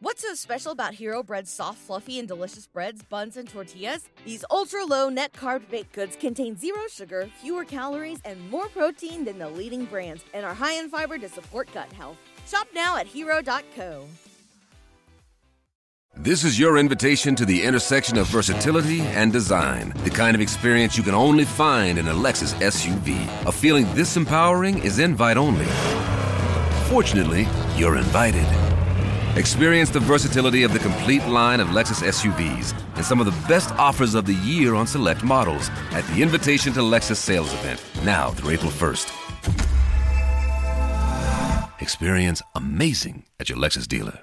What's so special about Hero Bread's soft, fluffy, and delicious breads, buns, and tortillas? These ultra low net carb baked goods contain zero sugar, fewer calories, and more protein than the leading brands, and are high in fiber to support gut health. Shop now at hero.co. This is your invitation to the intersection of versatility and design. The kind of experience you can only find in a Lexus SUV. A feeling this empowering is invite only. Fortunately, you're invited. Experience the versatility of the complete line of Lexus SUVs and some of the best offers of the year on select models at the Invitation to Lexus sales event, now through April 1st. Experience amazing at your Lexus dealer.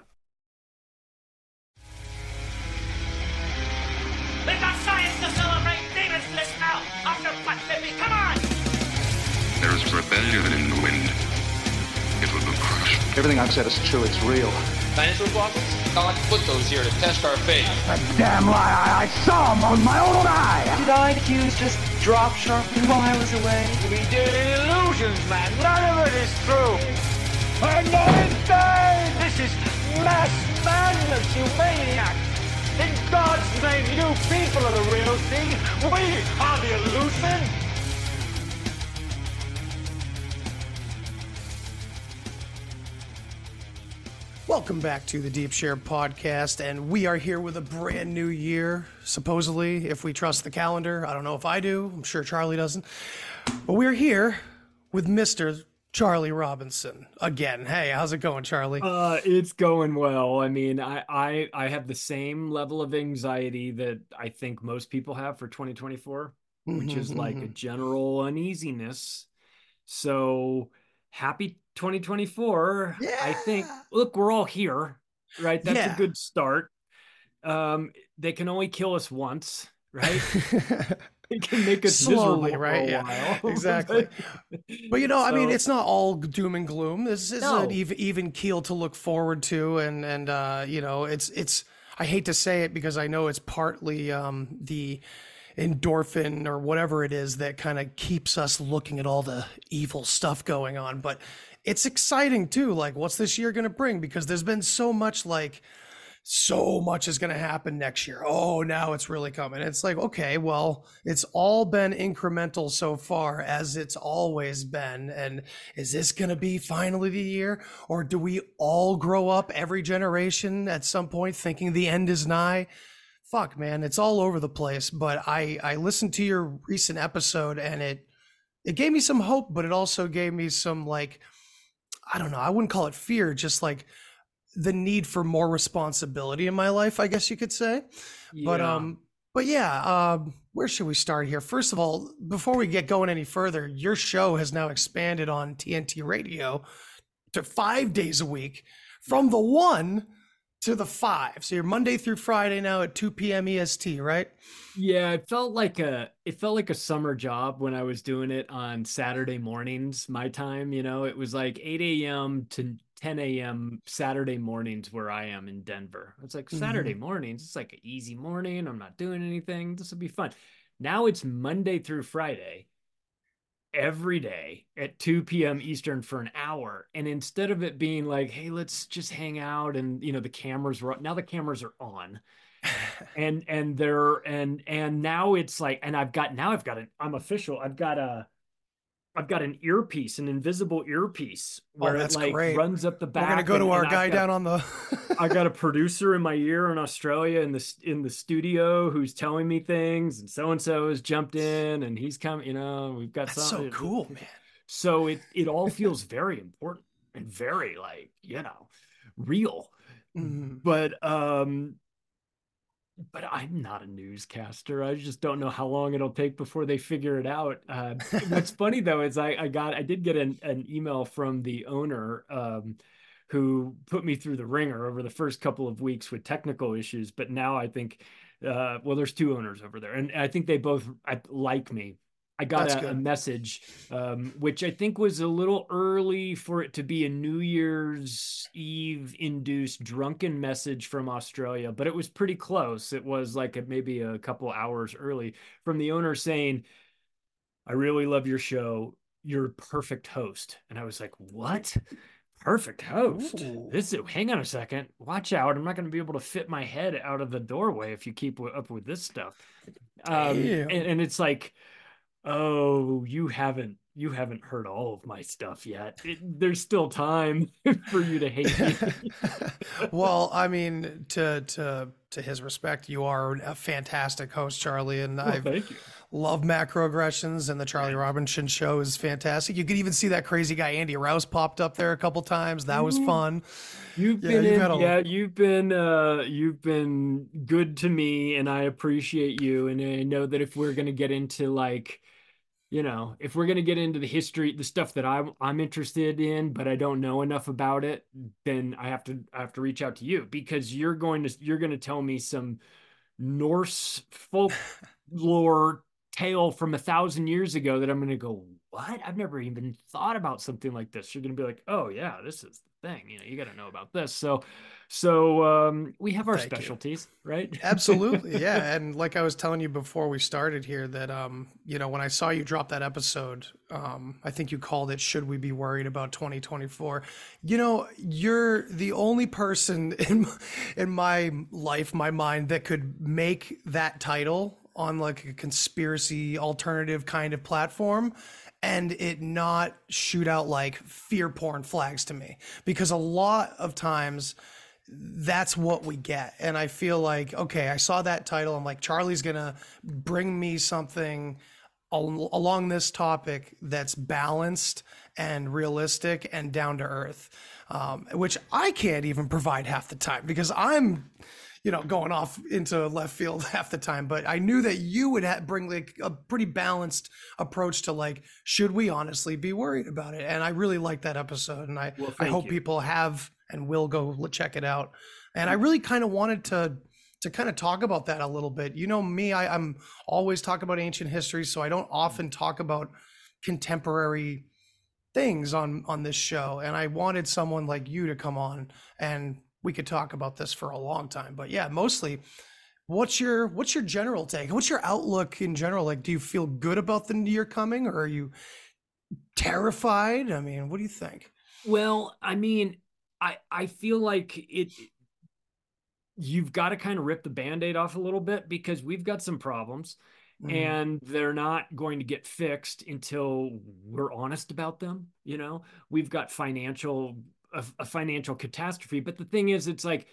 We've got science to celebrate! Demons, listen out! After Butt Lippy, come on! There is rebellion in the wind. It will be crushed. Everything I've said is true. It's real. Dinosaur fossils? God put those here to test our faith. A damn lie. I, I saw him with my own eye. Did IQs just drop sharply while I was away? We did illusions, man! None of it is true! Anointed! This is mass madness, you maniac! In God's name, you people are the real thing! We are the illusion! Welcome back to the Deep Share podcast, and we are here with a brand new year, supposedly, if we trust the calendar. I don't know if I do, I'm sure Charlie doesn't. But we're here with Mr. Charlie Robinson again. Hey, how's it going, Charlie? Uh, it's going well. I mean, I, I I have the same level of anxiety that I think most people have for 2024, which is Mhm, like a mhm. general uneasiness. So happy 2024. I think look, we're all here, right? That's Yeah. a good start. Um, they can only kill us once, right? They can make us Slowly, miserable right? For a Yeah, while. exactly. But you know, I mean, it's not all doom and gloom. This is No. an even even keel to look forward to, and and uh, you know, it's it's. I hate to say it because I know it's partly um, the endorphin or whatever it is that kind of keeps us looking at all the evil stuff going on. But it's exciting too. Like, what's this year going to bring? Because there's been so much like so much is going to happen next year. Oh, now it's really coming. It's like, okay, well, it's all been incremental so far as it's always been. And is this going to be finally the year? Or do we all grow up every generation at some point thinking the end is nigh? Fuck, man, it's all over the place. But I, I listened to your recent episode and it, it gave me some hope, but it also gave me some like, I don't know, I wouldn't call it fear, just like the need for more responsibility in my life, I guess you could say. But um but yeah, um where should we start here? First of all, before we get going any further, your show has now expanded on TNT radio to 5 days a week from the 1 to the 5. So you're Monday through Friday now at 2 p.m. EST, right? Yeah, it felt like a it felt like a summer job when I was doing it on Saturday mornings, my time, you know. It was like 8 a.m. to 10 a.m. Saturday mornings where I am in Denver. It's like Saturday mm-hmm. mornings, it's like an easy morning. I'm not doing anything. This will be fun. Now it's Monday through Friday every day at 2 p.m. Eastern for an hour. And instead of it being like, hey, let's just hang out and you know, the cameras were now the cameras are on and and they're and and now it's like and i've got now i've got an i'm official i've got a i've got an earpiece an invisible earpiece where Oh, that's it like great. runs up the back. We're going to go to our guy got- down on the I got a producer in my ear in Australia in the in the studio who's telling me things, and so and so has jumped in, and he's coming. You know, we've got That's so cool, man. So it it all feels very important and very like you know real. Mhm. But um, but I'm not a newscaster. I just don't know how long it'll take before they figure it out. Uh, what's funny though is I I got I did get an an email from the owner um who put me through the ringer over the first couple of weeks with technical issues, but now I think uh well there's two owners over there and I think they both like me. I got a, a message, um, which I think was a little early for it to be a New Year's Eve induced drunken message from Australia, but it was pretty close. It was like a, maybe a couple hours early from the owner saying, I really love your show. You're a perfect host. And I was like, what? perfect host. Ooh. This is, hang on a second. Watch out. I'm not going to be able to fit my head out of the doorway if you keep up with this stuff. Um, and, and, it's like, oh, you haven't you haven't heard all of my stuff yet. It, there's still time for you to hate me. well, I mean, to to to his respect, you are a fantastic host, Charlie, and well, I love macroaggressions, and the Charlie Robinson show is fantastic. You could even see that crazy guy Andy Rouse popped up there a couple times. That was fun. You've yeah, been you've in, a... yeah, you've been uh you've been good to me, and I appreciate you. And I know that if we're gonna get into like you know, if we're going to get into the history, the stuff that I'm I'm interested in, but I don't know enough about it, then I have to I have to reach out to you because you're going to you're going to tell me some Norse folklore tale from a thousand years ago that I'm going to go, what? I've never even thought about something like this. You're going to be like, oh yeah, this is the thing. You know, you got to know about this. So so um, we have our Thank specialties, you. right? Absolutely, yeah. And like I was telling you before we started here, that um, you know, when I saw you drop that episode, um, I think you called it "Should We Be Worried About 2024?" You know, you're the only person in in my life, my mind, that could make that title on like a conspiracy alternative kind of platform and it not shoot out like fear porn flags to me because a lot of times that's what we get. And I feel like, okay, I saw that title. I'm like, Charlie's going to bring me something al- along this topic that's balanced and realistic and down to earth, um, which I can't even provide half the time because I'm, you know, going off into left field half the time. But I knew that you would bring like a pretty balanced approach to like, should we honestly be worried about it? And I really like that episode. And I, well, I hope you. people have and will go check it out. And I mm-hmm. really kind of wanted to to kind of talk about that a little bit. You know me, I, I'm always talking about ancient history, so I don't often talk about contemporary things on on this show. And I wanted someone like you to come on and we could talk about this for a long time. But yeah, mostly what's your what's your general take? What's your outlook in general? Like do you feel good about the year coming or are you terrified? I mean, what do you think? Well, I mean, I I feel like it you've got to kind of rip the band-aid off a little bit because we've got some problems mm. and they're not going to get fixed until we're honest about them you know we've got financial a, a financial catastrophe but the thing is it's like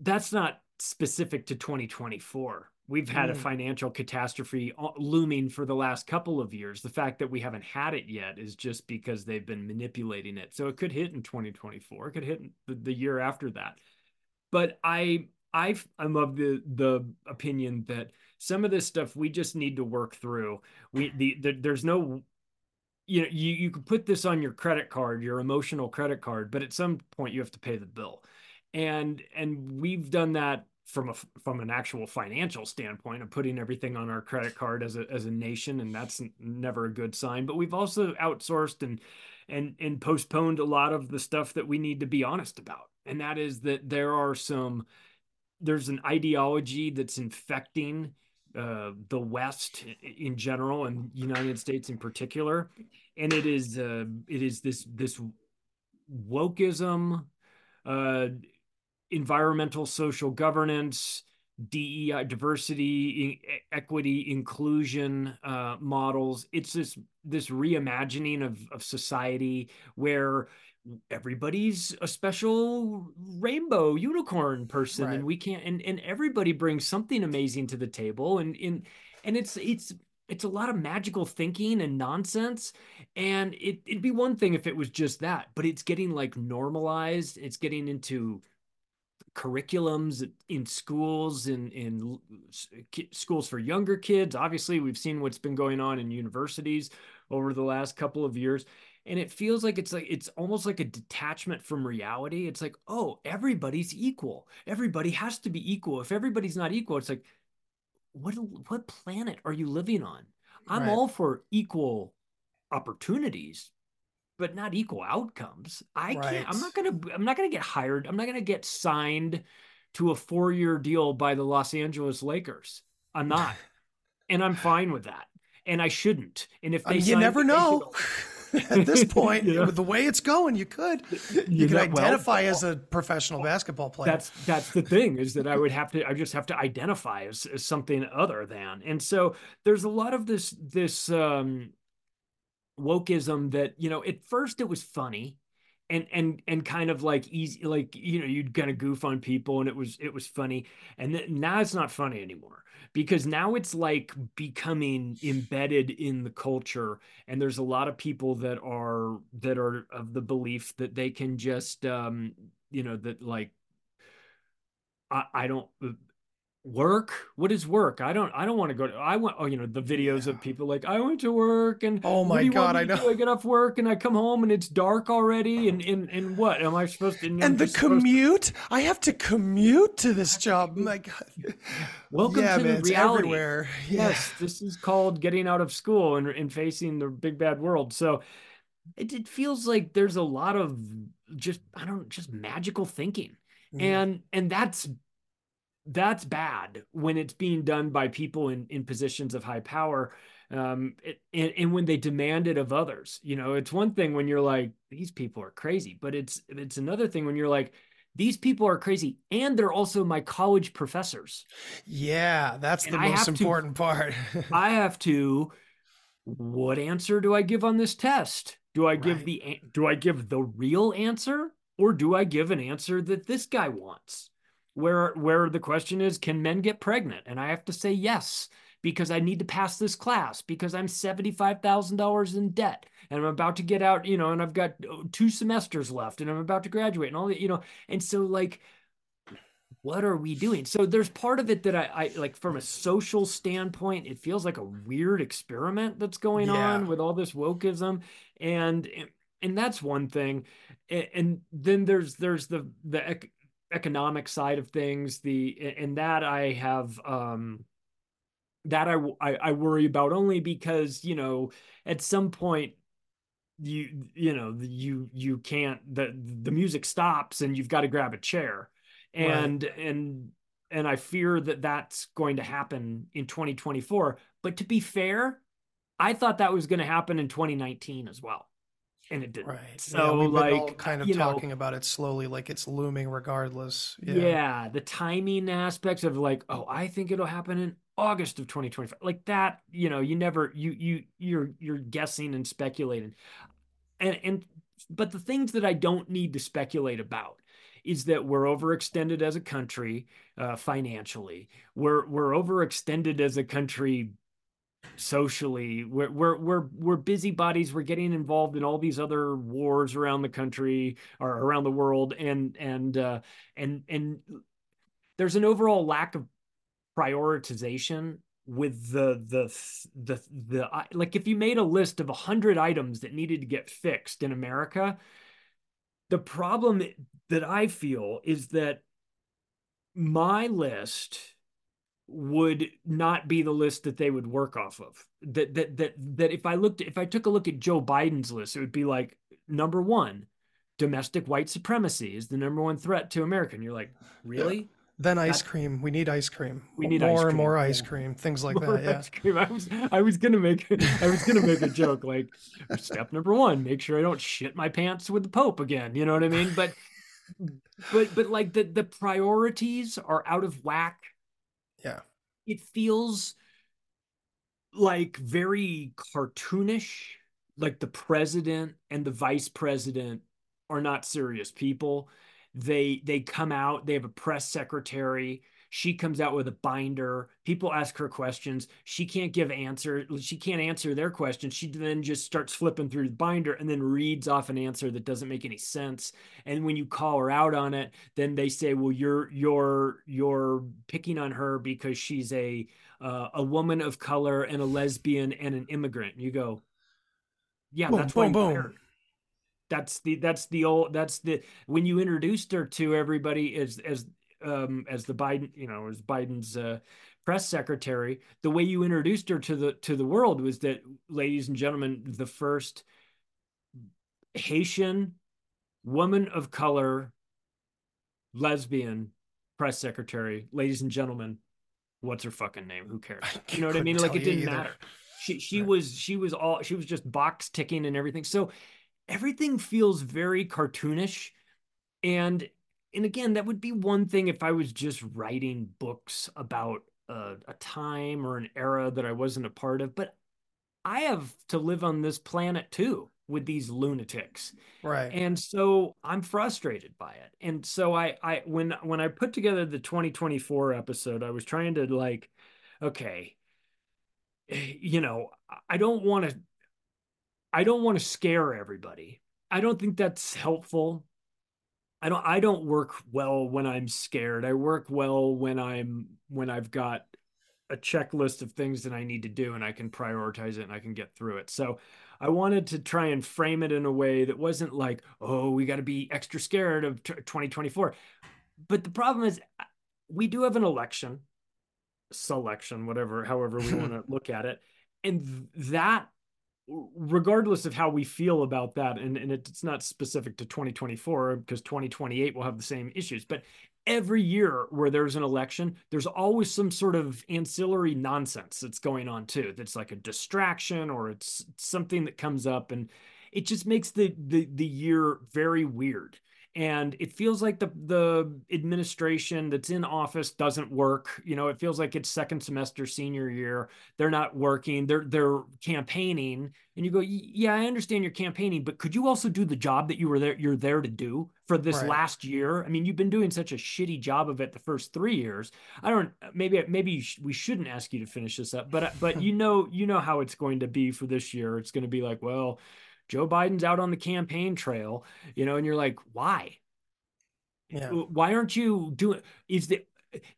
that's not specific to 2024 we've had mm. a financial catastrophe uh, looming for the last couple of years. The fact that we haven't had it yet is just because they've been manipulating it. So it could hit in 2024. It could hit the, the year after that. But I I I'm of the the opinion that some of this stuff we just need to work through. We the, the there's no you know you you can put this on your credit card, your emotional credit card, but at some point you have to pay the bill. And and we've done that from a from an actual financial standpoint of putting everything on our credit card as a as a nation and that's never a good sign but we've also outsourced and and and postponed a lot of the stuff that we need to be honest about and that is that there are some there's an ideology that's infecting uh, the West in general and United States in particular, and it is uh, it is this this wokeism, uh, environmental social governance, DEI, diversity, equity, inclusion uh, models. It's this this reimagining of of society where everybody's a special rainbow unicorn person, right. and we can't. And and everybody brings something amazing to the table, and in and it's it's it's a lot of magical thinking and nonsense and it, it'd be one thing if it was just that but it's getting like normalized it's getting into curriculums in schools in in schools for younger kids obviously we've seen what's been going on in universities over the last couple of years and it feels like it's like it's almost like a detachment from reality it's like oh everybody's equal everybody has to be equal if everybody's not equal it's like what what planet are you living on i'm right. all for equal opportunities but not equal outcomes. I right. can't. I'm not gonna. I'm not gonna get hired. I'm not gonna get signed to a four year deal by the Los Angeles Lakers. I'm not, and I'm fine with that. And I shouldn't. And if they, you never know. At this point, yeah. with the way it's going, you could. You, you could identify well, as a professional basketball player. That's that's the thing is that I would have to. I just have to identify as, as something other than. And so there's a lot of this this um, wokeism that you know. At first, it was funny and and and kind of like easy like you know you'd kind of goof on people and it was it was funny. And then, now it's not funny anymore because now it's like becoming embedded in the culture and there's a lot of people that are that are of the belief that they can just um you know that like I, I don't work? What is work? I don't i don't want to go to i want oh you know the videos yeah. of people like i went to work and oh my god i know. I get off work and i come home and it's dark already and and, and what? Am i supposed to and, the commute to... i have to commute to this job. my god. Welcome yeah, to man, reality. everywhere. Yeah. yes this is called getting out of school and, and facing the big bad world. So it, it feels like there's a lot of just i don't just magical thinking. Mm. and and that's that's bad when it's being done by people in, in positions of high power um, it, and, and when they demand it of others. You know it's one thing when you're like these people are crazy but it's it's another thing when you're like these people are crazy and they're also my college professors. Yeah that's and the I most important to, part. I have to what answer do i give on this test? Do i give right. the do i give the real answer or do i give an answer that this guy wants where where the question is can men get pregnant? And i have to say yes because i need to pass this class because i'm $75000 in debt and i'm about to get out you know and i've got uh, two semesters left and i'm about to graduate and all that you know and so like what are we doing? So there's part of it that i, I like from a social standpoint it feels like a weird experiment that's going yeah. on with all this wokeism and and that's one thing. And, and then there's there's the the economic side of things the and that i have um that I, I, I worry about only because you know at some point you you know you you can't the the music stops and you've got to grab a chair. And right. and and i fear that that's going to happen in 2024 but to be fair i thought that was going to happen in 2019 as well and it didn't. Right. So yeah, like, kind of talking know, about it slowly, like it's looming regardless. Yeah. yeah. The timing aspects of like, oh, I think it'll happen in August of 2025. Like that, you know, you never you you you're you're guessing and speculating. And and but the things that I don't need to speculate about is that we're overextended as a country uh, financially. We're we're overextended as a country socially. We're we're we're we're busybodies. We're getting involved in all these other wars around the country or around the world. And and uh and and there's an overall lack of prioritization with the the the the like if you made a list of 100 items that needed to get fixed in America the problem that I feel is that my list would not be the list that they would work off of. That that that that if I looked if I took a look at Joe Biden's list, it would be like number one, domestic white supremacy is the number one threat to America. And you're like, really? Yeah. Then ice cream. We need ice cream. We need more and more ice cream. Things like more that. Yeah. Ice cream. I was I was gonna make I was gonna make a joke like step number one, make sure I don't shit my pants with the Pope again. You know what I mean? But but but like the the priorities are out of whack yeah. It feels like very cartoonish, like the president and the vice president are not serious people. They they come out, they have a press secretary, she comes out with a binder. People ask her questions. She can't give answer. She can't answer their questions. She then just starts flipping through the binder and then reads off an answer that doesn't make any sense. And when you call her out on it, then they say, "Well, you're you're you're picking on her because she's a uh, a woman of color and a lesbian and an immigrant." And you go, "Yeah, boom, that's boom, boom." That's the that's the old that's the when you introduced her to everybody as as um, as the Biden, you know, as Biden's uh, press secretary, the way you introduced her to the to the world was that, ladies and gentlemen, the first Haitian woman of color, lesbian press secretary. Ladies and gentlemen, what's her fucking name? Who cares? You know what I mean? Like it didn't matter. She she right. was she was all she was just box ticking and everything. So everything feels very cartoonish. And and again, that would be one thing if I was just writing books about a, a time or an era that I wasn't a part of. But I have to live on this planet too with these lunatics. Right. And so I'm frustrated by it. And so I I when when I put together the 2024 episode, I was trying to like okay, eh, you know, I don't want to I don't want to scare everybody. I don't think that's helpful. I don't I don't work well when I'm scared. I work well when I'm when I've got a checklist of things that I need to do and I can prioritize it and I can get through it. So I wanted to try and frame it in a way that wasn't like, oh, we got to be extra scared of t- 2024. But the problem is we do have an election, selection, whatever, however we want to look at it. And that regardless of how we feel about that, and, and it's not specific to 2024 because 2028 will have the same issues, but every year where there's an election, there's always some sort of ancillary nonsense that's going on too. That's like a distraction or it's something that comes up and it just makes the the the year very weird and it feels like the the administration that's in office doesn't work. You know it feels like it's second semester senior year. They're not working. They're they're campaigning. And you go yeah i understand you're campaigning but could you also do the job that you were there you're there to do for this right. last year? I mean you've been doing such a shitty job of it the first 3 years. I don't maybe maybe we shouldn't ask you to finish this up but but you know you know how it's going to be for this year. It's going to be like well Joe Biden's out on the campaign trail, you know, and you're like, why? Yeah. Why aren't you doing is the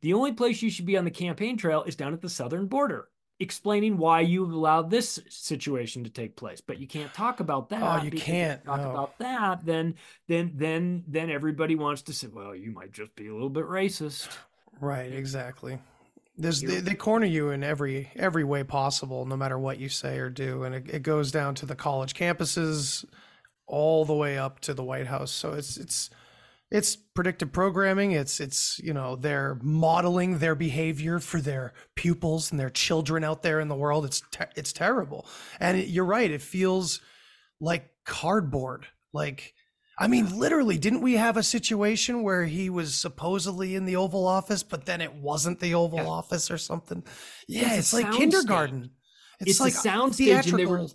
the only place you should be on the campaign trail is down at the southern border explaining why you allowed this situation to take place but you can't talk about oh, that oh you can't talk no. about that then then then then everybody wants to say well you might just be a little bit racist right exactly there's they, they, corner you in every every way possible, no matter what you say or do, and it, it goes down to the college campuses, all the way up to the White House. So it's it's it's predictive programming. It's it's you know they're modeling their behavior for their pupils and their children out there in the world. It's te- it's terrible, and it, you're right. It feels like cardboard. Like I mean, literally, didn't we have a situation where he was supposedly in the Oval Office, but then it wasn't the Oval yeah. Office or something? Yeah, it's, it's like kindergarten. It's, it's like uh, a sound stage, and they were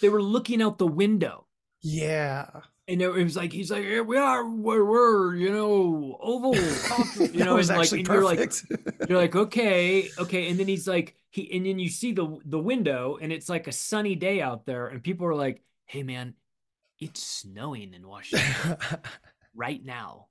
they were looking out the window. Yeah, and it was like he's like, Here we are, we're, we're you know Oval, Office, you know, and like and you're like you're like okay, okay, and then he's like he, and then you see the the window, and it's like a sunny day out there, and people are like, hey man it's snowing in Washington right now.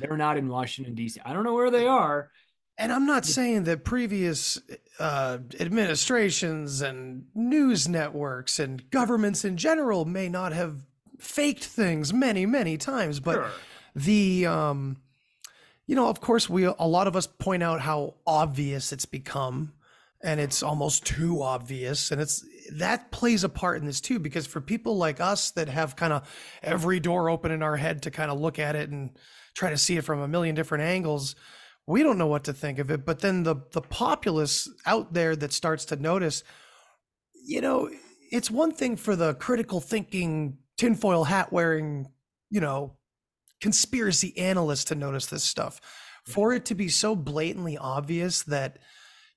They're not in Washington, D.C. I don't know where they are. And I'm not saying that previous uh, administrations and news networks and governments in general may not have faked things many, many times, but sure. the, um, you know, of course, we a lot of us point out how obvious it's become, and it's almost too obvious, and it's that plays a part in this too because for people like us that have kind of every door open in our head to kind of look at it and try to see it from a million different angles we don't know what to think of it. But then the the populace out there that starts to notice you know it's one thing for the critical thinking tinfoil hat wearing you know conspiracy analysts to notice this stuff. For it to be so blatantly obvious that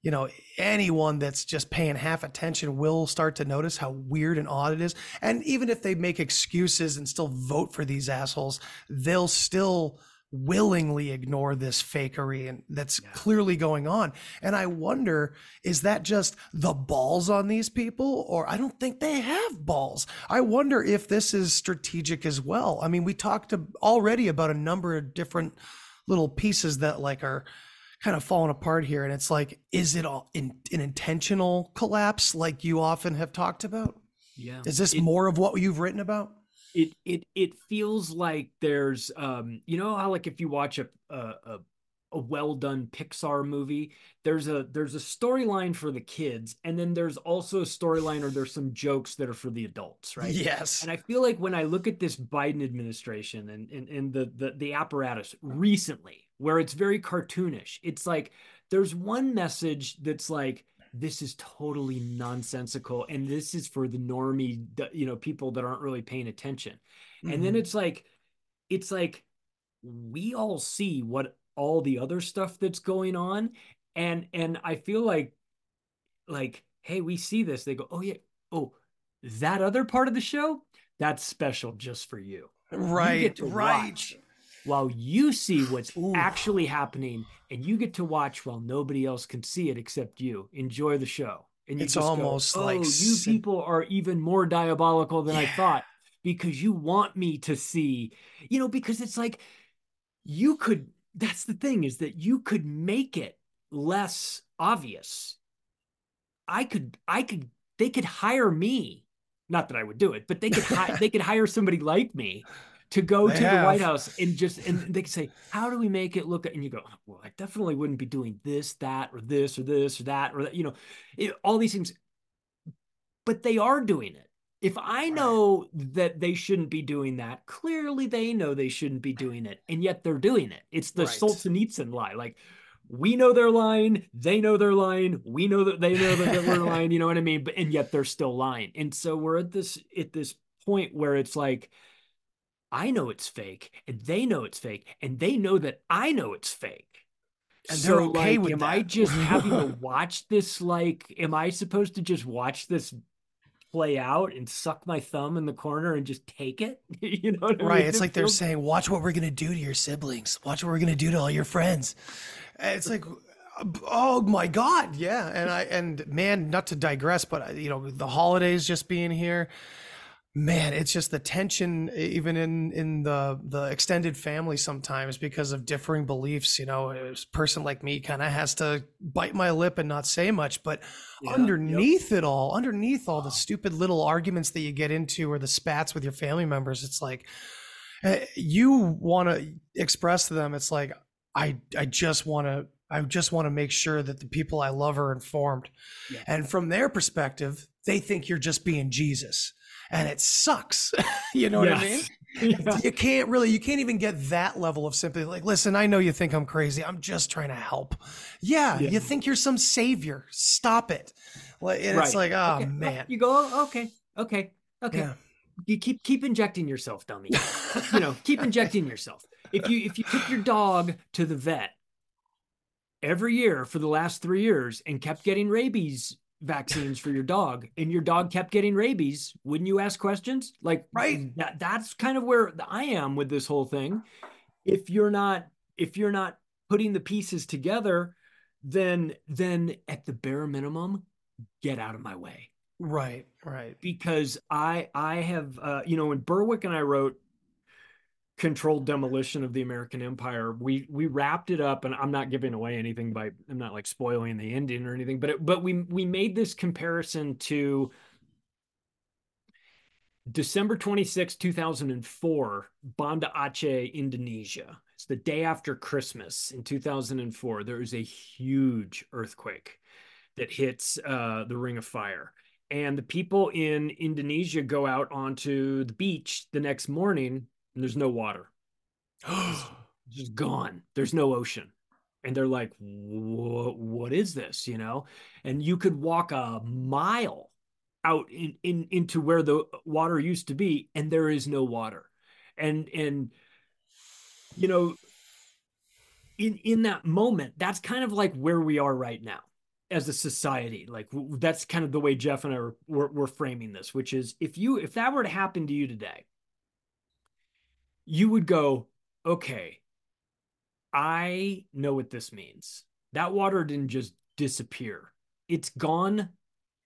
you know, anyone that's just paying half attention will start to notice how weird and odd it is. And even if they make excuses and still vote for these assholes, they'll still willingly ignore this fakery and that's yeah. clearly going on. And I wonder, is that just the balls on these people? Or I don't think they have balls. I wonder if this is strategic as well. I mean, we talked already about a number of different little pieces that like are kind of falling apart here. And it's like, is it all in, an intentional collapse like you often have talked about? Yeah. Is this it, more of what you've written about? It it it feels like there's um you know how like if you watch a a, a well done Pixar movie, there's a there's a storyline for the kids, and then there's also a storyline or there's some jokes that are for the adults, right? Yes. And I feel like when I look at this Biden administration and and, and the, the the apparatus recently, where it's very cartoonish. It's like there's one message that's like this is totally nonsensical and this is for the normie you know people that aren't really paying attention mm-hmm. and then mm-hmm. it's like it's like we all see what all the other stuff that's going on and and i feel like like hey we see this they go oh yeah oh that other part of the show that's special just for you right you right while you see what's Ooh. actually happening and you get to watch while nobody else can see it except you. Enjoy the show. And it's almost go, oh, like you people are even more diabolical than yeah. I thought because you want me to see, you know, because it's like you could that's the thing is that you could make it less obvious. I could I could they could hire me. Not that I would do it, but they could hi- they could hire somebody like me to go they to have. the White House and just and they can say, how do we make it look? And you go, well, I definitely wouldn't be doing this, that, or this, or this, or that, or that, you know, it, all these things. But they are doing it. If I know right. that they shouldn't be doing that, clearly they know they shouldn't be doing it, and yet they're doing it. It's the right. Solzhenitsyn lie. Like we know they're lying, they know they're lying, we know that they know that we're lying. You know what I mean? But and yet they're still lying. And so we're at this at this point where it's like I know it's fake and they know it's fake and they know that I know it's fake. And so, they're okay like, with am that. I just having to watch this? Like, am I supposed to just watch this play out and suck my thumb in the corner and just take it? you know, right? I mean? It's like they're saying, "Watch what we're gonna do to your siblings. Watch what we're gonna do to all your friends." It's like, oh my god, yeah. And I and man, not to digress, but you know, the holidays just being here man it's just the tension even in in the the extended family sometimes because of differing beliefs you know a person like me kind of has to bite my lip and not say much but yeah, underneath yep. it all underneath all the stupid little arguments that you get into or the spats with your family members it's like eh, you want to express to them it's like i i just want to I just want to make sure that the people I love are informed. Yeah. And from their perspective, they think you're just being Jesus and it sucks. you know what I mean? Yeah. You can't really, you can't even get that level of sympathy. Like, listen, I know you think I'm crazy. I'm just trying to help. Yeah, yeah. you think you're some savior. Stop it. And right. it's like, oh okay. Oh, man. You go, oh, okay, okay, okay. Yeah. You keep keep injecting yourself, dummy. you know, keep injecting yourself. If you if you took your dog to the vet every year for the last three years and kept getting rabies vaccines for your dog and your dog kept getting rabies, wouldn't you ask questions? Like right. That that's kind of where I am with this whole thing. If you're not if you're not putting the pieces together, then then at the bare minimum, get out of my way. Right, right. Because I I have uh you know when Berwick and I wrote controlled demolition of the American Empire. We we wrapped it up, and I'm not giving away anything by I'm not like spoiling the ending or anything, but it, but we we made this comparison to December 26, 2004, Banda Aceh, Indonesia. It's the day after Christmas in 2004. There is a huge earthquake that hits uh, the Ring of Fire. And the people in Indonesia go out onto the beach the next morning and there's no water. just gone. There's no ocean. And they're like, what is this? You know? And you could walk a mile out in, in into where the water used to be, and there is no water. And and you know, in in that moment, that's kind of like where we are right now as a society like that's kind of the way jeff and i were, were, were, framing this which is if you if that were to happen to you today you would go, okay, I know what this means. That water didn't just disappear. It's gone.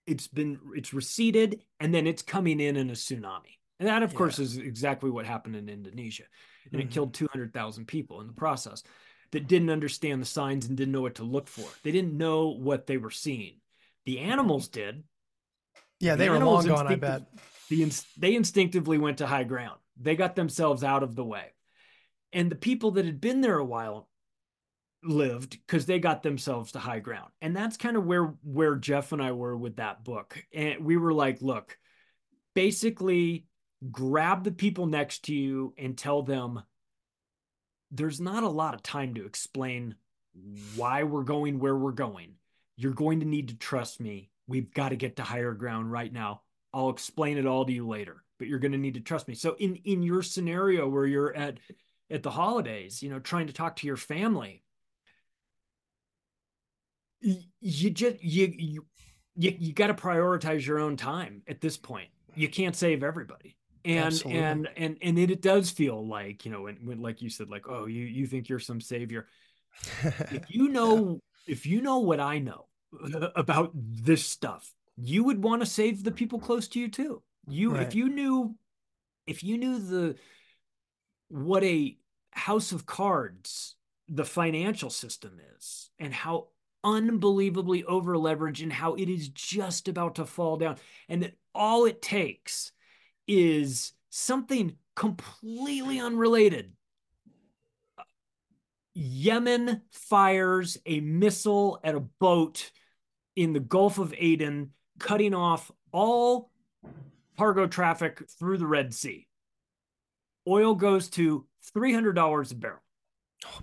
It's been it's receded and then it's coming in in a tsunami. And that of yeah. course is exactly what happened in Indonesia. And mm-hmm. it killed 200,000 people in the process that didn't understand the signs and didn't know what to look for. They didn't know what they were seeing. The animals did. Yeah, they the were long gone, I bet. The, they instinctively went to high ground. They got themselves out of the way. And the people that had been there a while lived because they got themselves to high ground. And that's kind of where where Jeff and I were with that book. And we were like, look, basically grab the people next to you and tell them there's not a lot of time to explain why we're going where we're going. you're going to need to trust me. We've got to get to higher ground right now. I'll explain it all to you later, but you're going to need to trust me. So in in your scenario where you're at at the holidays, you know, trying to talk to your family, you just you you you, you got to prioritize your own time at this point. You can't save everybody. And Absolutely. and and and it, it does feel like, you know, when, when like you said like, "Oh, you you think you're some savior." if you know if you know what I know about this stuff, you would want to save the people close to you too. You Right. if you knew if you knew the what a house of cards the financial system is and how unbelievably over leveraged and how it is just about to fall down and that all it takes is something completely unrelated Yemen fires a missile at a boat in the Gulf of Aden, cutting off all cargo traffic through the Red Sea. Oil goes to $300 a barrel. Oh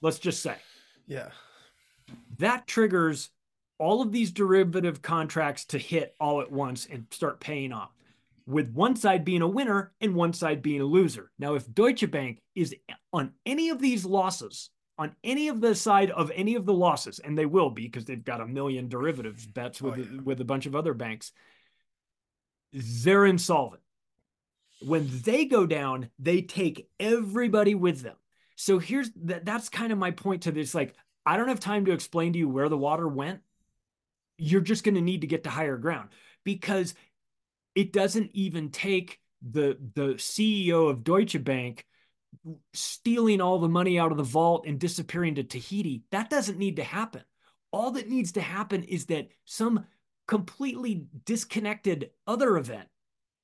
Let's just say yeah. that triggers all of these derivative contracts to hit all at once and start paying off with one side being a winner and one side being a loser. Now, if Deutsche Bank is on any of these losses, on any of the side of any of the losses, and they will be because they've got a million derivatives bets oh, with, Oh, yeah. with a bunch of other banks, they're insolvent. When they go down, they take everybody with them. So here's that that's kind of my point to this like I don't have time to explain to you where the water went. You're just going to need to get to higher ground because it doesn't even take the the CEO of Deutsche Bank stealing all the money out of the vault and disappearing to Tahiti. That doesn't need to happen. All that needs to happen is that some completely disconnected other event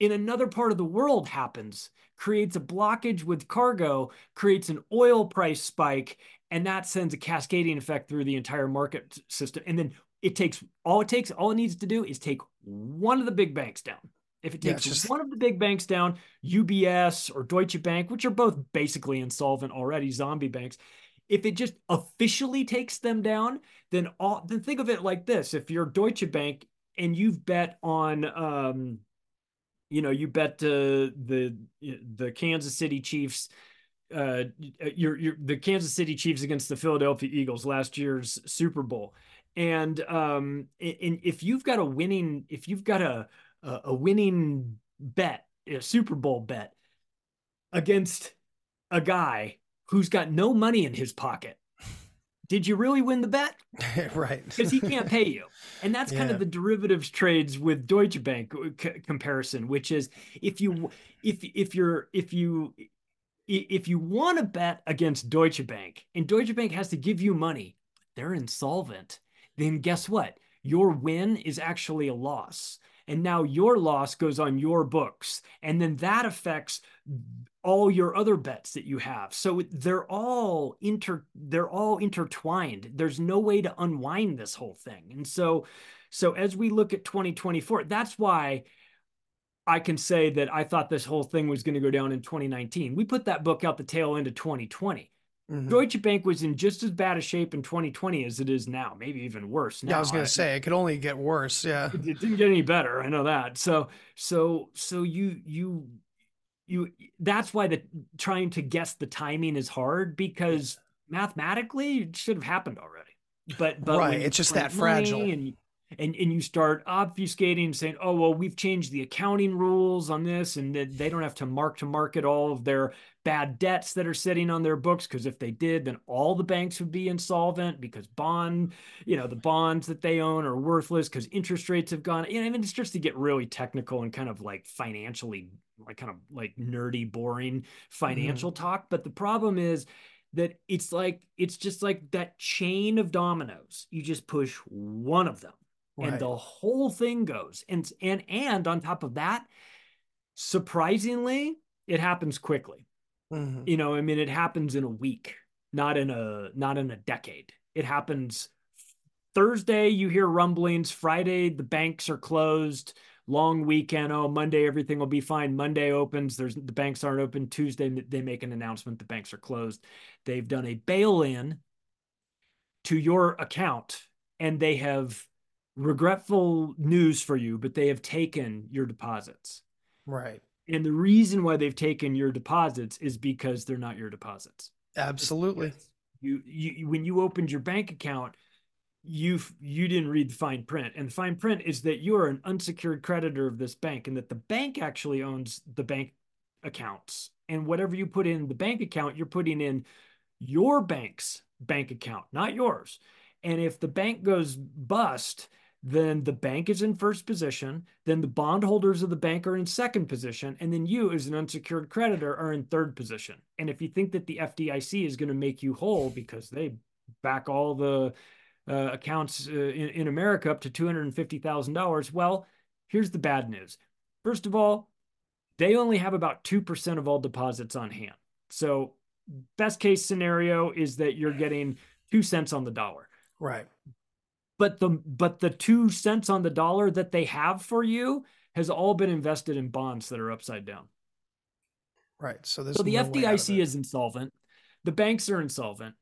in another part of the world happens, creates a blockage with cargo, creates an oil price spike, and that sends a cascading effect through the entire market system. And then it takes all it takes, all it needs to do is take one of the big banks down. If it takes it's just- one of the big banks down, UBS or Deutsche Bank, which are both basically insolvent already, zombie banks, if it just officially takes them down, then all then think of it like this: if you're Deutsche Bank and you've bet on um, you know, you bet the the Kansas City Chiefs. Uh, you're, you're the Kansas City Chiefs against the Philadelphia Eagles last year's Super Bowl, and um, and if you've got a winning, if you've got a, a winning bet, a Super Bowl bet against a guy who's got no money in his pocket, did you really win the bet? right. because he can't pay you. And that's kind Yeah. of the derivatives trades with Deutsche Bank uh, c- comparison, which is if you if if you're if you if you want to bet against Deutsche Bank and Deutsche Bank has to give you money, they're insolvent. Then guess what? Your win is actually a loss. And now your loss goes on your books. And then that affects all your other bets that you have. So they're all inter they're all intertwined. There's no way to unwind this whole thing. And so so as we look at 2024, that's why I can say that I thought this whole thing was going to go down in 2019. We put that book out the tail end of 2020. Mhm. Deutsche Bank was in just as bad a shape in 2020 as it is now, maybe even worse. Now. Yeah, I was gonna say it could only get worse. Yeah. it it didn't get any better. I know that. So so so you you you that's why the trying to guess the timing is hard because mathematically it should have happened already. But but Right, it's just that fragile. And you, and and you start obfuscating and saying, oh well, we've changed the accounting rules on this, and that they don't have to mark to market all of their bad debts that are sitting on their books because if they did, then all the banks would be insolvent because bond, you know, the bonds that they own are worthless because interest rates have gone. You know, I mean, it's just to get really technical and kind of like financially, like kind of like nerdy, boring financial talk. But the problem is that it's like it's just like that chain of dominoes. You just push one of them, and the whole thing goes. And and and on top of that, surprisingly, it happens quickly Mhm. you know i mean it happens in a week not in a not in a decade it happens thursday you hear rumblings friday the banks are closed long weekend oh monday everything will be fine monday opens there's the banks aren't open tuesday they make an announcement the banks are closed they've done a bail in to your account and they have regretful news for you, but they have taken your deposits. Right. And the reason why they've taken your deposits is because they're not your deposits. Absolutely. You, you when you opened your bank account, you you didn't read the fine print, and the fine print is that you are an unsecured creditor of this bank, and that the bank actually owns the bank accounts, and whatever you put in the bank account, you're putting in your bank's bank account, not yours. And if the bank goes bust, then the bank is in first position, then the bondholders of the bank are in second position, and then you, as an unsecured creditor, are in third position. And if you think that the FDIC is going to make you whole because they back all the uh, accounts uh, in, in America up to $250,000, well, here's the bad news. First of all, they only have about 2% of all deposits on hand. So, best case scenario is that you're getting two cents on the dollar. Right but the but the two cents on the dollar that they have for you has all been invested in bonds that are upside down. Right. So, so the no FDIC is insolvent. The banks are insolvent.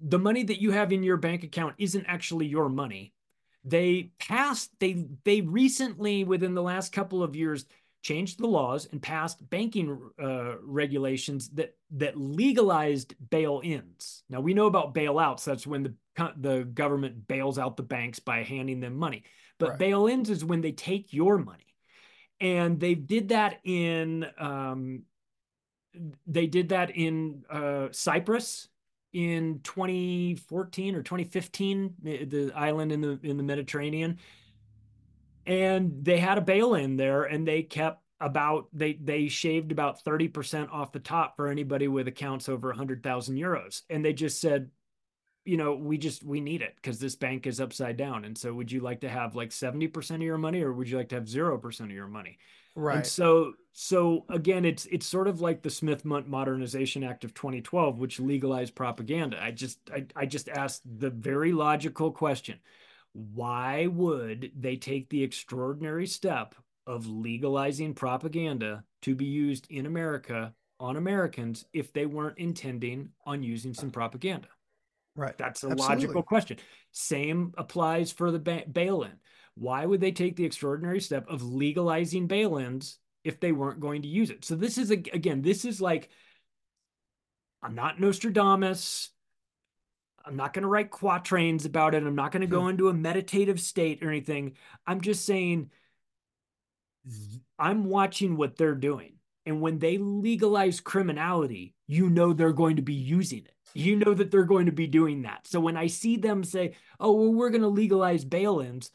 The money that you have in your bank account isn't actually your money. They passed, they they recently, within the last couple of years, changed the laws and passed banking uh, regulations that that legalized bail-ins. Now we know about bailouts. That's when the the government bails out the banks by handing them money. But right. bail-ins is when they take your money, and they did that in um, they did that in uh, Cyprus in 2014 or 2015, eh, the island in the in the Mediterranean. And they had a bail in there and they kept about they they shaved about 30% off the top for anybody with accounts over 100,000 euros. And they just said you know we just we need it because this bank is upside down. And so would you like to have like 70% of your money or would you like to have 0% of your money? Right. and so so again it's it's sort of like the Smith-Mundt modernization act of 2012 which legalized propaganda. I just i, I just asked the very logical question why would they take the extraordinary step of legalizing propaganda to be used in America on Americans if they weren't intending on using some propaganda? Right. That's a Absolutely. logical question. Same applies for the ba- bail in. Why would they take the extraordinary step of legalizing bail ins if they weren't going to use it? So, this is, again, this is like, I'm not Nostradamus. I'm not going to write quatrains about it. I'm not going to go hmm. into a meditative state or anything. I'm just saying I'm watching what they're doing. And when they legalize criminality, you know they're going to be using it. You know that they're going to be doing that. So when I see them say, oh, well, we're going to legalize bail ins,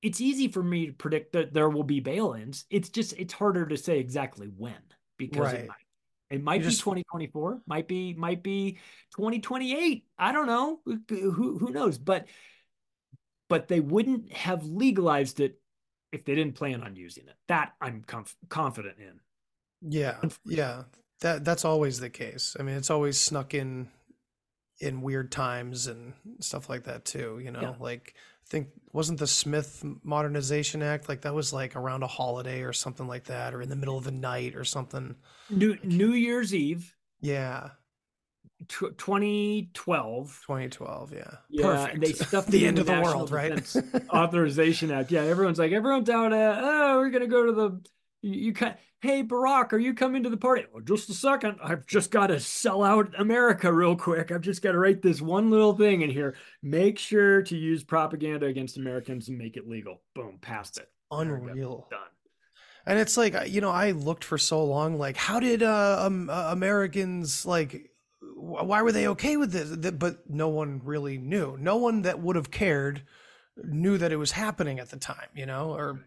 it's easy for me to predict that there will be bail ins. It's just, it's harder to say exactly when because right. it might it might be just, 2024, might be might be 2028. I don't know. Who who knows? But but they wouldn't have legalized it if they didn't plan on using it. That I'm conf- confident in. Yeah. Yeah. That that's always the case. I mean, it's always snuck in in weird times and stuff like that too, you know. Yeah. Like I think wasn't the Smith Modernization Act like that was like around a holiday or something like that, or in the middle of the night or something. New New Year's Eve. Yeah. 2012. 2012, yeah. Yeah, Perfect. they stuffed the end of the world, right? Authorization Act. Yeah, everyone's like, everyone's out at, oh, we're gonna go to the you, you can hey Barack, are you coming to the party? Oh, just a second. I've just got to sell out America real quick. I've just got to write this one little thing in here. Make sure to use propaganda against Americans and make it legal. Boom, passed it. Unreal. Done. And it's like you know, I looked for so long. Like, how did uh, um, uh, Americans like? Why were they okay with this? But no one really knew. No one that would have cared knew that it was happening at the time. You know, or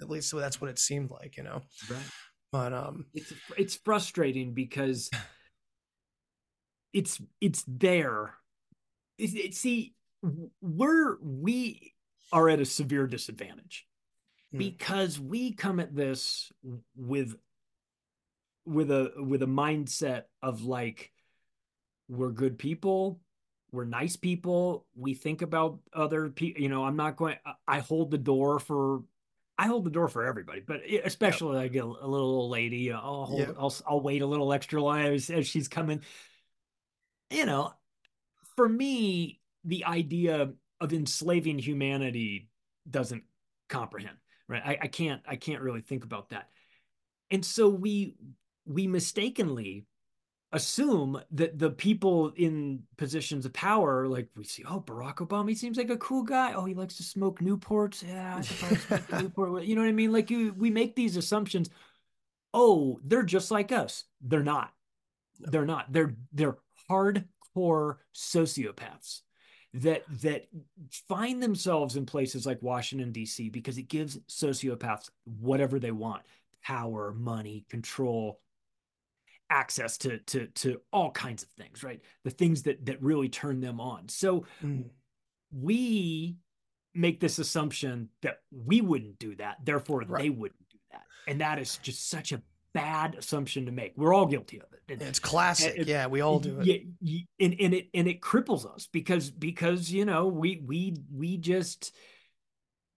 at least that's what it seemed like. You know. Right but um it's it's frustrating because it's it's there it, it, see we're we are at a severe disadvantage hmm. because we come at this with with a with a mindset of like we're good people we're nice people we think about other people you know i'm not going i hold the door for I hold the door for everybody, but especially like a, a, little old lady. I'll, hold. I'll I'll wait a little extra long as, as she's coming. You know, for me, the idea of enslaving humanity doesn't comprehend right I, I can't i can't really think about that and so we we mistakenly assume that the people in positions of power, like we see, oh, Barack Obama, he seems like a cool guy. Oh, he likes to smoke Newports. Yeah, Newport. You know what I mean? Like you, we make these assumptions. Oh, they're just like us. They're not. They're not. They're they're hardcore sociopaths that that find themselves in places like Washington D.C. because it gives sociopaths whatever they want: power, money, control, access to to to all kinds of things right? The things that that really turn them on. So mm. we make this assumption that we wouldn't do that therefore right. they wouldn't do that. And that is just such a bad assumption to make. We're all guilty of it. And, it's classic. and, yeah we all do it. yeah and, and it and it cripples us because because you know we we we just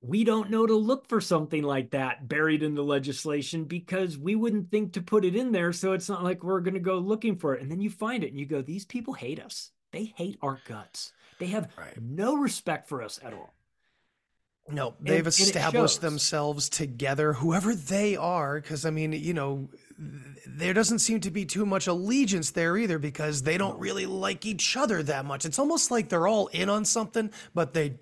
we don't know to look for something like that buried in the legislation because we wouldn't think to put it in there. So it's not like we're going to go looking for it. And then you find it and you go, these people hate us. They hate our guts. They have right. no respect for us at all. No, they've and, established and themselves together, whoever they are. Because, I mean, you know, there doesn't seem to be too much allegiance there either because they don't really like each other that much. It's almost like they're all in on something, but they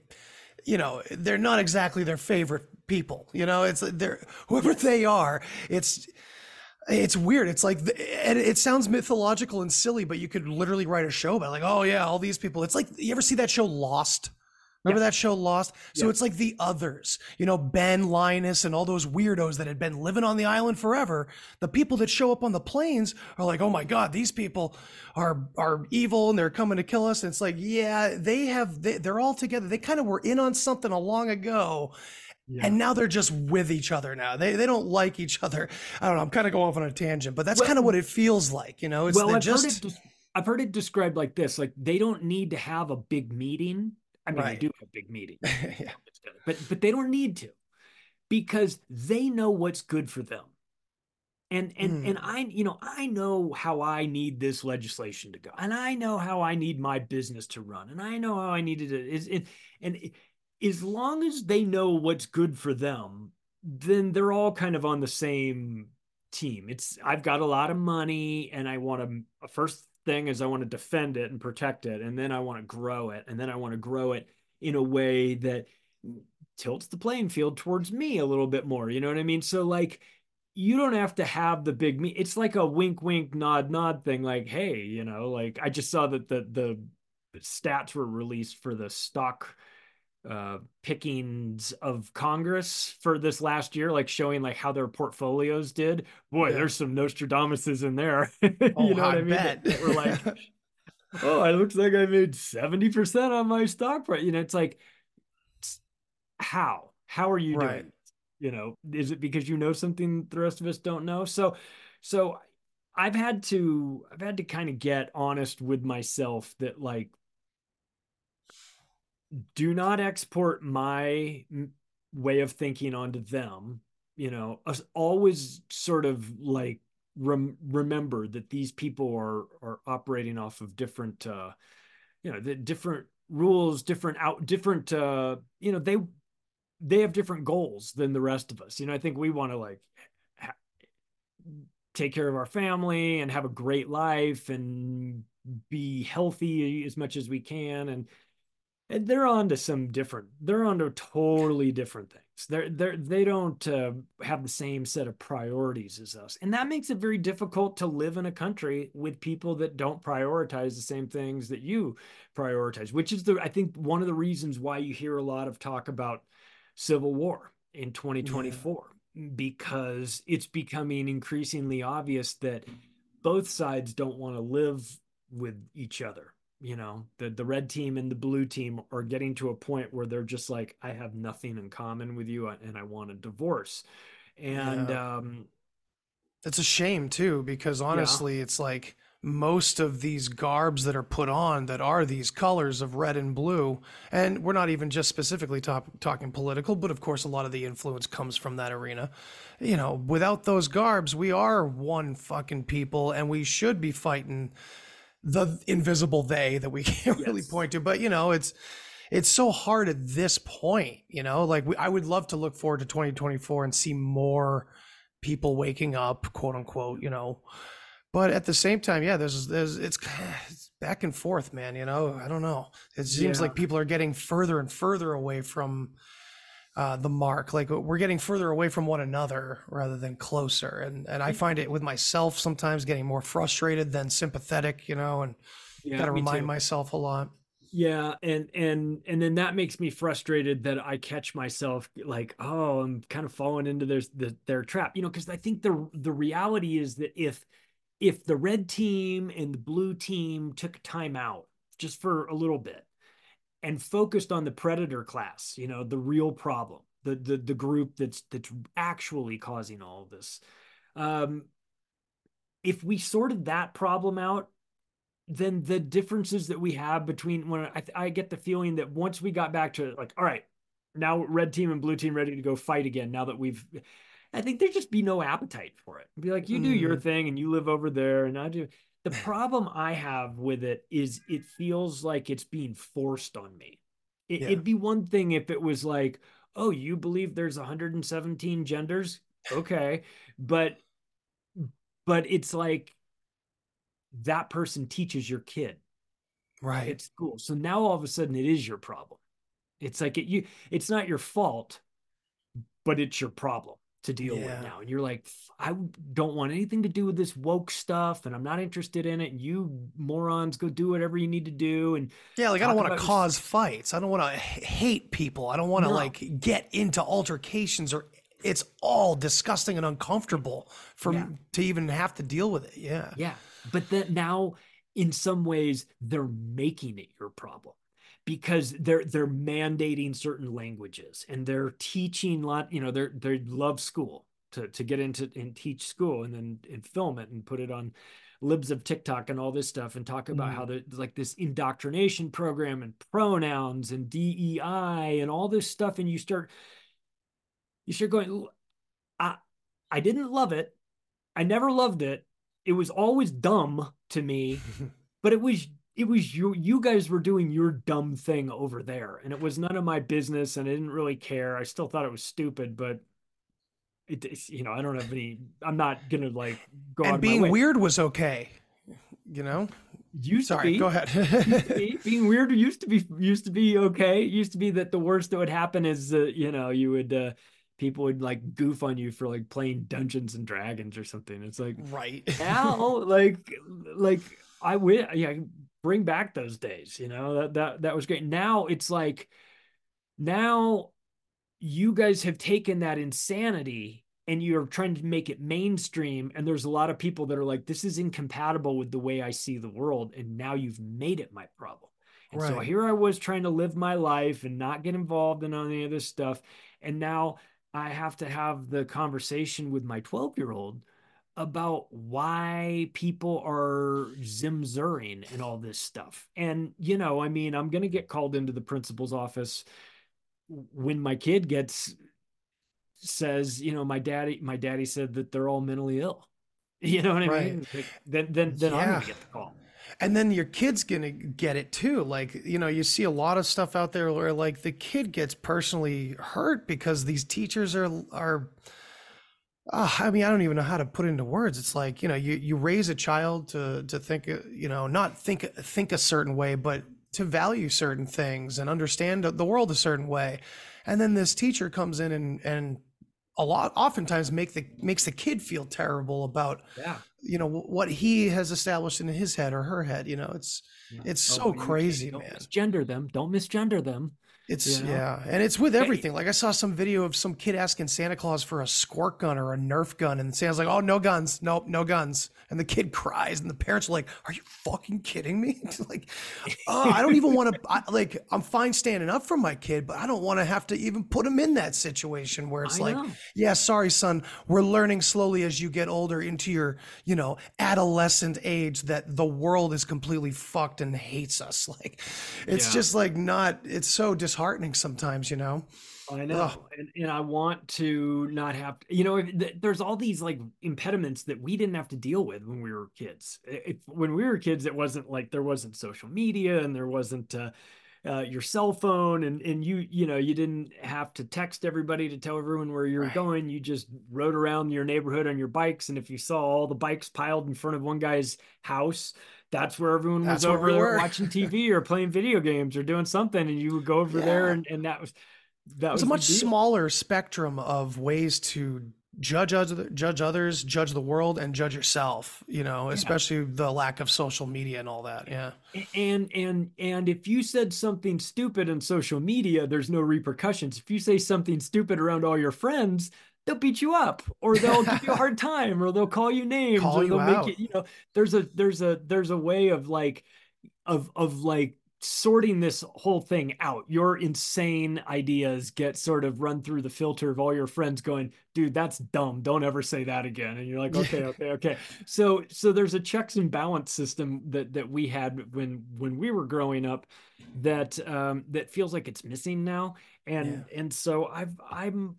you know, they're not exactly their favorite people. You know, it's they're whoever they are. It's it's weird. It's like, and it sounds mythological and silly, but you could literally write a show about like, oh yeah, all these people. It's like you ever see that show Lost? Remember yeah. that show Lost? So yeah. it's like the others, you know, Ben, Linus, and all those weirdos that had been living on the island forever. The people that show up on the planes are like, oh my God, these people are are evil and they're coming to kill us. And it's like, yeah, they have they, they're all together. They kind of were in on something a long ago. Yeah. And now they're just with each other now. They they don't like each other. I don't know. I'm kind of going off on a tangent, but that's well, kind of what it feels like. You know, it's well, I've just. Heard it, I've heard it described like this: like they don't need to have a big meeting I mean, right. they do have big meetings, yeah. but but they don't need to because they know what's good for them. And and mm. and I you know I know how I need this legislation to go, and I know how I need my business to run, and I know how I needed it. Is it and as long as they know what's good for them, then they're all kind of on the same team. It's I've got a lot of money, and I want to first thing is I want to defend it and protect it, and then I want to grow it, and then I want to grow it in a way that tilts the playing field towards me a little bit more. You know what I mean? So like you don't have to have the big me. It's like a wink, wink, nod, nod thing. Like, hey, you know, like I just saw that the the stats were released for the stock uh, pickings of Congress for this last year, like showing like how their portfolios did. Boy, yeah. there's some Nostradamuses in there. you oh, know what I, I mean? That, that were like, oh, it looks like I made 70% on my stock price. You know, it's like, how? How are you right. doing? You know, is it because you know something the rest of us don't know? So, so I've had to, I've had to kind of get honest with myself that like do not export my way of thinking onto them you know always sort of like rem- remember that these people are are operating off of different uh you know the different rules different out different uh you know they they have different goals than the rest of us. You know i think we want to like ha- take care of our family and have a great life and be healthy as much as we can and and they're on to some different they're on to totally different things. They're they're they don't uh, have the same set of priorities as us. And that makes it very difficult to live in a country with people that don't prioritize the same things that you prioritize which is the i think one of the reasons why you hear a lot of talk about civil war in 2024 yeah. because it's becoming increasingly obvious that both sides don't want to live with each other you know the the red team and the blue team are getting to a point where they're just like i have nothing in common with you and i want a divorce and yeah. um it's a shame too because honestly yeah. it's like most of these garbs that are put on that are these colors of red and blue and we're not even just specifically talk, talking political but of course a lot of the influence comes from that arena you know without those garbs we are one fucking people and we should be fighting the invisible they that we can't really point to. But you know, it's it's so hard at this point, you know. Like we, I would love to look forward to 2024 and see more people waking up, quote unquote, you know. But at the same time, yeah, there's there's it's, it's back and forth, man. You know, I don't know. It seems Yeah. like people are getting further and further away from Uh, the mark. Like we're getting further away from one another rather than closer. And and I mm-hmm. find it with myself sometimes getting more frustrated than sympathetic. You know, and Yeah, gotta remind too. myself a lot. Yeah, and and and then that makes me frustrated that I catch myself like, oh, I'm kind of falling into their the, their trap, you know, because I think the the reality is that if if the red team and the blue team took time out just for a little bit and focused on the predator class, you know, the real problem, the the the group that's that's actually causing all of this. Um, if we sorted that problem out, then the differences that we have between when I, I get the feeling that once we got back to like, all right, now red team and blue team ready to go fight again. Now that we've, I think there'd just be no appetite for it. Be like, you do your Mm. thing and you live over there, and I do. The problem I have with it is it feels like it's being forced on me. It, Yeah. It'd be one thing if it was like, oh, you believe there's 117 genders, okay, but but it's like that person teaches your kid Right. at school. So now all of a sudden it is your problem. It's like it, you it's not your fault, but it's your problem to deal Yeah. with now. And you're like, I don't want anything to do with this woke stuff and I'm not interested in it. And you morons go do whatever you need to do. And Yeah, like I don't want to cause fights. I don't want to hate people. I don't want to No. like get into altercations or it's all disgusting and uncomfortable for Yeah. to even have to deal with it. Yeah. Yeah. But then now in some ways they're making it your problem because they're they're mandating certain languages and they're teaching lot, you know, they're they love school to to get into and teach school and then and film it and put it on libs of TikTok and all this stuff and talk about Mhm. how there's like this indoctrination program and pronouns and DEI and all this stuff and you start you start going I I didn't love it. I never loved it. It was always dumb to me, but it was it was you you guys were doing your dumb thing over there and it was none of my business and I didn't really care. I still thought it was stupid, but it it's, you know, I don't have any I'm not going to like go and being weird was okay. You know? used to Sorry, be go to ahead. be- being weird used to be used to be okay. It used to be that the worst that would happen is uh, you know you would uh, people would like goof on you for like playing Dungeons and Dragons or something. It's like right. now like like I will yeah bring back those days. You know that that that was great. Now it's like now you guys have taken that insanity and you're trying to make it mainstream and there's a lot of people that are like this is incompatible with the way i see the world and now you've made it my problem and so here i was trying to live my life and not get involved in any of this stuff and now i have to have the conversation with my 12 year old about why people are zimzuring and all this stuff and you know i mean i'm going to get called into the principal's office when my kid gets says, you know, my daddy, my daddy said that they're all mentally ill. You know what I Right. mean? Like, then, then, then I'm gonna get the call. And then your kid's gonna get it too. Like, you know, you see a lot of stuff out there where like the kid gets personally hurt because these teachers are are Ah, I mean, I don't even know how to put it into words. It's like, you know, you, you raise a child to to think, uh, you know, not think think a certain way, but to value certain things and understand the world a certain way. And then this teacher comes in and and a lot oftentimes make the makes the kid feel terrible about Yeah. you know what he has established in his head or her head. You know, it's it's so Oh, crazy, man. Don't misgender them. Don't misgender them. It's know? yeah, and it's with everything. Like I saw some video of some kid asking Santa Claus for a squirt gun or a Nerf gun, and Santa's like, "Oh, no guns, nope, no guns." And the kid cries, and the parents are like, "Are you fucking kidding me?" like, oh, I don't even want to. Like, I'm fine standing up for my kid, but I don't want to have to even put him in that situation where it's I like, know. "Yeah, sorry, son, we're learning slowly as you get older into your, you know, adolescent age that the world is completely fucked and hates us." Like, it's Yeah. just like not. It's so disheartening sometimes, you know. I know, and, and I want to not have to, you know, there's all these like impediments that we didn't have to deal with when we were kids. If when we were kids, it wasn't like there wasn't social media and there wasn't, uh, uh, your cell phone and and you you know you didn't have to text everybody to tell everyone where you're Right. going you just rode around your neighborhood on your bikes and if you saw all the bikes piled in front of one guy's house that's where everyone was That's where over we there watching tv or playing video games or doing something and you would go over there and, and that was that was a much smaller spectrum of ways to judge other, judge others, judge the world, and judge yourself. You know, especially the lack of social media and all that. Yeah, and and and if you said something stupid on social media there's no repercussions if you say something stupid around all your friends they'll beat you up or they'll give you a hard time or they'll call you names Call or they'll out. make it you know there's a there's a there's a way of like of of like sorting this whole thing out. Your insane ideas get sort of run through the filter of all your friends going dude that's dumb. Don't ever say that again. And you're like okay okay okay. So so there's a checks and balance system that that we had when when we were growing up that um that feels like it's missing now. And and so i've i'm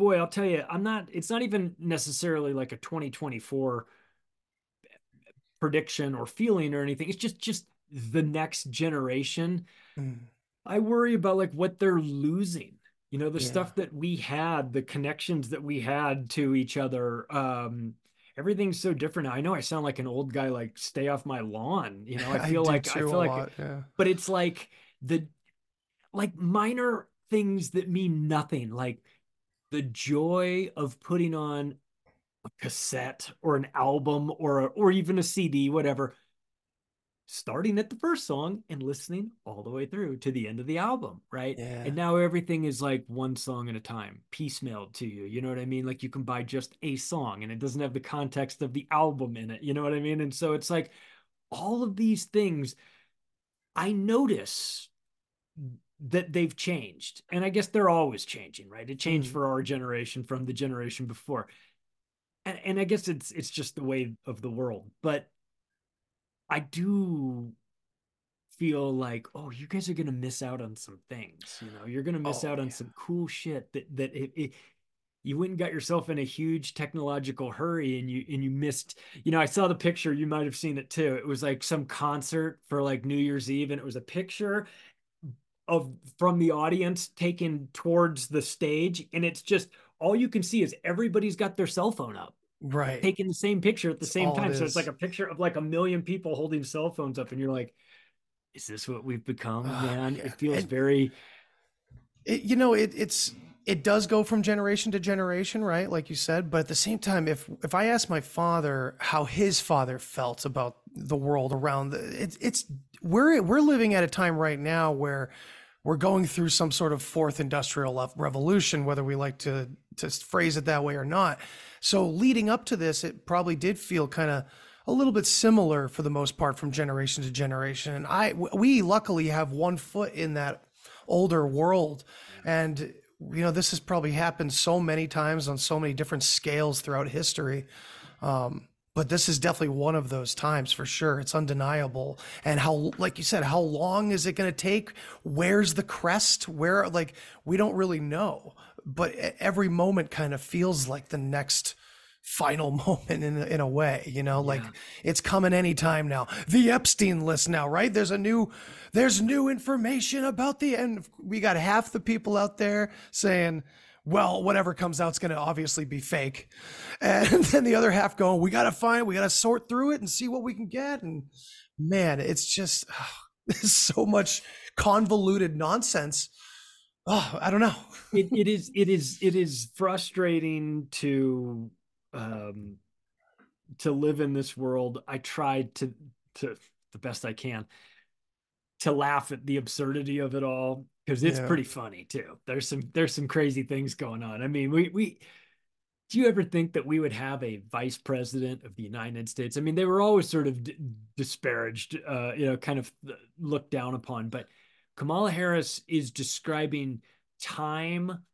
boy i'll tell you i'm not it's not even necessarily like a 2024 prediction or feeling or anything it's just just the next generation Mm. i worry about like what they're losing you know the Yeah. stuff that we had the connections that we had to each other um everything's so different now. i know i sound like an old guy like stay off my lawn you know i feel do like i feel like lot, yeah. but it's like the like minor things that mean nothing like the joy of putting on a cassette or an album or or even a CD whatever starting at the first song and listening all the way through to the end of the album right? Yeah. and now everything is like one song at a time piecemealed to you you know what i mean? Like you can buy just a song and it doesn't have the context of the album in it you know what i mean? And so it's like all of these things i notice that they've changed. And i guess they're always changing right? It changed Mm. for our generation from the generation before. And, and i guess it's it's just the way of the world. But i do feel like oh you guys are gonna miss out on some things you know? You're gonna miss Oh, out on yeah. some cool shit that that it, it you went and got yourself in a huge technological hurry and you and you missed you know i saw the picture you might have seen it too. It was like some concert for like new year's eve and it was a picture of from the audience taken towards the stage and it's just all you can see is everybody's got their cell phone up right. taking the same picture at the same all it time so it's like a picture of like a million people holding cell phones up and you're like is this what we've become Oh, man yeah. it feels very it, you know it, it's it does go from generation to generation right like you said but at the same time if if i ask my father how his father felt about the world around the, it's it's we're we're living at a time right now where we're going through some sort of fourth industrial revolution whether we like to to phrase it that way or not. So leading up to this it probably did feel kind of a little bit similar for the most part from generation to generation. And i we luckily have one foot in that older world. And you know this has probably happened so many times on so many different scales throughout history. Um, but this is definitely one of those times for sure. It's undeniable. And how like you said how long is it going to take? Where's the crest? Where like we don't really know. But every moment kind of feels like the next final moment in a, in a way you know? Like it's coming anytime now. The epstein list now right? There's a new there's new information about the and we got half the people out there saying well whatever comes out is going to obviously be fake. And then the other half going we got to find we got to sort through it and see what we can get. And man it's just there's so much convoluted nonsense. Oh i don't know. It, it is it is it is frustrating to um to live in this world. I tried to to the best i can to laugh at the absurdity of it all because it's Yeah. pretty funny too. There's some there's some crazy things going on. I mean we we do you ever think that we would have a vice president of the united states? I mean they were always sort of d- disparaged uh you know kind of looked down upon but kamala harris is describing time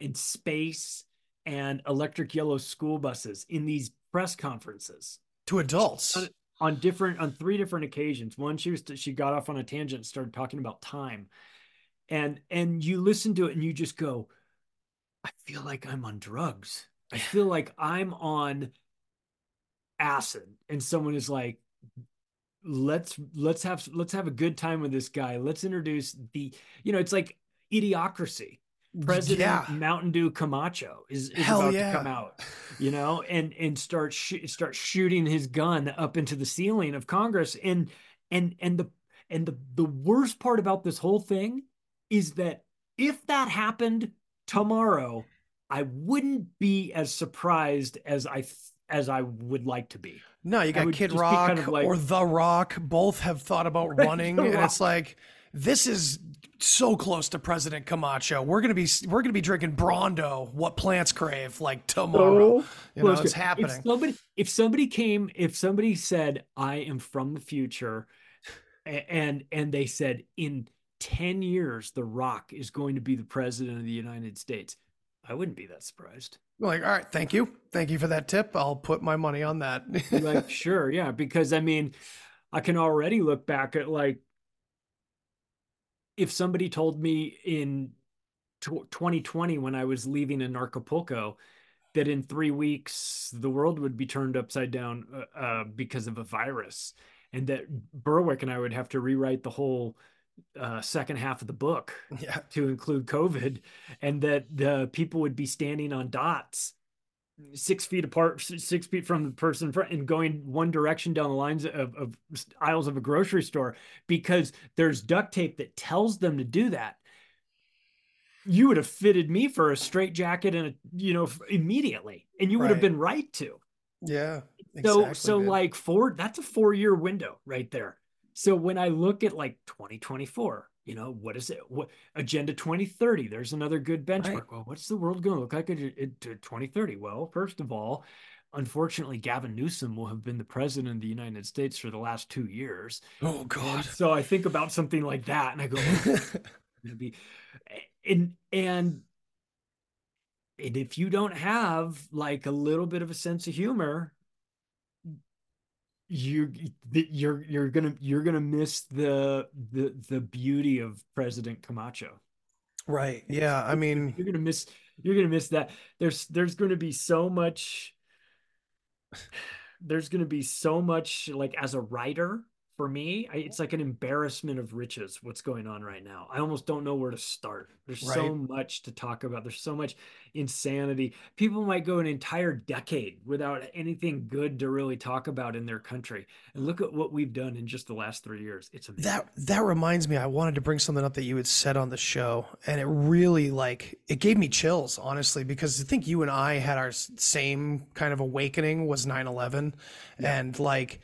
and space and electric yellow school buses in these press conferences. To adults. On, on different on three different occasions. One she was she got off on a tangent and started talking about time and and you listen to it and you just go i feel like i'm on drugs i feel like i'm on acid and someone is like let's let's have let's have a good time with this guy. Let's introduce the you know it's like idiocracy. President Yeah. Mountain Dew Camacho is, is about yeah. to come out, you know, and and start sh- start shooting his gun up into the ceiling of Congress. And and and the and the the worst part about this whole thing is that if that happened tomorrow, I wouldn't be as surprised as I as I would like to be. No, you got Kid Rock kind of like- or The Rock. Both have thought about running, and it's like this is so close to President Camacho. We're gonna be we're gonna be drinking Brawndo. What plants crave like tomorrow. You know, it's happening. If somebody, if somebody came, if somebody said, "I am from the future," and and they said in ten years, The Rock is going to be the president of the United States, I wouldn't be that surprised. like, all right, thank you, thank you for that tip. I'll put my money on that. Like, sure, yeah, because I mean, I can already look back at like if somebody told me in 2020 when I was leaving in Acapulco that in three weeks the world would be turned upside down uh, uh, because of a virus, and that Berwick and I would have to rewrite the whole uh, second half of the book yeah, to include COVID, and that the people would be standing on dots six feet apart, six feet from the person in front, and going one direction down the lines of, of aisles of a grocery store because there's duct tape that tells them to do that. You would have fitted me for a straight jacket and a, you know, immediately, and you would have been right to. yeah. So, exactly, so man. like four, that's a four year window right there. So when I look at like 2024, you know, what is it? What agenda 2030? There's another good benchmark. Right. Well, what's the world going to look like at 2030? Well, first of all, unfortunately, Gavin Newsom will have been the president of the United States for the last two years. oh And god, so I think about something like that and I go, oh, be and and and if you don't have like a little bit of a sense of humor you you're you're gonna you're gonna miss the the the beauty of president camacho right? Yeah, I mean, you're gonna miss you're gonna miss that there's there's gonna be so much there's gonna be so much like as a writer for me I, it's like an embarrassment of riches what's going on right now. I almost don't know where to start. There's so much to talk about. There's so much insanity. People might go an entire decade without anything good to really talk about in their country. And look at what we've done in just the last three years. It's amazing. that that reminds me. I wanted to bring something up that you had said on the show, and it really like it gave me chills, honestly, because I think you and I had our same kind of awakening was 9/11, and like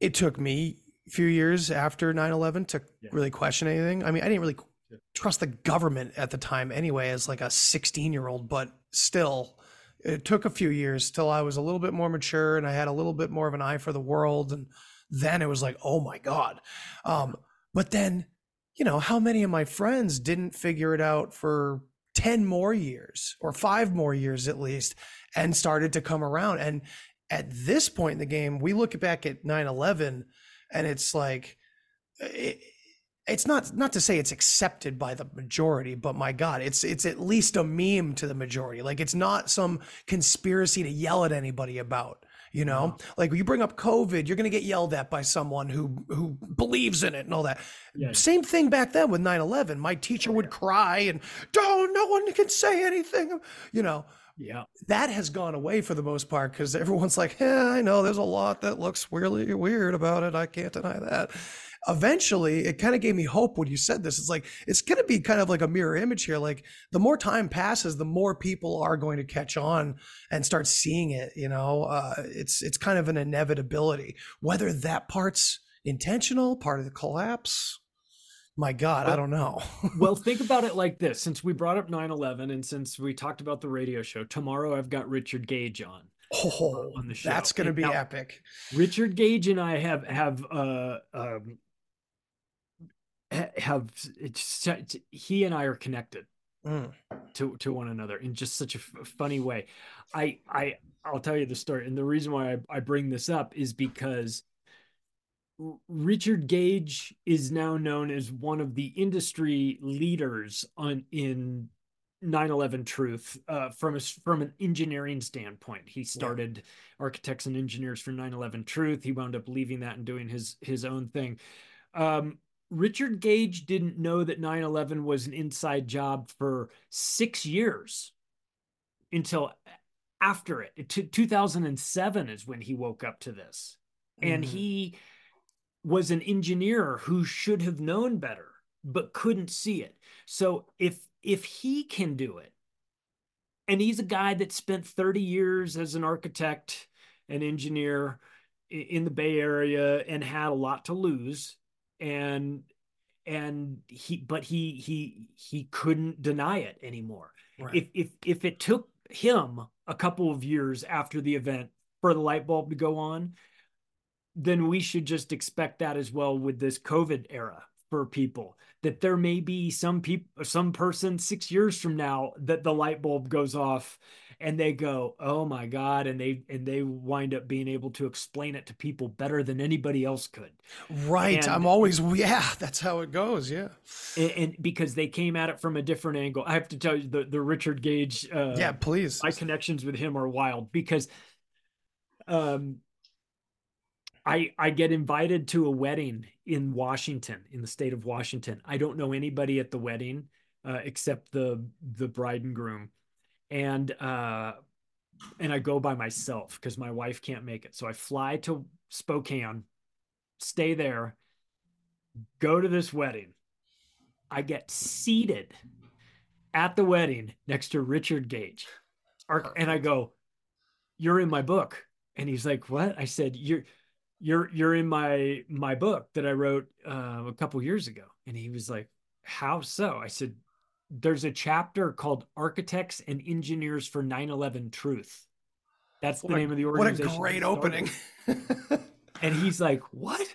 it took me few years after 9/11 to Yeah. really question anything. I mean, I didn't really trust the government at the time anyway, as like a 16 year old, but still. It took a few years till I was a little bit more mature and I had a little bit more of an eye for the world. And then it was like, oh my God. Um, but then, you know, how many of my friends didn't figure it out for 10 more years or five more years at least and started to come around? And at this point in the game, we look back at 9 11 and it's like, it, it's not not to say it's accepted by the majority, but my God, it's it's at least a meme to the majority. Like it's not some conspiracy to yell at anybody about. You know, mm-hmm. like you bring up COVID, you're going to get yelled at by someone who who believes in it and all that. Yeah. Same thing back then with 9/11. My teacher oh, would cry and don't no one can say anything. You know, yeah that has gone away for the most part because everyone's like, yeah, I know there's a lot that looks really weird about it. I can't deny that. Eventually, it kind of gave me hope when you said this. It's like, it's going to be kind of like a mirror image here. Like, the more time passes, the more people are going to catch on and start seeing it. You know, uh, it's it's kind of an inevitability. Whether that part's intentional, part of the collapse, my God, I don't know. well, think about it like this since we brought up 9 11 and since we talked about the radio show, tomorrow I've got Richard Gage on. oh, on the show. that's going to be now- epic. Richard Gage and I have have uh um have it's he and I are connected Mm. to to one another in just such a f- funny way. I I I'll tell you the story, and the reason why I, I bring this up is because Richard Gage is now known as one of the industry leaders on in 9/11 truth uh, from a, from an engineering standpoint. He started yeah. architects and engineers for 9/11 truth. He wound up leaving that and doing his his own thing. Um, Richard Gage didn't know that 9/11 was an inside job for six years until after it. 2007 is when he woke up to this, mm-hmm. and he was an engineer who should have known better but couldn't see it. So if if he can do it, and he's a guy that spent 30 years as an architect and engineer in the Bay Area and had a lot to lose and and he but he he he couldn't deny it anymore. Right. If if if it took him a couple of years after the event for the light bulb to go on, then we should just expect that as well with this COVID era for people that there may be some people some person 6 years from now that the light bulb goes off and they go oh my god and they and they wind up being able to explain it to people better than anybody else could. Right. And, i'm always yeah that's how it goes. Yeah. And, and, because they came at it from a different angle. I have to tell you the the richard gage uh, yeah please. my connections with him are wild because um I I get invited to a wedding in Washington, in the state of Washington. I don't know anybody at the wedding uh, except the the bride and groom, and uh, and I go by myself because my wife can't make it. So I fly to Spokane, stay there, go to this wedding. I get seated at the wedding next to Richard Gage, and I go, "You're in my book." And he's like, "What?" I said, "You're." You're you're in my my book that I wrote uh, a couple years ago." And he was like, "How so?" I said, "There's a chapter called Architects and Engineers for 9/11 Truth." That's the what name of the organization. What a great opening. and he's like, "What?"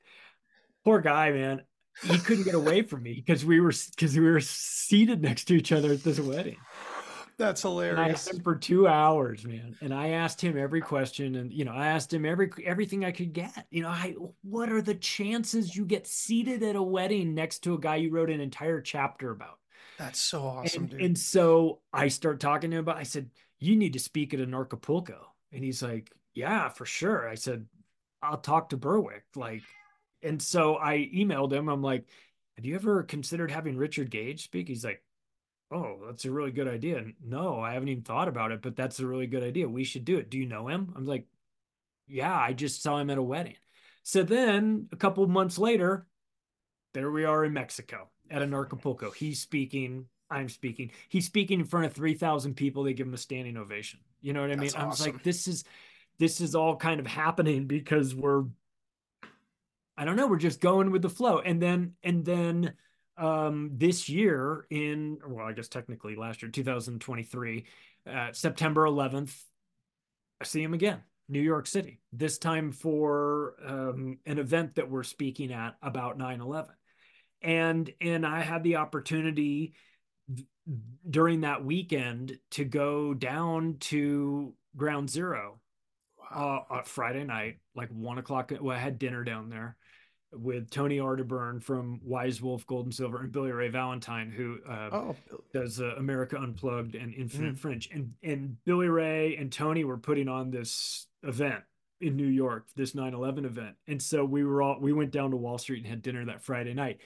Poor guy, man. He couldn't get away from me because we were because we were seated next to each other at this wedding. That's hilarious. And I asked him for two hours, man. And I asked him every question, and you know, I asked him every everything I could get. You know, I what are the chances you get seated at a wedding next to a guy you wrote an entire chapter about? That's so awesome, and, dude. And so I start talking to him about. I said, "You need to speak at Anarchapulco," and he's like, "Yeah, for sure." I said, "I'll talk to Berwick." Like, and so I emailed him. I'm like, "Have you ever considered having Richard Gage speak?" He's like, oh, that's a really good idea. No, I haven't even thought about it, but that's a really good idea. We should do it. Do you know him? I'm like, yeah, I just saw him at a wedding. So then a couple months later, there we are in Mexico at Anarchapulco. He's speaking. I'm speaking. He's speaking in front of 3,000 people. They give him a standing ovation. You know what I mean? I was like, this is, this is all kind of happening because we're, I don't know, we're just going with the flow. And then, and then, um, this year in well i guess technically last year 2023 uh, september 11th i see him again new york city this time for um, an event that we're speaking at about 9-11 and and i had the opportunity during that weekend to go down to ground zero wow. uh, friday night like one o'clock well i had dinner down there with Tony Arterburn from Wise Wolf Gold and Silver and Billy Ray Valentine, who uh, oh. does uh, America Unplugged and Infinite mm. Fringe. And and Billy Ray and Tony were putting on this event in New York, this 9/11 event. And so we were all we went down to Wall Street and had dinner that Friday night.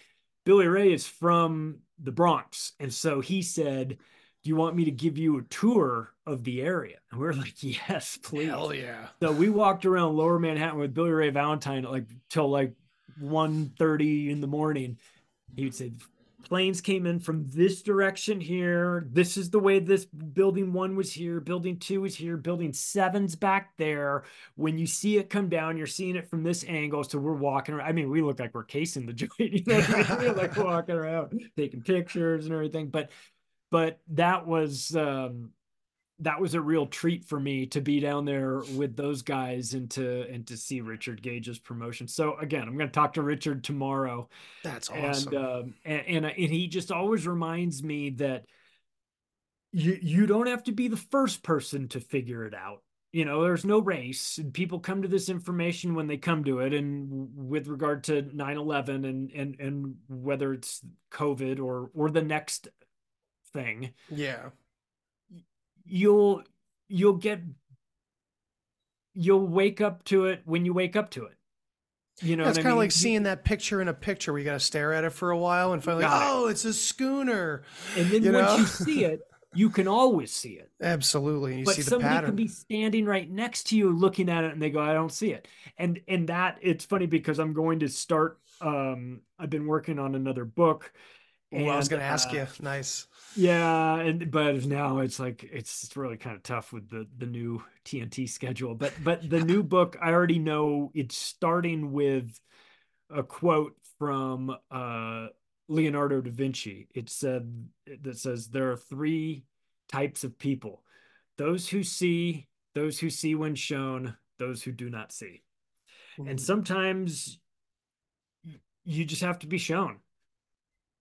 Billy Ray is from the Bronx, and so he said, do you want me to give you a tour of the area? And we are like, yes, please. Hell yeah. So we walked around lower Manhattan with Billy Ray Valentine like till like 1.30 in the morning. He would say planes came in from this direction here. This is the way this building one was here building two is here building seven's back there. When you see it come down you're seeing it from this angle. So we're walking around. I mean we look like we're casing the joint you know we're like walking around taking pictures and everything. But but that was um that was a real treat for me to be down there with those guys and to and to see Richard Gage's promotion. So again, I'm going to talk to Richard tomorrow. That's awesome. And um, and, and and he just always reminds me that you you don't have to be the first person to figure it out. You know, there's no race, and people come to this information when they come to it. And with regard to 9/11 and and and whether it's COVID or or the next thing, yeah, you'll you'll get you'll wake up to it when you wake up to it. You know, Yeah, it's kind of like seeing that picture in a picture where you got to stare at it for a while and finally, it. oh, it's a schooner. and then you once know? you see it, you can always see it. Absolutely. You but see the somebody pattern. can be standing right next to you looking at it and they go i don't see it and and that it's funny because i'm going to start um i've been working on another book Well, I was going to ask uh, you. Nice. Yeah and but now it's like it's, really kind of tough with the the new tnt schedule but but the new book i already know it's starting with a quote from uh leonardo da vinci. It said that says there are three types of people those who see those who see when shown those who do not see. And Mm, sometimes you just have to be shown.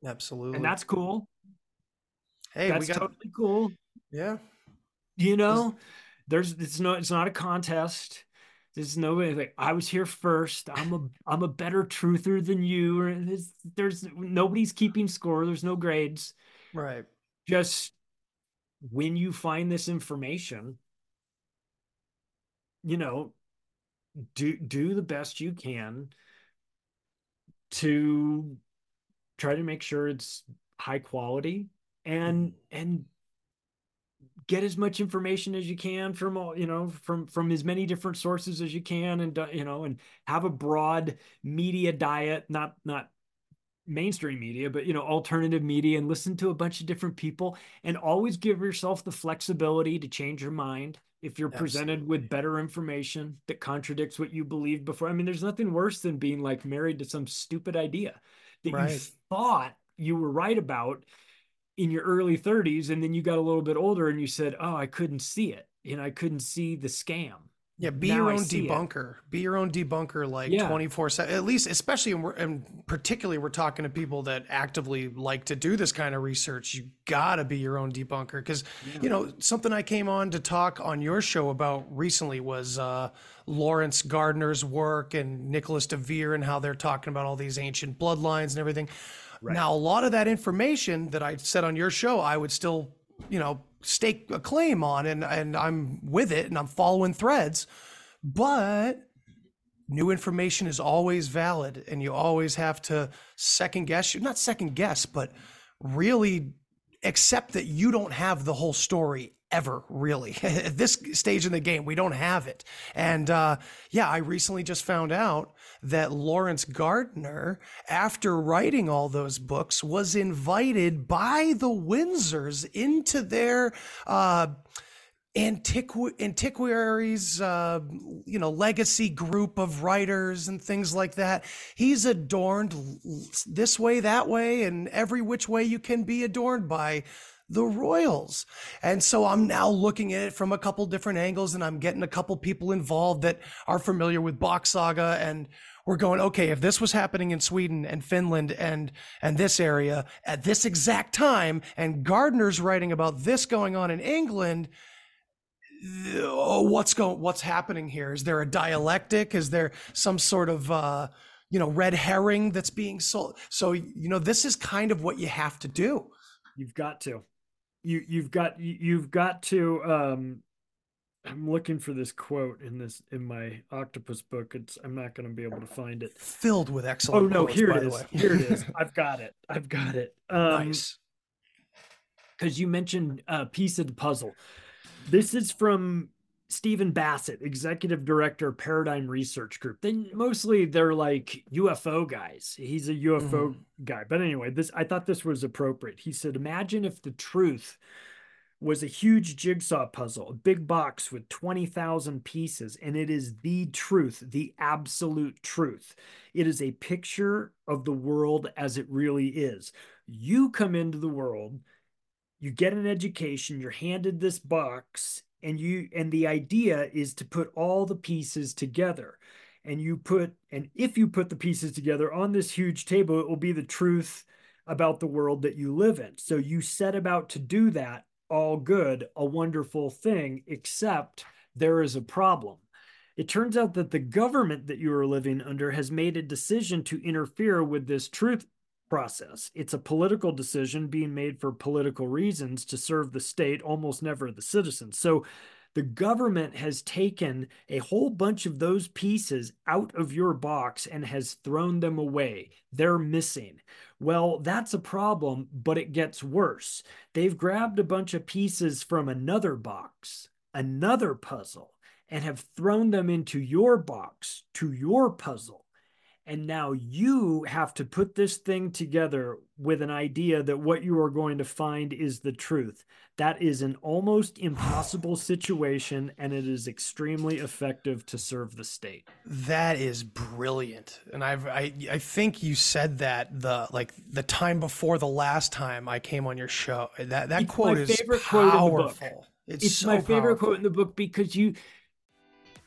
Absolutely. and that's cool hey, that's we got, totally cool. Yeah. you know there's it's no it's not a contest. There's no way like i was here first. I'm a i'm a better truther than you. Or there's, there's nobody's keeping score. There's no grades. Right. just when you find this information you know do do the best you can to try to make sure it's high quality and and get as much information as you can from all you know from from as many different sources as you can and uh, you know and have a broad media diet not not mainstream media but you know alternative media and listen to a bunch of different people and always give yourself the flexibility to change your mind if you're presented with better information that contradicts what you believed before. I mean there's nothing worse than being like married to some stupid idea that you thought you were right about in your early 30s and then you got a little bit older and you said oh i couldn't see it And i couldn't see the scam Yeah, be Now your own see it. debunker. Be your own debunker, like Yeah. twenty four seven. At least, especially, and, we're, and particularly, we're talking to people that actively like to do this kind of research. You gotta be your own debunker because, you know, something I came on to talk on your show about recently was uh, Lawrence Gardner's work and Nicholas DeVere and how they're talking about all these ancient bloodlines and everything. Now, a lot of that information that I said on your show, I would still, you know, stake a claim on, and and I'm with it, and I'm following threads, but new information is always valid, and you always have to second guess. You not second guess, but really accept that you don't have the whole story ever really. At this stage in the game we don't have it. And uh, yeah i recently just found out that lawrence gardner after writing all those books was invited by the windsors into their uh, antiqu- antiquaries, uh, you know, legacy group of writers and things like that. He's adorned this way, that way, and every which way you can be adorned by the royals. And so I'm now looking at it from a couple different angles and I'm getting a couple people involved that are familiar with Bock Saga and we're going, okay, if this was happening in Sweden and Finland and and this area at this exact time, and Gardner's writing about this going on in England, oh, what's going what's happening here? Is there a dialectic? Is there some sort of uh you know red herring that's being sold so you know this is kind of what you have to do. You've got to. You you've got you- you've got to um i'm looking for this quote in this in my octopus book it's i'm not going to be able to find it filled with excellent oh no quotes, here it is here it is i've got it i've got it um nice because you mentioned a piece of the puzzle. This is from Stephen Bassett, executive director, Paradigm Research Group. Then mostly they're like UFO guys. He's a UFO guy. But anyway, this I thought this was appropriate. He said, Imagine if the truth was a huge jigsaw puzzle, a big box with 20,000 pieces, and it is the truth, the absolute truth. It is a picture of the world as it really is. You come into the world, you get an education, you're handed this box, and you and the idea is to put all the pieces together. And you put, and if you put the pieces together on this huge table, it will be the truth about the world that you live in. So you set about to do that, all good, a wonderful thing, except there is a problem. It turns out that the government that you are living under has made a decision to interfere with this truth process. It's a political decision being made for political reasons to serve the state, almost never the citizens. So the government has taken a whole bunch of those pieces out of your box and has thrown them away. They're missing. Well, that's a problem, but it gets worse. They've grabbed a bunch of pieces from another box, another puzzle, and have thrown them into your box, to your puzzle. And now you have to put this thing together with an idea that what you are going to find is the truth. That is an almost impossible situation, and it is extremely effective to serve the state. That is brilliant, and I've I I think you said that the like the time before the last time I came on your show. That that It's quote my is favorite quote in the book. powerful. It's, so my favorite powerful. quote in the book because you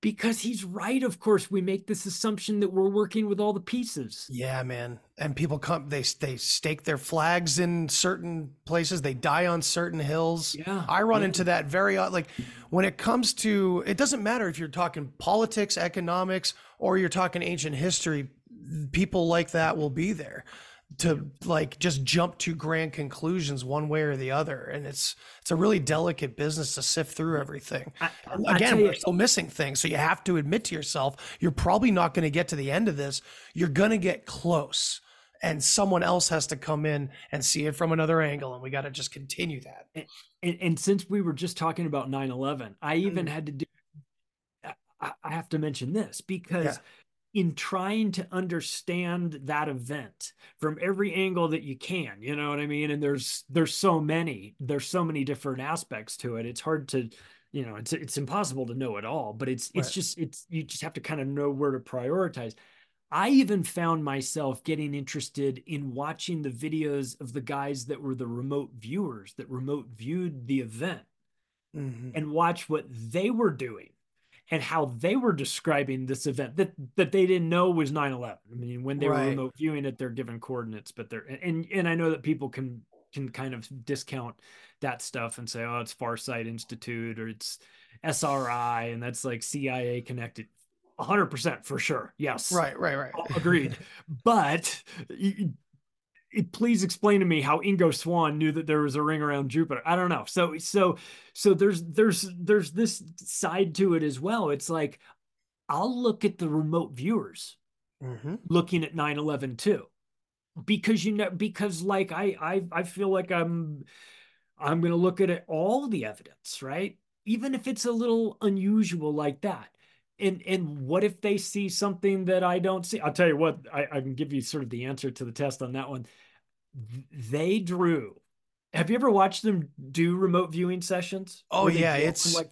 Because he's right. Of course, we make this assumption that we're working with all the pieces. Yeah, man. And people come they they stake their flags in certain places. They die on certain hills. Yeah, I run yeah. into that very odd like when it comes to it doesn't matter if you're talking politics, economics, or you're talking ancient history, people like that will be there to like just jump to grand conclusions one way or the other and it's it's a really delicate business to sift through everything I- I again tell we're you- still missing things so you have to admit to yourself you're probably not going to get to the end of this you're going to get close and someone else has to come in and see it from another angle and we got to just continue that And, and since we were just talking about 9 11, I even Mm. had to do, I, I have to mention this because Yeah. In trying to understand that event from every angle that you can, you know what I mean? And there's, there's so many, there's so many different aspects to it. It's hard to, you know, it's, it's impossible to know it all, but it's, it's Right. just, it's, you just have to kind of know where to prioritize. I even found myself getting interested in watching the videos of the guys that were the remote viewers that remote viewed the event Mhm. and watch what they were doing and how they were describing this event that that they didn't know was 9/11. I mean, when they Right. were remote viewing it, they're given coordinates, but they're and and I know that people can can kind of discount that stuff and say, oh, it's Farsight Institute or it's SRI and that's like CIA connected. 100% for sure. Yes. right right right Agreed. but y- y- it- please explain to me how Ingo Swann knew that there was a ring around Jupiter. I don't know. So so so there's there's there's this side to it as well. It's like I'll look at the remote viewers hmm looking at 9/11 too. Because you know because like I I I feel like I'm I'm going to look at it, all the evidence, right? Even if it's a little unusual like that. And and what if they see something that I don't see? I'll tell you what, I, I can give you sort of the answer to the test on that one. They drew. Have you ever watched them do remote viewing sessions? Oh, yeah, it's- like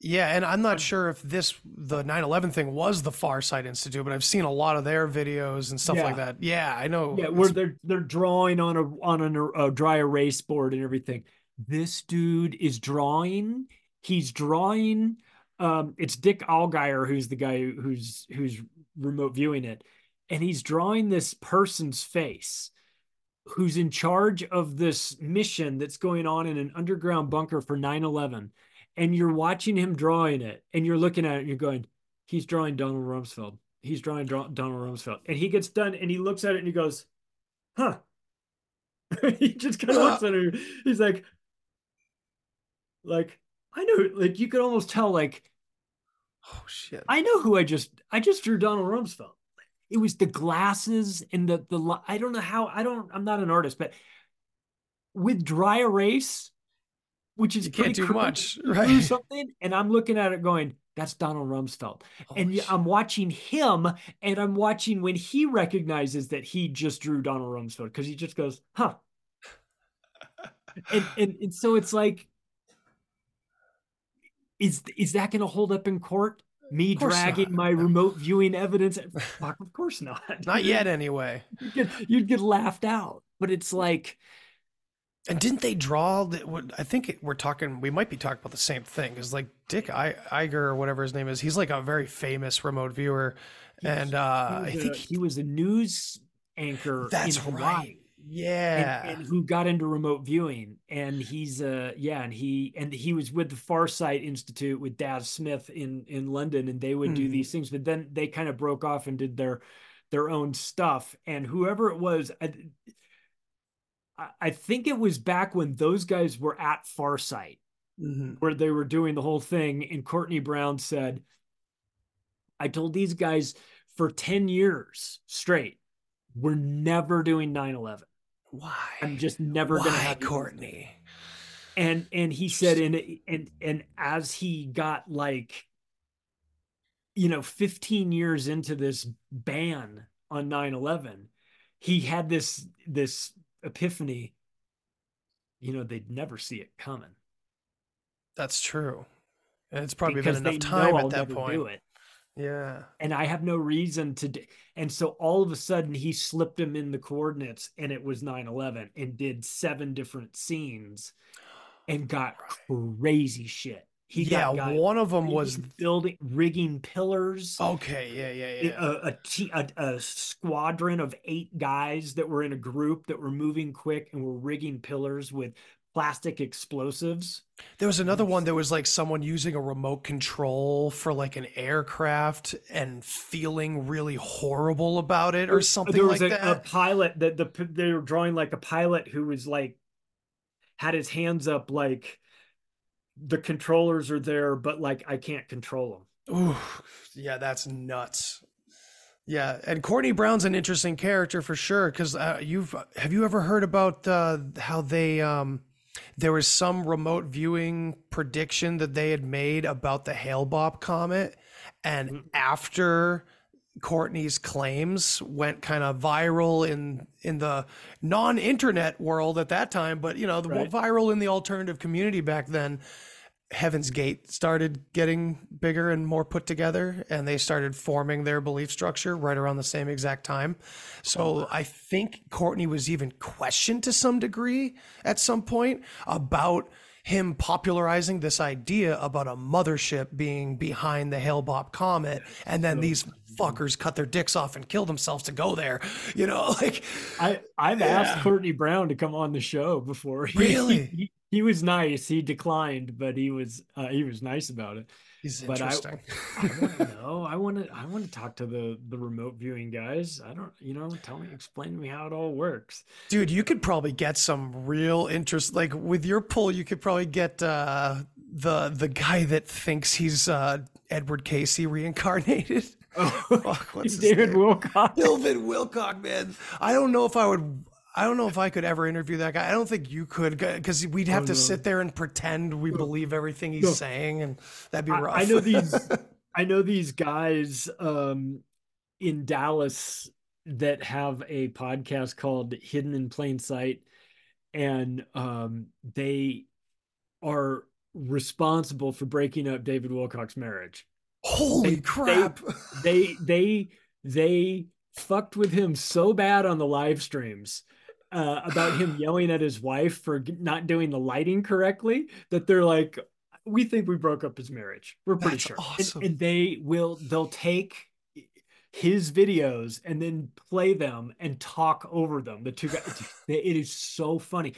Yeah, and I'm not sure if this the 9/11 thing was the Farsight Institute, but I've seen a lot of their videos and stuff like that. Yeah, I know. Yeah, where they're they're drawing on a on an, a dry erase board and everything. This dude is drawing. He's drawing. Um, it's Dick Allgeier who's the guy who's who's remote viewing it, and he's drawing this person's face, who's in charge of this mission that's going on in an underground bunker for 9/11, and you're watching him drawing it, and you're looking at it, and you're going, he's drawing Donald Rumsfeld. He's drawing Donald Rumsfeld, and he gets done, and he looks at it, and he goes, "Huh." he just kind of looks at her. He's like, like I know, like you could almost tell, like oh shit. I know who I just I just drew Donald Rumsfeld. it was the glasses and the the I don't know how I don't I'm not an artist, but with dry erase, which is you can't do much, right? Do something, and I'm looking at it going, that's Donald Rumsfeld. Oh, and shit. I'm watching him and I'm watching when he recognizes that he just drew Donald Rumsfeld because he just goes, huh. and, and and so it's like, is is that gonna hold up in court? Me dragging not. my remote viewing evidence? Fuck, of course not. Not yet, anyway. you'd, get, you'd get laughed out. But it's like and didn't they draw? The, I think we're talking. We might be talking about the same thing. Because like Dick I, Iger or whatever his name is, he's like a very famous remote viewer, and uh, I think he, he, was a news anchor. That's in Hawaii. right. Yeah, and, and, who got into remote viewing, and he's uh yeah, and he and he was with the Farsight Institute with Daz Smith in in London, and they would mm. do mm-hmm. these things, but then they kind of broke off and did their their own stuff, and whoever it was. I, I think it was back when those guys were at Farsight, mm-hmm. where they were doing the whole thing. And Courtney Brown said, I told these guys for 10 years straight, we're never doing 9 11. Why? I'm just never going to have Courtney. And and he said, and and and as he got like, you know, 15 years into this ban on 9 11, he had this this epiphany, you know, they'd never see it coming. That's true. And it's probably because been enough time at that point. Yeah. And I have no reason to. D- and so all of a sudden he slipped him in the coordinates and it was 9 11 and did seven different scenes and got crazy shit. He yeah, got, one of them was building rigging pillars. Okay, yeah, yeah, yeah. A, a, t- a, a squadron of eight guys that were in a group that were moving quick and were rigging pillars with plastic explosives. There was another one that was like someone using a remote control for like an aircraft and feeling really horrible about it or something there was like a, that. A pilot that the they were drawing like a pilot who was like had his hands up like the controllers are there, but like I can't control them. Ooh, yeah, that's nuts. Yeah, and Courtney Brown's an interesting character for sure. Because uh, you've have you ever heard about uh, how they um, there was some remote viewing prediction that they had made about the Hale-Bopp comet, and mm-hmm. after Courtney's claims went kind of viral in in the non-internet world at that time, but you know, the right. viral in the alternative community back then. Heaven's Gate started getting bigger and more put together, and they started forming their belief structure right around the same exact time. So I think Courtney was even questioned to some degree at some point about him popularizing this idea about a mothership being behind the Hale-Bopp comet, and then these fuckers cut their dicks off and kill themselves to go there. You know, like I I've yeah. asked Courtney Brown to come on the show before. Really? He, he, was nice. He declined, but he was uh, he was nice about it. He's but interesting. I, I want to know. I want to. I want to talk to the the remote viewing guys. I don't. You know, tell me, explain to me how it all works, dude. You could probably get some real interest. Like with your pull, you could probably get uh, the the guy that thinks he's uh, Edward Cayce reincarnated. Oh, Fuck, what's David? Wilcock. David Wilcock, man. I don't know if I would I don't know if I could ever interview that guy. I don't think you could because we'd have oh, to no. sit there and pretend we believe everything he's no. saying, and that'd be rough. I, I know these. I know these guys um, in Dallas that have a podcast called Hidden in Plain Sight, and um, they are responsible for breaking up David Wilcock's marriage. Holy they, crap! They, they they they fucked with him so bad on the live streams uh, about him yelling at his wife for not doing the lighting correctly that they're like we think we broke up his marriage we're pretty That's sure awesome. and, and they will they'll take his videos and then play them and talk over them. The two guys, it is so funny.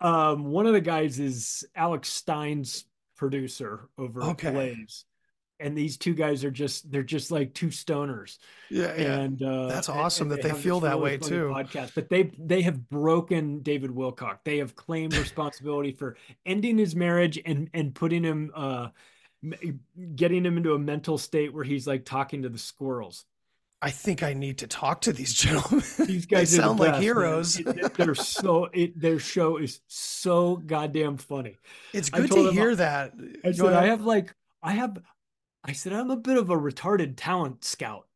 Um, one of the guys is Alex Stein's producer over okay. Blaze and these two guys are just they're just like two stoners yeah, yeah. and uh, that's awesome and, and that they, they feel that really way too podcast but they they have broken david wilcock they have claimed responsibility for ending his marriage and and putting him uh getting him into a mental state where he's like talking to the squirrels I think I need to talk to these gentlemen. These guys are the sound like heroes. It- they're so it, their show is so goddamn funny. It's good to hear that. I said I have like I have I said I'm a bit of a retarded talent scout.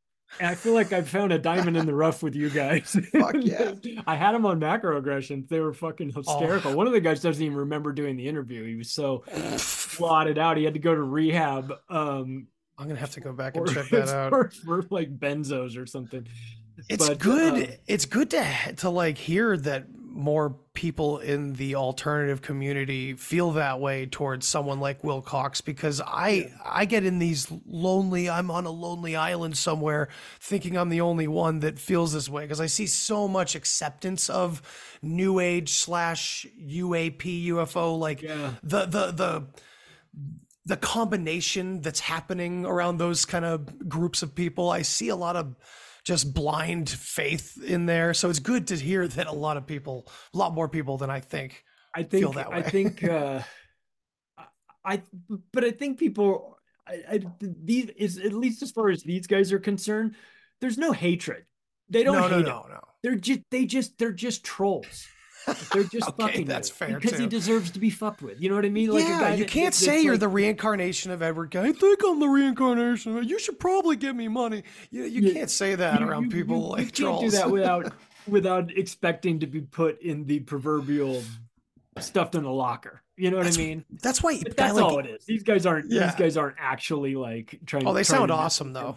And I feel like I found a diamond in the rough with you guys. Fuck yeah. I had them on macroaggressions. They were fucking Oh. hysterical. One of the guys doesn't even remember doing the interview. He was so blotted out. He had to go to rehab. Um I'm gonna have to go back and check that out. for, for like benzos or something. It's But, good. uh, it's good to to like hear that more people in the alternative community feel that way towards someone like Wilcocks because I I get in these lonely I'm on a lonely island somewhere thinking I'm the only one that feels this way because I see so much acceptance of new age slash UAP UFO like Yeah. the the the the combination that's happening around those kind of groups of people. I see a lot of just blind faith in there. So it's good to hear that a lot of people, a lot more people than I think, I think feel that way. I think uh I but I think people I, I these is at least as far as these guys are concerned, there's no hatred. They don't no, no, hate no, no. They're just they just they're just trolls. They're just Okay, fucking that's with fair, because he deserves to be fucked with. You know what I mean? a yeah, guy you that- can't that- say you're like- the reincarnation of Edward. Guy. I think I'm the reincarnation. of You should probably give me money. You, you You- can't say that you- around you- people like you trolls. can't do that without without expecting to be put in the proverbial stuffed in the locker. You know what That's- I mean? That's why. But that's like- all it is. These guys aren't. Yeah. These guys aren't actually like trying. Oh, they sound awesome though.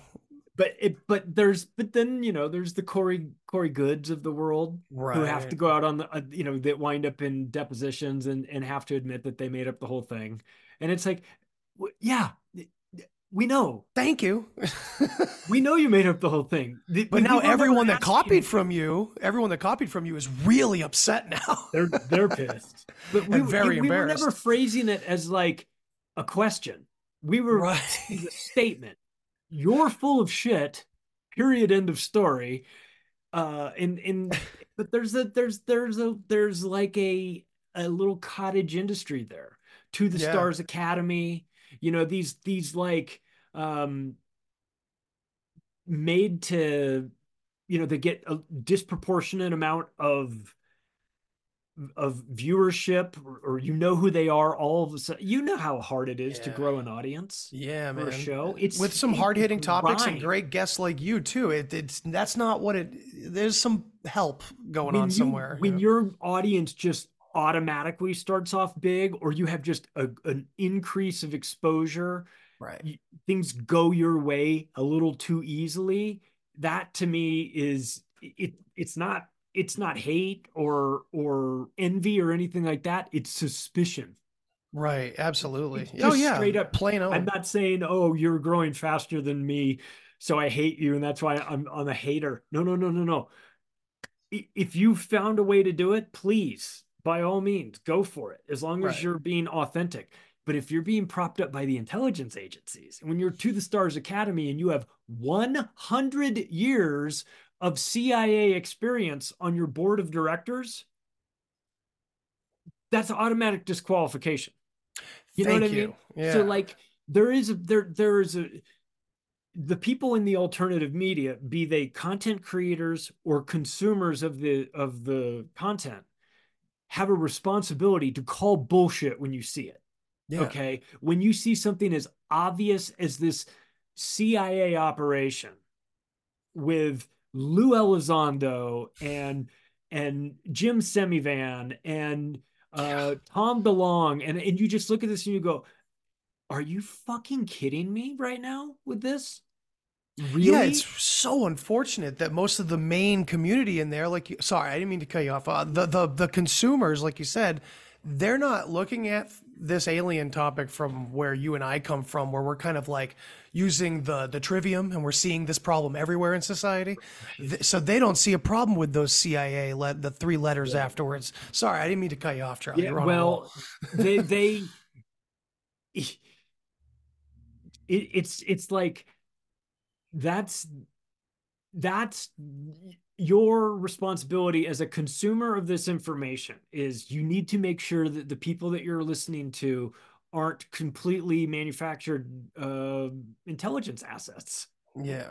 But it. But there's. But then you know, there's the Corey Corey Goodes of the world who have to go out on the. Uh, you know, that wind up in depositions and and have to admit that they made up the whole thing. And it's like, w- yeah, we know. Thank you. We know you made up the whole thing. The- But now everyone that copied from you, everyone that copied from you is really upset now. They're they're pissed. But we, And very we were embarrassed. never phrasing it as like a question. We were Right. a statement. You're full of shit. Period. End of story. Uh, and and but there's a there's there's a there's like a a little cottage industry there. To the Yeah. Stars Academy. You know these these like um made to you know they get a disproportionate amount of of viewership or, or you know who they are all of a sudden you know how hard it is to grow an audience Yeah, for man. a show uh, it's with some it's hard hitting topics and great guests like you too. It, it's that's not what it. There's some help going When on you- somewhere. you when know? your audience just automatically starts off big or you have just a, an increase of exposure right. y- things go your way a little too easily that to me is it it's not it's not hate or or envy or anything like that it's suspicion Right. Absolutely. Oh yeah. straight up plain old. i'm not saying oh you're growing faster than me so i hate you and that's why i'm i'm a hater no no no no no if you found a way to do it please by all means go for it as long as Right. you're being authentic but if you're being propped up by the intelligence agencies when you're to the stars academy and you have 100 years of cia experience on your board of directors that's automatic disqualification you know Thank what I mean? Yeah. So like there is a there there is a the people in the alternative media, be they content creators or consumers of the of the content, have a responsibility to call bullshit when you see it. yeah. Okay. When you see something as obvious as this CIA operation with Lou Elizondo and and Jim Semivan and uh Tom DeLonge and and you just look at this and you go, are you fucking kidding me right now with this? Really? Yeah, it's so unfortunate that most of the main community in there, like, you, sorry, I didn't mean to cut you off. Uh, the the the consumers, like you said, they're not looking at this alien topic from where you and I come from, where we're kind of like using the the trivium, and we're seeing this problem everywhere in society. Th- So they don't see a problem with those CIA let the three letters afterwards. Sorry, I didn't mean to cut you off, Charlie. Yeah, You're on a roll. well, they they it, it's it's like that's that's your responsibility as a consumer of this information is you need to make sure that the people that you're listening to aren't completely manufactured uh, intelligence assets yeah,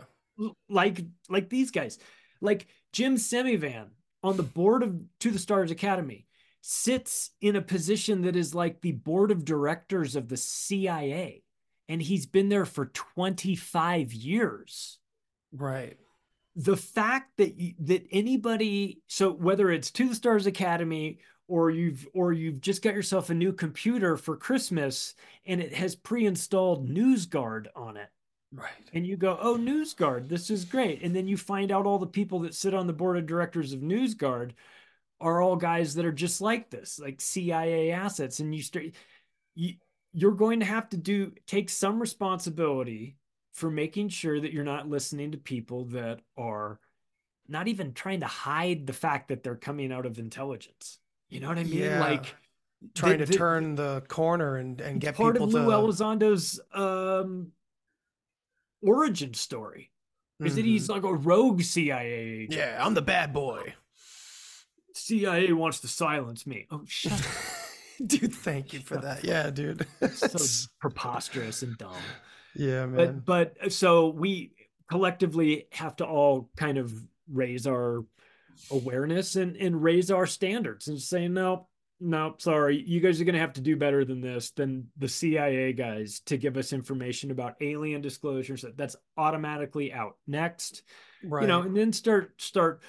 like like these guys, like Jim Semivan on the board of To the Stars Academy sits in a position that is like the board of directors of the CIA and he's been there for 25 years. Right. The fact that that anybody so whether it's To the Stars Academy or you've or you've just got yourself a new computer for Christmas and it has pre-installed NewsGuard on it. Right. And you go, "Oh, NewsGuard, this is great." And then you find out all the people that sit on the board of directors of NewsGuard are all guys that are just like this, like CIA assets and you start you you're going to have to do take some responsibility for making sure that you're not listening to people that are not even trying to hide the fact that they're coming out of intelligence. You know what I mean? Yeah. Like Trying the- to the- turn the corner and, and get part people of Lou to Elizondo's um origin story is that Mhm. he's like a rogue CIA agent. Yeah, I'm the bad boy. CIA wants to silence me. Oh shut dude, thank you for that. Yeah, dude. so preposterous and dumb. Yeah, man. But but so we collectively have to all kind of raise our awareness and and raise our standards and say no no sorry you guys are going to have to do better than this than the CIA guys to give us information about alien disclosures that's automatically out next right. you know and then start start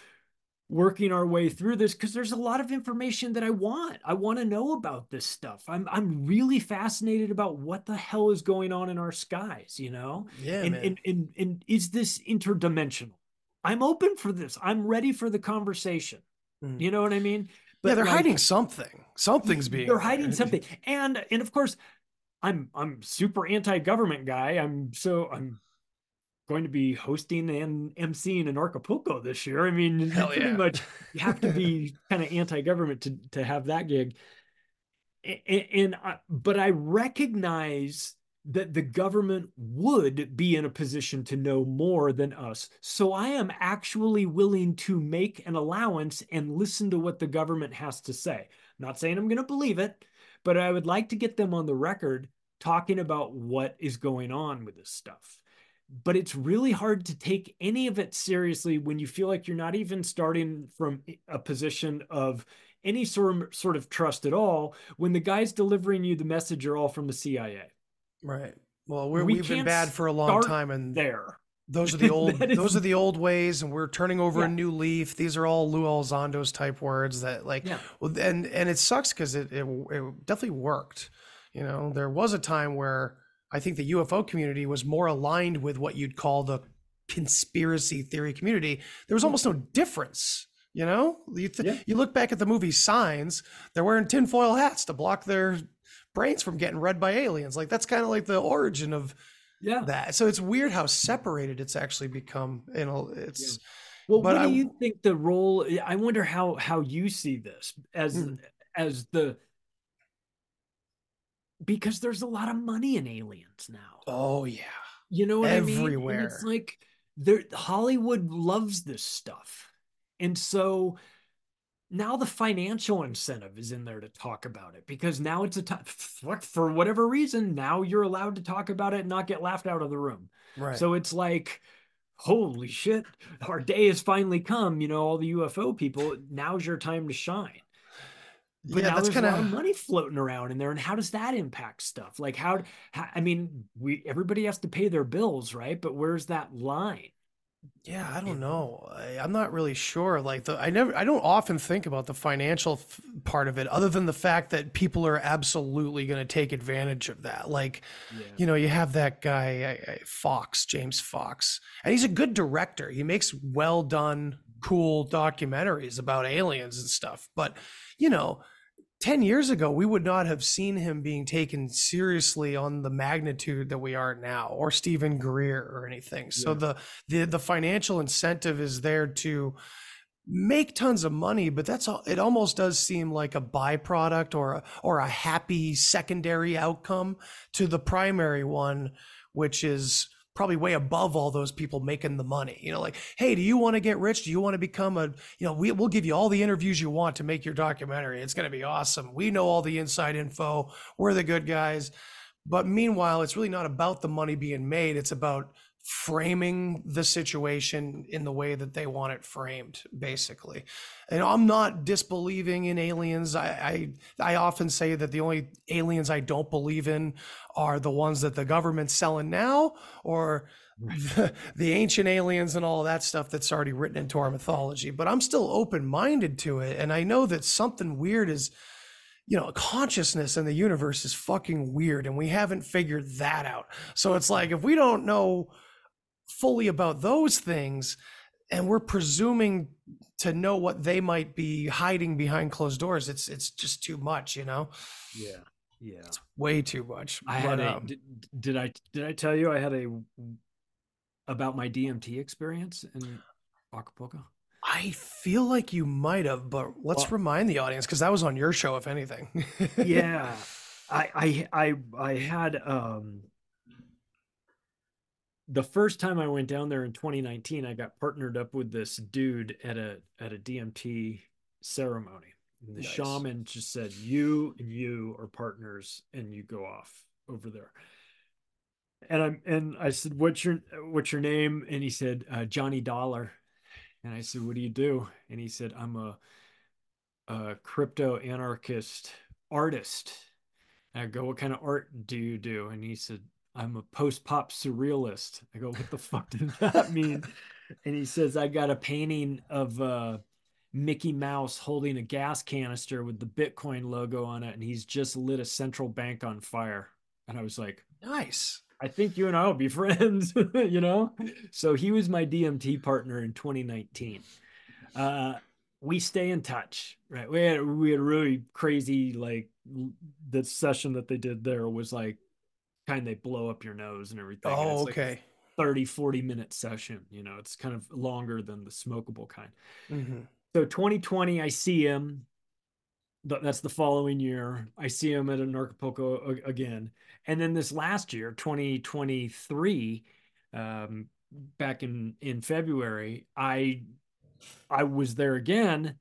working our way through this because there's a lot of information that I want. I want to know about this stuff. I'm I'm really fascinated about what the hell is going on in our skies, you know? yeah, and, man. and and and is this interdimensional? I'm open for this. I'm ready for the conversation. Mm. You know what I mean? yeah, they're like, hiding something. Something's being They're hiding something. And and of course, I'm I'm super anti-government guy. I'm so I'm going to be hosting and emceeing in Acapulco this year. I mean, Hell pretty yeah. much you have to be kind of anti-government to to have that gig. And, and I, but I recognize that the government would be in a position to know more than us. So I am actually willing to make an allowance and listen to what the government has to say. not saying I'm going to believe it, but I would like to get them on the record talking about what is going on with this stuff. But it's really hard to take any of it seriously when you feel like you're not even starting from a position of any sort of, sort of trust at all when the guys delivering you the message are all from the CIA. Right. Well, we're, We have been bad for a long time, and There. those are the old is- those are the old ways, and we're turning over Yeah. a new leaf. These are all Lou Elizondo's type words that like, Yeah. well, and and it sucks because it, it it definitely worked. You know, there was a time where I think the UFO community was more aligned with what you'd call the conspiracy theory community. There was almost no difference. You know, you, th- Hmm. Yeah. you look back at the movie Signs, they're wearing tinfoil hats to block their brains from getting read by aliens. Like that's kind of like the origin of Yeah. that. So it's weird how separated it's actually become. You know, it's Well, but what I- do you think the role? I wonder how how you see this as Hmm. as the because there's a lot of money in aliens now. oh yeah, You know what I mean? And Everywhere. it's like there Hollywood loves this stuff. And so now the financial incentive is in there to talk about it because now it's a time for whatever reason, now you're allowed to talk about it and not get laughed out of the room. right. So it's like, holy shit, our day has finally come. You know, all the UFO people, now's your time to shine. But yeah, now that's kind of money floating around in there, and how does that impact stuff? Like how, how? I mean, we everybody has to pay their bills, right? But where's that line? yeah. I don't know. I, I'm not really sure. Like the I never I don't often think about the financial f- part of it, other than the fact that people are absolutely going to take advantage of that. Like you know, you have that guy I- I- Fox, James Fox, and he's a good director. He makes well done, cool documentaries about aliens and stuff. But you know, ten years ago, we would not have seen him being taken seriously on the magnitude that we are now, or Stephen Greer or anything. So Yeah. the the the financial incentive is there to make tons of money, but that's all. It almost does seem like a byproduct or a, or a happy secondary outcome to the primary one, which is probably way above all those people making the money. You know, like, hey, do you want to get rich? Do you want to become a, you know, we, we'll give you all the interviews you want to make your documentary. It's going to be awesome. We know all the inside info. We're the good guys. But meanwhile, it's really not about the money being made. It's about framing the situation in the way that they want it framed basically. And i'm not disbelieving in aliens. I, I i often say that the only aliens i don't believe in are the ones that the government's selling now or the, the ancient aliens and all that stuff that's already written into our mythology. But i'm still open-minded to it. And i know that something weird is you know, consciousness in the universe is fucking weird and we haven't figured that out. So it's like if we don't know fully about those things and we're presuming to know what they might be hiding behind closed doors, it's it's just too much, you know. Yeah. Yeah. It's way too much. I had a um, did, did I did I tell you I had a about my DMT experience in Acapulco? I feel like you might have, but let's Well- remind the audience because that was on your show, if anything. yeah I, I i i had um the first time i went down there in 2019 i got partnered up with this dude at a at a dmt ceremony and the Nice. shaman just said you and you are partners and you go off over there and i'm and i said what's your what's your name and he said uh, johnny dollar and i said what do you do and he said i'm a a crypto anarchist artist. And I go, what kind of art do you do? And he said, I'm a post pop surrealist. I go, what the fuck does that mean? And he says, I got a painting of uh, Mickey Mouse holding a gas canister with the Bitcoin logo on it, and he's just lit a central bank on fire. And I was like, nice. I think you and I will be friends, you know? So he was my DMT partner in 2019. Uh, we stay in touch, right? We had, we had a really crazy, like, the session that they did there was like kind they blow up your nose and everything. and Oh, like okay. 30, 40 minute session, you know, it's kind of longer than the smokable kind. Mhm. So 2020, I see him. That's the following year. I see him at Anarchapulco again. And then this last year, 2023, um, back in in February, I I was there again,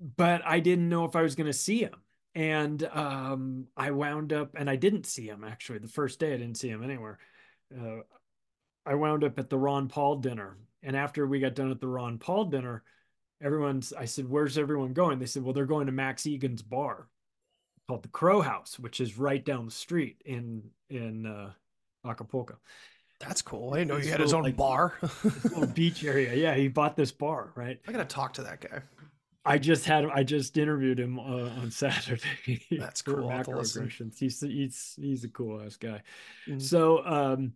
but I didn't know if I was going to see him. And um, I wound up, and I didn't see him actually. The first day, I didn't see him anywhere. Uh, I wound up at the Ron Paul dinner. And after we got done at the Ron Paul dinner, everyone's, I said, Where's everyone going? They said, Well, they're going to Max Igan's bar called the Crow House, which is right down the street in in uh, Acapulco. That's cool. I didn't know he had his own like, bar. little beach area. Yeah, he bought this bar, right? I gotta talk to that guy. I just had I just interviewed him uh, on Saturday. That's cool. I'll have to listen. macroaggressions. He's he's he's a cool ass guy. Mhm. So um,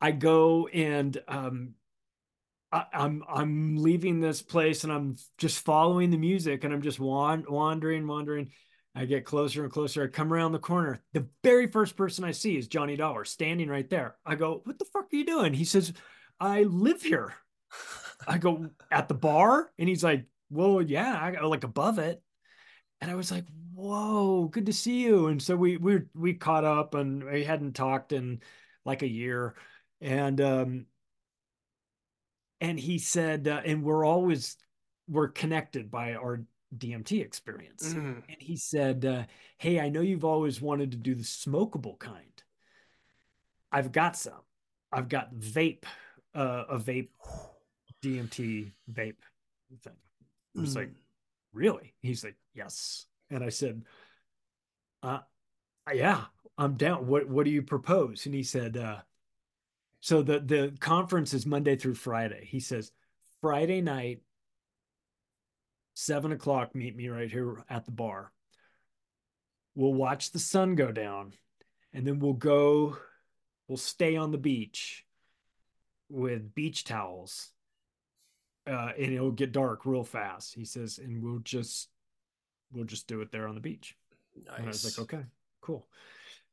I go and um, I, I'm I'm leaving this place and I'm just following the music and I'm just wan- wandering, wandering. I get closer and closer. I come around the corner. The very first person I see is Johnny Dollar standing right there. I go, "What the fuck are you doing?" He says, "I live here." I go at the bar, and he's like, "Well, yeah, I like above it." And I was like, "Whoa, good to see you." And so we we we caught up, and we hadn't talked in like a year, and um, and he said, uh, and we're always we're connected by our DMT experience. Mhm. And he said, uh, "Hey, I know you've always wanted to do the smokable kind. I've got some. I've got vape, uh, a vape DMT vape thing." I was like, "Really?" He's like, "Yes." And I said, "Uh, yeah, I'm down. What What do you propose?" And he said, uh, "So the the conference is Monday through Friday." He says, "Friday night." seven o'clock, meet me right here at the bar. We'll watch the sun go down and then we'll go, we'll stay on the beach with beach towels. Uh, and it'll get dark real fast. He says, and we'll just, we'll just do it there on the beach. And I was like, okay, cool.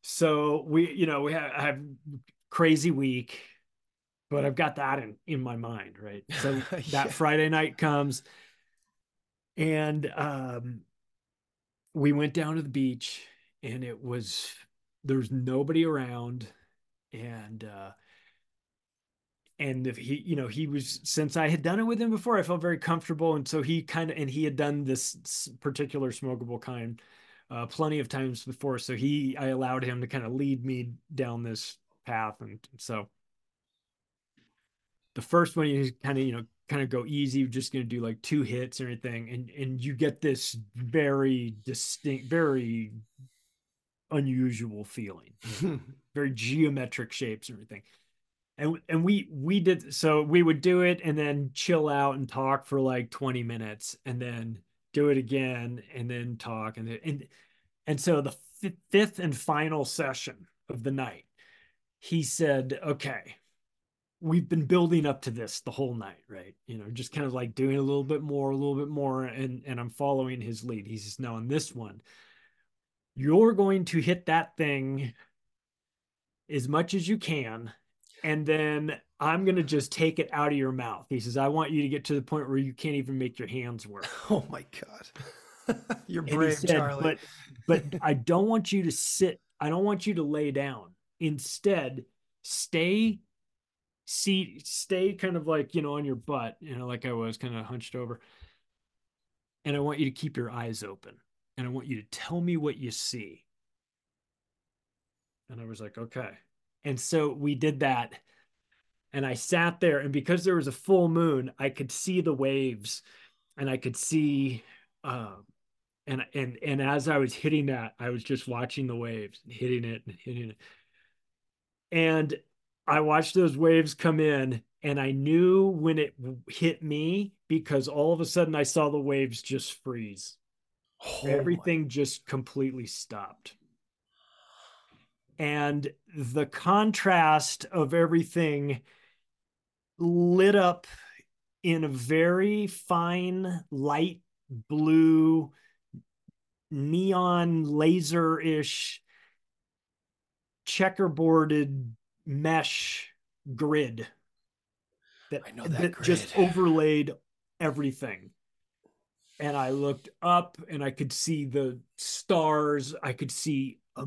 So we, you know, we have, I have crazy week, but I've got that in, in my mind, right? So that Friday night comes and um, we went down to the beach and it was, there's nobody around. And, uh, and if he, you know, he was, since I had done it with him before, I felt very comfortable. And so he kind of, and he had done this particular smokable kind uh, plenty of times before. So he, I allowed him to kind of lead me down this path. And so the first one you kind of you know kind of go easy you're just going to do like two hits or anything and and you get this very distinct very unusual feeling very geometric shapes and everything and and we we did so we would do it and then chill out and talk for like 20 minutes and then do it again and then talk and and and so the fifth and final session of the night he said okay we've been building up to this the whole night right? You know just kind of like doing a little bit more a little bit more and and i'm following his lead. He says now on this one you're going to hit that thing as much as you can and then i'm going to just take it out of your mouth. He says i want you to get to the point where you can't even make your hands work. Oh my god. You're brave said, charlie. But but i don't want you to sit i don't want you to lay down. Instead stay seat stay kind of like you know on your butt you know like i was kind of hunched over. And i want you to keep your eyes open. And i want you to tell me what you see. And i was like okay and so we did that and i sat there and because there was a full moon i could see the waves and i could see uh, and and and as i was hitting that i was just watching the waves hitting it and hitting it and I watched those waves come in and I knew when it hit me because all of a sudden I saw the waves just freeze. Oh Everything my. just completely stopped. And the contrast of everything lit up in a very fine light blue neon laser ish checkerboarded mesh grid that, that, that grid. just overlaid everything. And I looked up and I could see the stars. I could see a,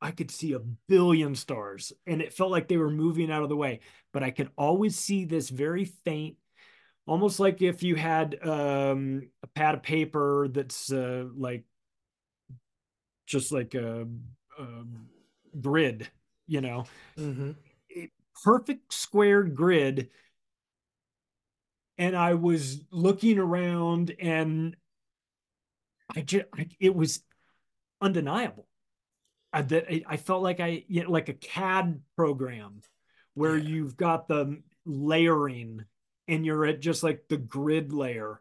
I could see a billion stars, and it felt like they were moving out of the way. But I could always see this very faint, almost like if you had um, a pad of paper that's uh, like just like a, a grid you know, mm-hmm. perfect squared grid. And I was looking around and I just, I, it was undeniable. I, that I felt like I, you know, like a CAD program where yeah. you've got the layering and you're at just like the grid layer,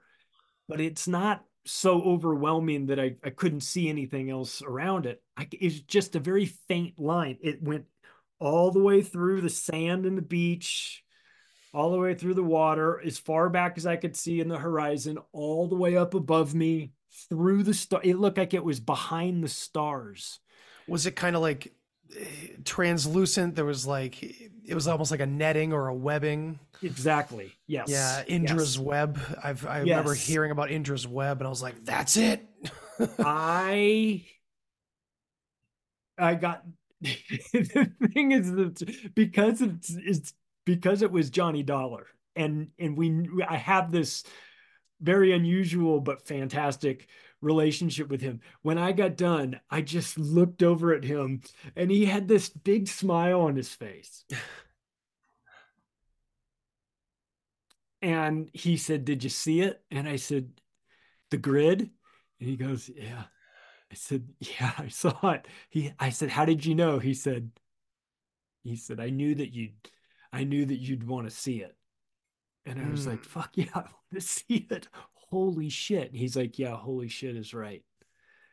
but it's not so overwhelming that I, I couldn't see anything else around it. I, it's just a very faint line. It went all the way through the sand and the beach, all the way through the water, as far back as I could see in the horizon, all the way up above me, through the star. It looked like it was behind the stars. Was it kind of like eh, translucent? There was like it was almost like a netting or a webbing. Exactly. Yes. Yeah, Indra's yes. web. I've I yes. remember hearing about Indra's web, and I was like, "That's it." I I got the thing is that because it's, it's because it was Johnny Dollar and and we I have this very unusual but fantastic relationship with him. When I got done, I just looked over at him and he had this big smile on his face. and he said, "Did you see it?" And I said, "The grid?" And he goes, "Yeah." I said, "Yeah, I saw it." He, I said, "How did you know?" He said, "He said I knew that you'd, I knew that you'd want to see it." And I was mm. like, "Fuck yeah, I want to see it!" Holy shit! He's like, "Yeah, holy shit is right."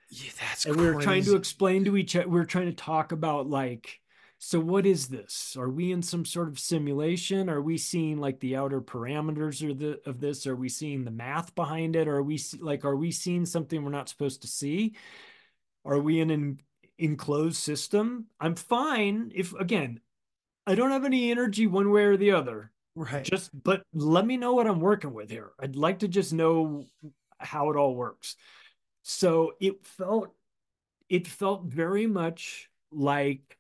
Yeah, that's. And we were trying to explain to each other. We were trying to talk about like so what is this? Are we in some sort of simulation? Are we seeing like the outer parameters of the of this? Are we seeing the math behind it? Are we like are we seeing something we're not supposed to see? Are we in an enclosed system? I'm fine if again, I don't have any energy one way or the other. Right. Just but let me know what I'm working with here. I'd like to just know how it all works. So it felt it felt very much like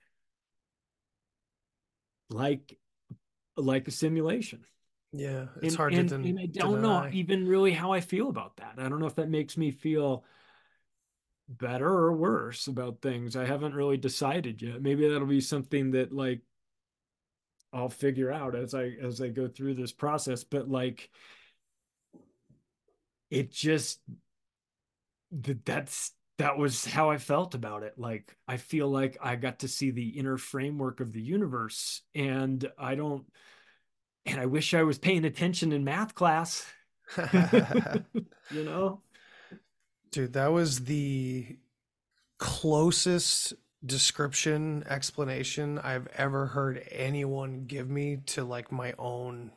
like like a simulation. Yeah, it's and, hard and, to. Den- and I don't deny. know even really how I feel about that. I don't know if that makes me feel better or worse about things. I haven't really decided yet. Maybe that'll be something that like I'll figure out as I as I go through this process. But like it just that that's that was how I felt about it. Like I feel like I got to see the inner framework of the universe and I don't and I wish I was paying attention in math class. you know? Dude, that was the closest description explanation I've ever heard anyone give me to like my own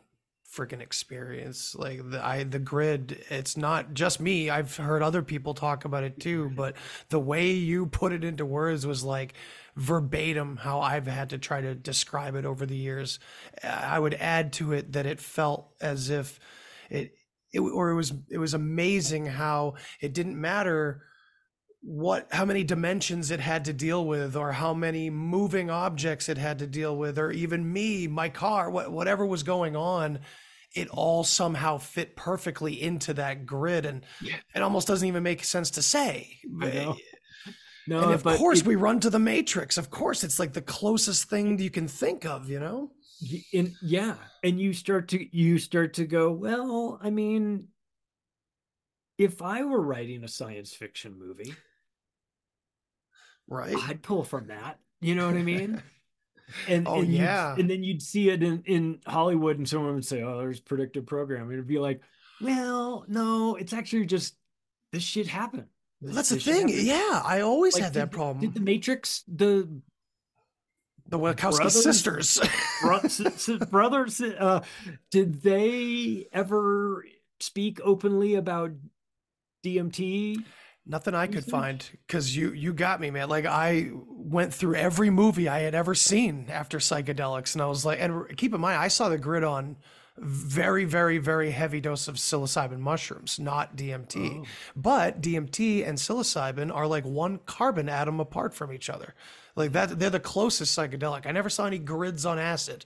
freaking experience. Like the I the grid, it's not just me. I've heard other people talk about it too, but the way you put it into words was like verbatim how I've had to try to describe it over the years. I would add to it that it felt as if it it, or it was it was amazing how it didn't matter what how many dimensions it had to deal with or how many moving objects it had to deal with or even me my car what, whatever was going on it all somehow fit perfectly into that grid and yeah. it almost doesn't even make sense to say. Eh, no and of course it, we run to the matrix. Of course it's like the closest thing you can think of you know? And yeah and you start to you start to go well i mean if i were writing a science fiction movie right. I'd pull from that. You know what i mean? And oh and yeah. and then you'd see it in in hollywood and someone would say oh there's predictive programming. It'd be like well no it's actually just this shit happened. This, that's the thing. yeah i always like, had that problem did the matrix the the Wachowski brothers, sisters. bro- brothers, uh, did they ever speak openly about DMT? Nothing I could find because you you got me, man. Like I went through every movie I had ever seen after psychedelics, and I was like, and keep in mind, I saw the grid on very, very, very heavy dose of psilocybin mushrooms, not DMT. Oh. But DMT and psilocybin are like one carbon atom apart from each other. Like that, they're the closest psychedelic. I never saw any grids on acid.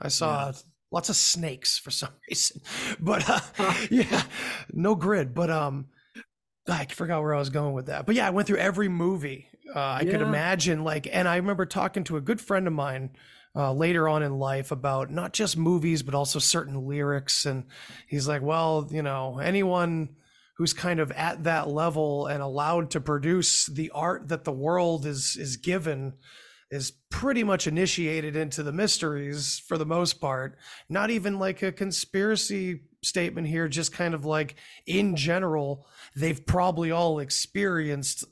I saw yeah. lots of snakes for some reason, but uh, yeah, no grid. But um, I forgot where I was going with that. But yeah, I went through every movie uh, I yeah. could imagine. Like, and I remember talking to a good friend of mine. Uh, later on in life about not just movies but also certain lyrics and he's like well you know anyone who's kind of at that level and allowed to produce the art that the world is is given is pretty much initiated into the mysteries for the most part not even like a conspiracy statement here just kind of like in general they've probably all experienced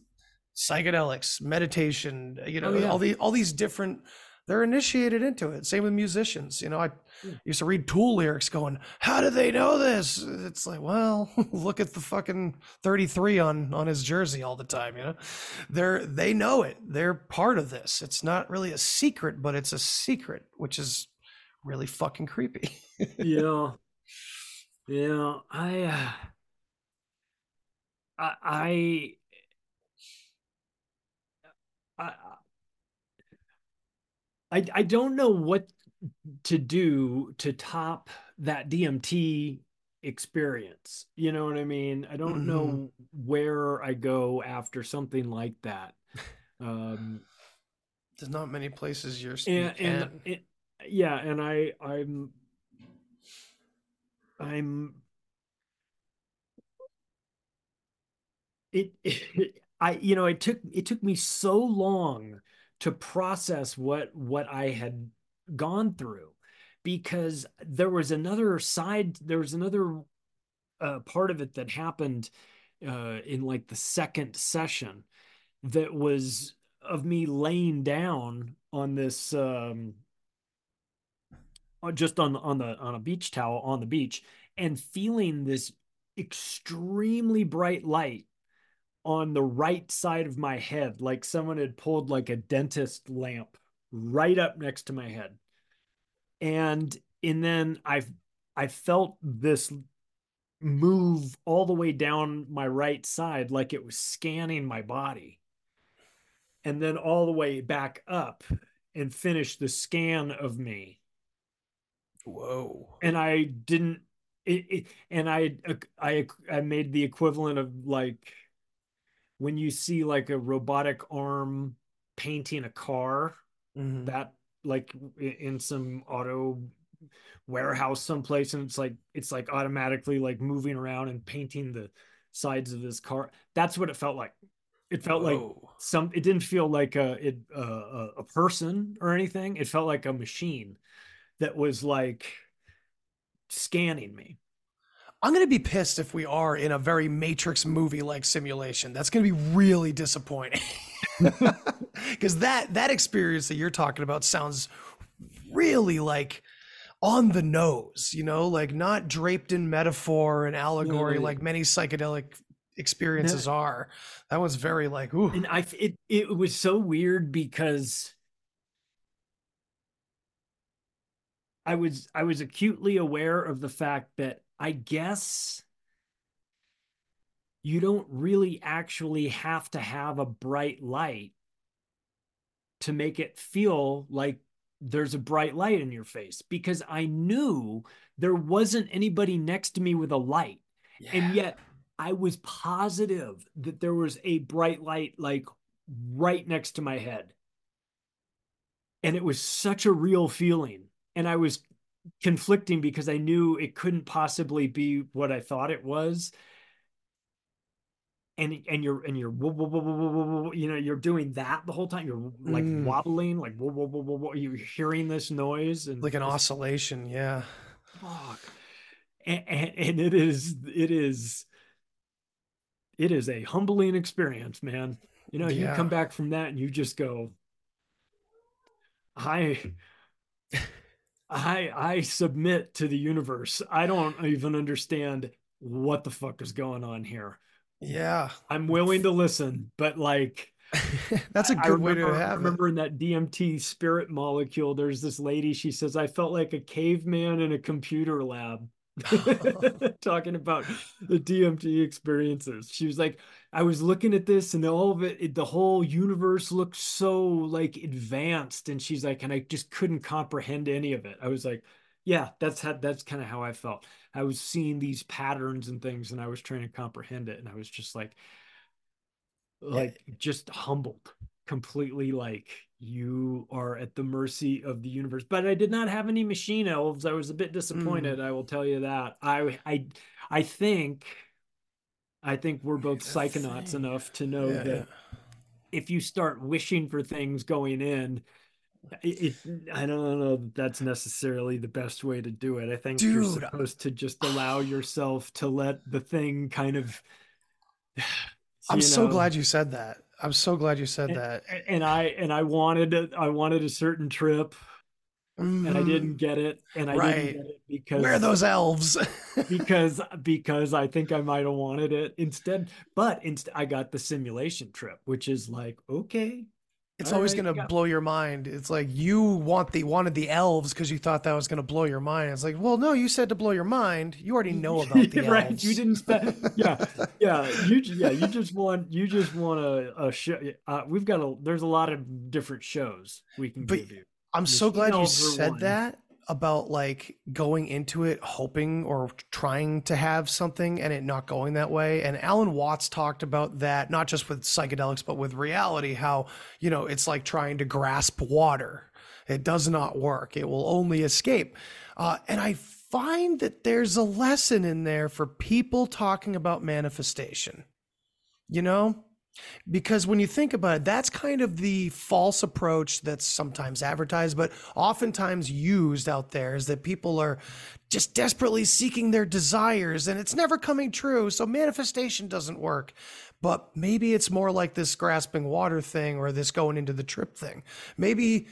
psychedelics meditation you know oh, yeah. all the all these different they're initiated into it. Same with musicians. You know, I hmm. used to read Tool lyrics going, how do they know this? It's like, well, look at the fucking 33 on on his jersey all the time, you know? They're they know it. They're part of this. It's not really a secret, but it's a secret, which is really fucking creepy. yeah. Yeah, I uh, I I I I don't know what to do to top that DMT experience. You know what I mean? I don't mm-hmm. know where I go after something like that. Um, There's not many places you're and, and it, yeah, and I I'm I'm it, it I you know it took it took me so long to process what what I had gone through because there was another side there was another uh, part of it that happened uh, in like the second session that was of me laying down on this um, just on on the on a beach towel on the beach and feeling this extremely bright light on the right side of my head, like someone had pulled like a dentist lamp right up next to my head. And and then I've I felt this move all the way down my right side like it was scanning my body. And then all the way back up and finish the scan of me. Whoa. And I didn't it, it, and I I I made the equivalent of like when you see like a robotic arm painting a car, mm-hmm. that like in some auto warehouse someplace and it's like it's like automatically like moving around and painting the sides of this car that's what it felt like it felt Whoa. like some it didn't feel like a it uh, a person or anything it felt like a machine that was like scanning me I'm going to be pissed if we are in a very Matrix movie like simulation. That's going to be really disappointing. Because that that experience that you're talking about sounds really like on the nose, you know, like not draped in metaphor and allegory like many psychedelic experiences no. are. That was very like, ooh. And I it it was so weird because I was I was acutely aware of the fact that I guess you don't really actually have to have a bright light to make it feel like there's a bright light in your face because I knew there wasn't anybody next to me with a light. Yeah. And yet I was positive that there was a bright light like right next to my head. And it was such a real feeling. And I was conflicting because I knew it couldn't possibly be what I thought it was. And and you're and you're you know you're doing that the whole time. You're like mm. wobbling, like you're hearing this noise and like an oscillation. Yeah. Fuck. And, and, and it is it is it is a humbling experience, man. You know, yeah. you come back from that and you just go, I I I submit to the universe. I don't even understand what the fuck is going on here. Yeah. I'm willing to listen, but like that's a good remember, way to have I remember in that DMT spirit molecule, there's this lady, she says, I felt like a caveman in a computer lab. talking about the DMT experiences. She was like, I was looking at this and all of it, it, the whole universe looked so like advanced. And she's like, and I just couldn't comprehend any of it. I was like, yeah, that's how, that's kind of how I felt. I was seeing these patterns and things and I was trying to comprehend it. And I was just like, like just humbled completely like you are at the mercy of the universe but i did not have any machine elves i was a bit disappointed mm. i will tell you that i i i think i think we're both psychonauts enough to know yeah. that if you start wishing for things going in it, I don't know that that's necessarily the best way to do it. I think Dude. you're supposed to just allow yourself to let the thing kind of. I'm know, so glad you said that I'm so glad you said and, that. And I and I wanted I wanted a certain trip, mm. and I didn't get it. And I right. didn't get it because where are those elves? because because I think I might have wanted it instead. But instead, I got the simulation trip, which is like okay, it's always right, going to blow your mind. It's like you want the wanted the elves because you thought that was going to blow your mind. It's like, well, no, you said to blow your mind. You already know about the right. elves. You didn't spend. yeah, yeah. You yeah. You just want you just want a, a show. Uh, we've got a. There's a lot of different shows we can but give you. I'm so glad you said one. that about like going into it hoping or trying to have something and it not going that way. And Alan Watts talked about that, not just with psychedelics, but with reality, how, you know, it's like trying to grasp water. It does not work. It will only escape. Uh, and I find that there's a lesson in there for people talking about manifestation. You know, because when you think about it, that's kind of the false approach that's sometimes advertised, but oftentimes used out there is that people are just desperately seeking their desires and it's never coming true. So manifestation doesn't work. But maybe it's more like this grasping water thing or this going into the trip thing. Maybe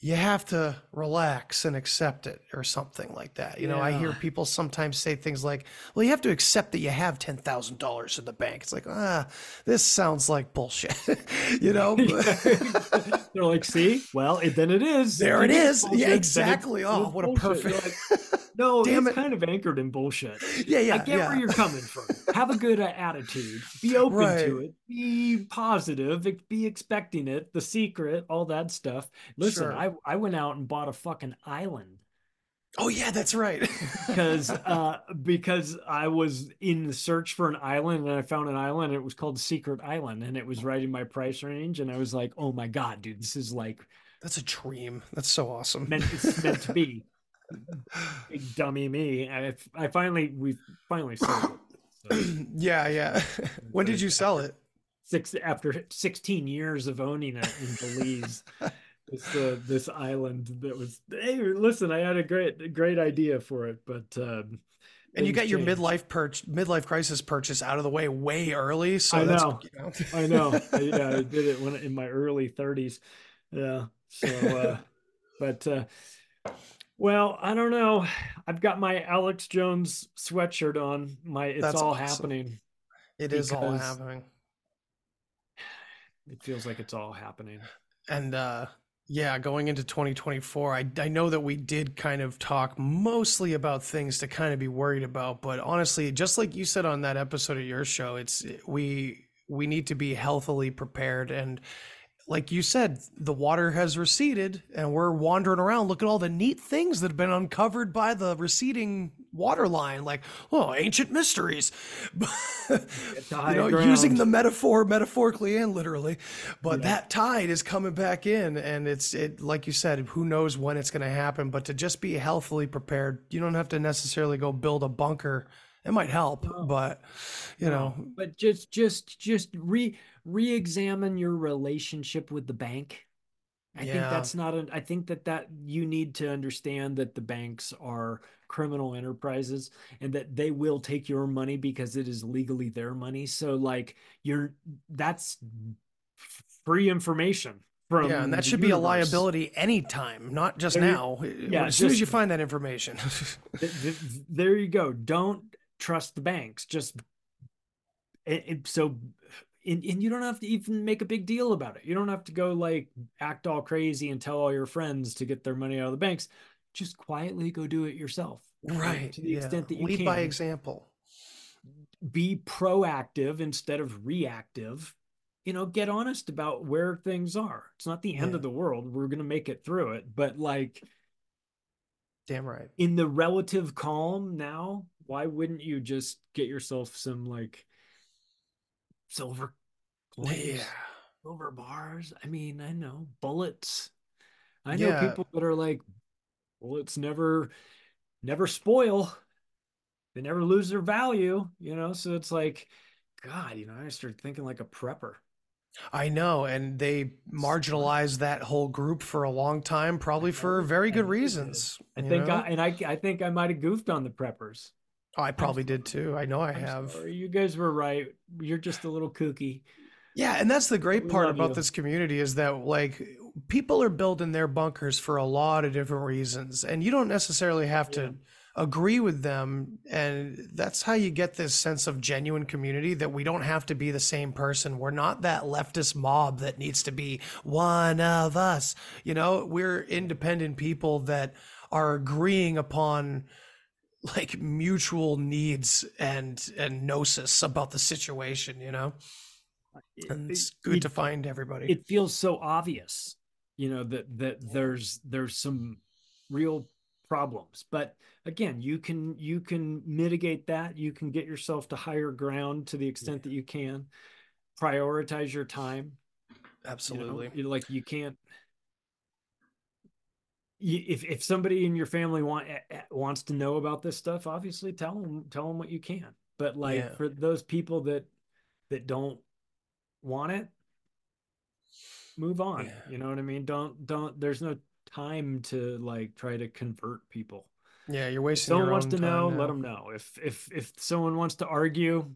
you have to relax and accept it or something like that. You know, I hear people sometimes say things like, well, you have to accept that you have $10,000 in the bank. It's like, ah, this sounds like bullshit, you know? They're like, see, well, it, then it is. There it is. Bullshit, yeah, exactly. Oh, what bullshit. a perfect. Like, no, Damn it's it. kind of anchored in bullshit. Yeah, yeah. I get yeah. where you're coming from. Have a good uh, attitude. Be open right. to it. Be positive. Be expecting it. The secret, all that stuff. Listen, sure. I, I went out and bought a fucking island. Oh yeah, that's right. because uh, because I was in the search for an island and I found an island. it was called Secret Island, and it was right in my price range. And I was like, oh my god, dude, this is like That's a dream. That's so awesome. Meant, it's meant to be. Big dummy me. I, I finally, we finally sold it. So. yeah, yeah. when did you sell it? Six after 16 years of owning it in Belize. This uh, this island that was hey listen i had a great great idea for it but um and you got your changed. midlife perch midlife crisis purchase out of the way way early so i know, you know. i know. I, yeah i did it when in my early 30s yeah so uh but uh well i don't know. I've got my alex jones sweatshirt on. My it's That's all awesome. happening It is all happening. It feels like it's all happening. And uh yeah, going into 2024, I, I know that we did kind of talk mostly about things to kind of be worried about, but honestly, just like you said on that episode of your show, it's we we need to be healthily prepared and like you said, the water has receded and we're wandering around. Look at all the neat things that have been uncovered by the receding water line, like, oh, ancient mysteries. you know, ground. using the metaphor metaphorically and literally. But yeah. that tide is coming back in and it's it like you said, who knows when it's gonna happen. But to just be healthily prepared, you don't have to necessarily go build a bunker. It might help, no. but you no. know. But just just just re re-examine your relationship with the bank i yeah. think that's not an, I think that that you need to understand that the banks are criminal enterprises and that they will take your money because it is legally their money. So like you're that's free information from yeah and that should universe. be a liability anytime not just there, now. Yeah, as soon as you find that information. There you go. Don't trust the banks. Just so and, and you don't have to even make a big deal about it. You don't have to go like act all crazy and tell all your friends to get their money out of the banks. Just quietly go do it yourself. Right. To the yeah. extent that you Lead can. by example. Be proactive instead of reactive. You know, get honest about where things are. It's not the end yeah. of the world. We're going to make it through it. But like, damn right. In the relative calm now, why wouldn't you just get yourself some like silver coins, yeah. silver bars. I mean, I know bullets. I know yeah. people that are like, bullets never, never spoil. They never lose their value, you know. So it's like, God, you know, I started thinking like a prepper. I know, and they marginalized that whole group for a long time, probably for very good reasons. I think, I, and I, I think I might have goofed on the preppers. Oh, I probably did too. I know I I'm have. Sorry. You guys were right. You're just a little kooky. Yeah, and that's the great we part about you. this community is that like people are building their bunkers for a lot of different reasons, and you don't necessarily have to yeah. agree with them. And that's how you get this sense of genuine community that we don't have to be the same person. We're not that leftist mob that needs to be one of us. You know, we're independent people that are agreeing upon like mutual needs and and gnosis about the situation you know? And it's good it, to find everybody. it feels so obvious you know that that there's there's some real problems. But again you can you can mitigate that. You can get yourself to higher ground to the extent yeah. that you can. Prioritize your time absolutely. You know, like you can't if if somebody in your family want eh, eh, wants to know about this stuff, obviously tell them tell them what you can. But like yeah. for those people that that don't want it, move on. Yeah. You know what I mean? Don't don't. There's no time to like try to convert people. Yeah, you're wasting. If someone wants to know, now. let them know. If if if someone wants to argue,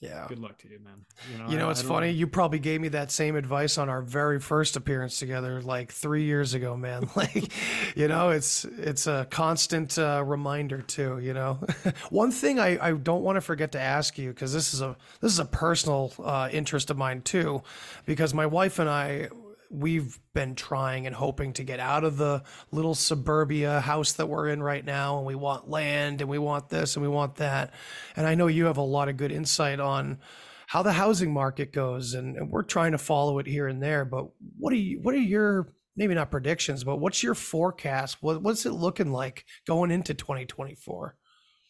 yeah. Good luck to you, man. You know, you know it's funny. Know. You probably gave me that same advice on our very first appearance together, like three years ago, man. like, you know, it's it's a constant uh, reminder too. You know, one thing I, I don't want to forget to ask you because this is a this is a personal uh, interest of mine too, because my wife and I we've been trying and hoping to get out of the little suburbia house that we're in right now and we want land and we want this and we want that. And i know you have a lot of good insight on how the housing market goes and, and we're trying to follow it here and there but what are you what are your maybe not predictions but what's your forecast? What, what's it looking like going into 2024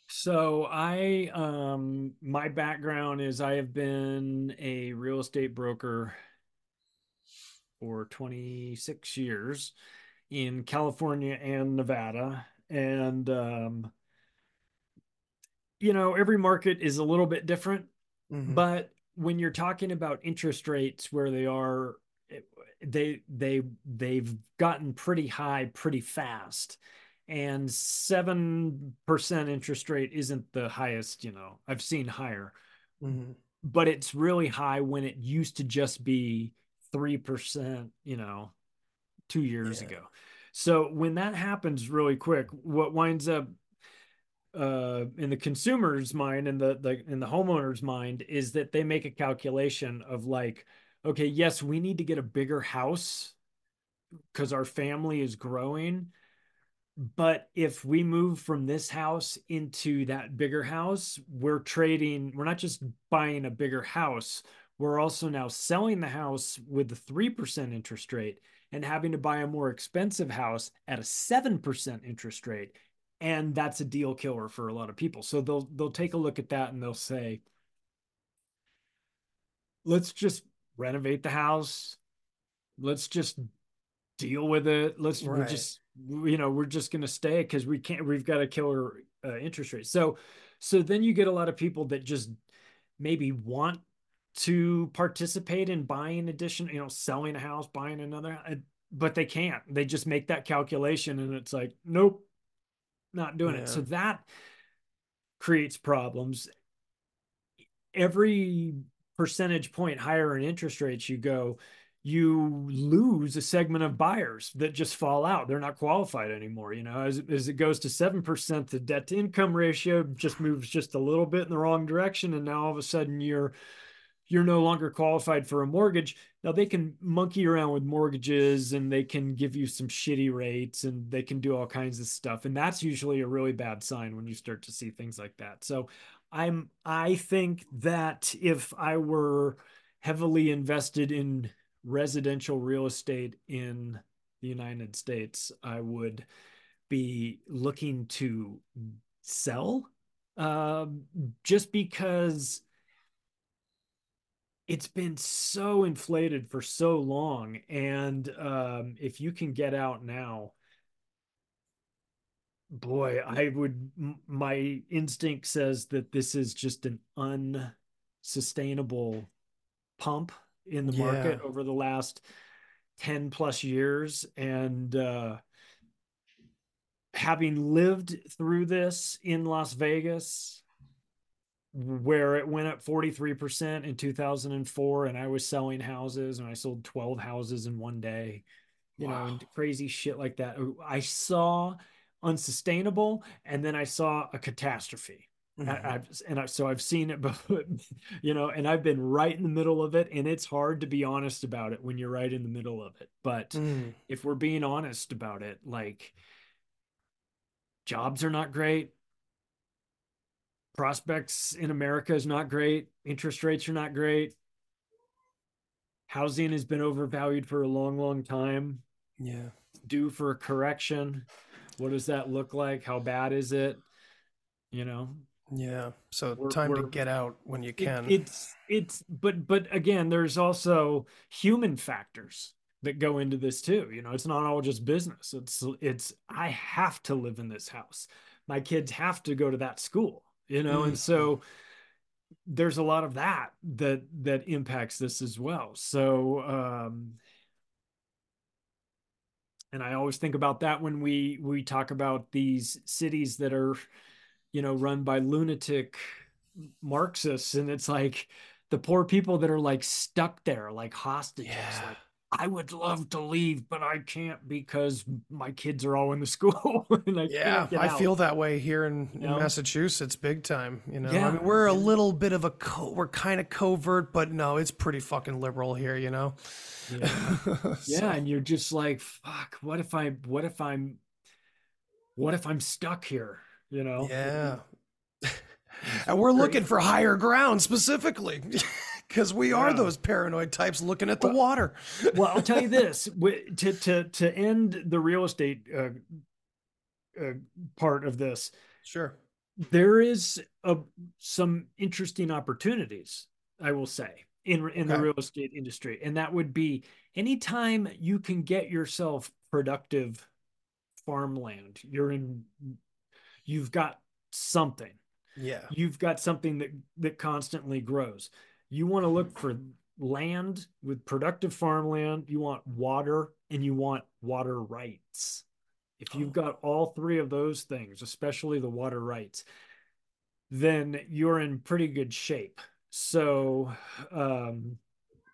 so I um my background is I have been a real estate broker for 26 years in California and Nevada. And, um, you know, every market is a little bit different, Mhm. but when you're talking about interest rates where they are, they, they, they've gotten pretty high pretty fast. And 7% interest rate isn't the highest, you know, I've seen higher Mhm. but it's really high when it used to just be 3%, you know, two years Yeah. ago. So when that happens really quick, what winds up uh, in the consumer's mind and the, the in the homeowner's mind is that they make a calculation of like, okay, yes, we need to get a bigger house because our family is growing. But if we move from this house into that bigger house, we're trading, we're not just buying a bigger house, we're also now selling the house with the 3% interest rate and having to buy a more expensive house at a 7% interest rate. And that's a deal killer for a lot of people. So they'll they'll take a look at that and they'll say, let's just renovate the house. Let's just deal with it. Let's we're just you know we're just going to stay because we can't. We've got a killer uh, interest rate. So so then you get a lot of people that just maybe want to participate in buying addition, you know, selling a house, buying another, uh, but they can't. They just make that calculation and it's like, nope, not doing it. So that creates problems. Every percentage point higher in interest rates you go, you lose a segment of buyers that just fall out. They're not qualified anymore. You know, as, as it goes to 7%, the debt to income ratio just moves just a little bit in the wrong direction. And now all of a sudden you're, you're no longer qualified for a mortgage. Now they can monkey around with mortgages and they can give you some shitty rates and they can do all kinds of stuff. And that's usually a really bad sign when you start to see things like that. So I'm I think that if I were heavily invested in residential real estate in the United States, I would be looking to sell um, just because it's been so inflated for so long and um, if you can get out now boy i would my instinct says that this is just an unsustainable pump in the market over the last 10 plus years and uh having lived through this in las vegas where it went up 43% in 2004 and I was selling houses and I sold 12 houses in one day, you know, and crazy shit like that. I saw unsustainable and then I saw a catastrophe. I, I've, and I, so I've seen it, before, you know, and I've been right in the middle of it. And it's hard to be honest about it when you're right in the middle of it. But Mm. if we're being honest about it, like jobs are not great prospects in America is not great. Interest rates are not great. Housing has been overvalued for a long, long time. Yeah. Due for a correction. What does that look like? How bad is it? You know, Yeah. So We're- time to we're- get out when you It- can. it's it's but but again, there's also human factors that go into this too. You know, it's not all just business. It's it's I have to live in this house. My kids have to go to that school. You know, and so there's a lot of that that that impacts this as well. So um and I always think about that when we we talk about these cities that are you know run by lunatic Marxists and it's like the poor people that are like stuck there like hostages like I would love to leave but I can't because my kids are all in the school and I yeah, can't get I feel that way here in, in You know? Massachusetts, big time. You know, yeah. I mean, we're a little bit of a co- we're kind of covert, but no, it's pretty fucking liberal here. You know. Yeah. yeah and you're just like fuck what if i what if i'm what if i'm stuck here you know Yeah. Mm-hmm. and we're looking for higher ground specifically because we are Yeah. those paranoid types looking at the water. well i'll tell you this wi- to to to end the real estate uh, uh, part of this Sure. there is a, some interesting opportunities i will say in in the real estate industry, and that would be anytime you can get yourself productive farmland. You're in. You've got something. Yeah. You've got something that that constantly grows. You want to look for land with productive farmland. You want water, and you want water rights. If you've got all three of those things, especially the water rights, then you're in pretty good shape. So, um,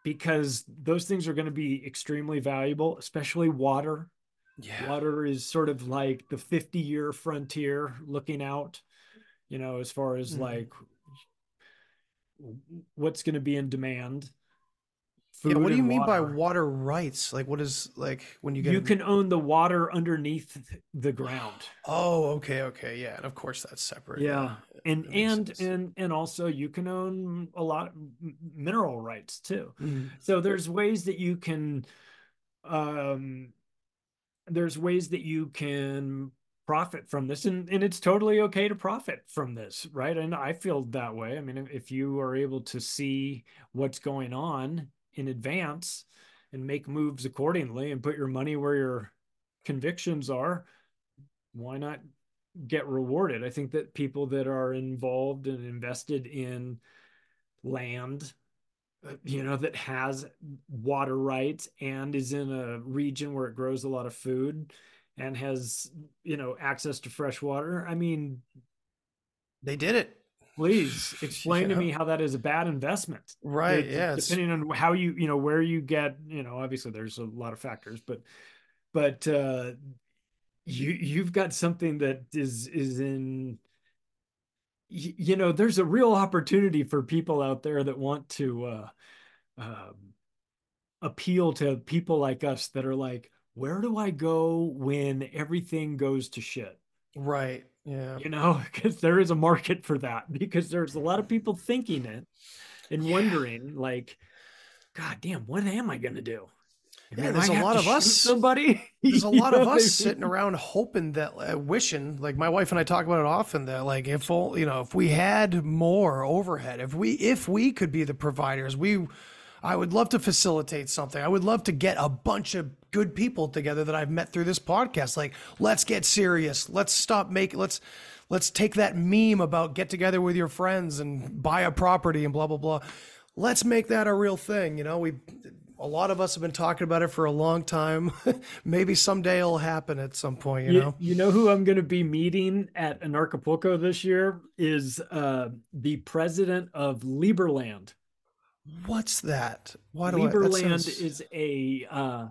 because those things are going to be extremely valuable, especially water. Yeah. Water is sort of like the 50 year frontier looking out, you know, as far as Mhm. like what's going to be in demand. Yeah, what do you mean by water. water rights? Like, what is like when you get You can own the water underneath the ground. Oh, okay, okay, yeah, and of course that's separate. Yeah, and and sense. and and also you can own a lot of mineral rights too. Mhm. So there's ways that you can, um, there's ways that you can profit from this, and and it's totally okay to profit from this, right? And I feel that way. I mean, if- you are able to see what's going on in advance and make moves accordingly, and put your money where your convictions are, why not get rewarded? I think that people that are involved and invested in land uh, you know that has water rights and is in a region where it grows a lot of food and has you know access to fresh water. I mean They did it. please explain to me how that is a bad investment. Right, It- yeah, depending on how you you know where you get you know obviously there's a lot of factors but but uh you you've got something that is is in you know there's a real opportunity for people out there that want to uh um appeal to people like us that are like where do i go when everything goes to shit Right. Yeah. you know because there is a market for that because there's a lot of people thinking it and wondering like god damn what am i gonna do Yeah, mean, there's I a lot of us. somebody There's a lot of I us mean? sitting around hoping that, uh, wishing, like my wife and I talk about it often, that like if all, you know, if we had more overhead, if we if we could be the providers, we, I would love to facilitate something. I would love to get a bunch of good people together that I've met through this podcast. Like, let's get serious. Let's stop making. Let's let's take that meme about get together with your friends and buy a property and blah blah blah. Let's make that a real thing. You know, we a lot of us have been talking about it for a long time. Maybe someday it'll happen at some point, you, you, know? you know who I'm going to be meeting at Anarchapulco this year is uh, the president of Liberland. What's that? Why do I? that sounds- is a uh,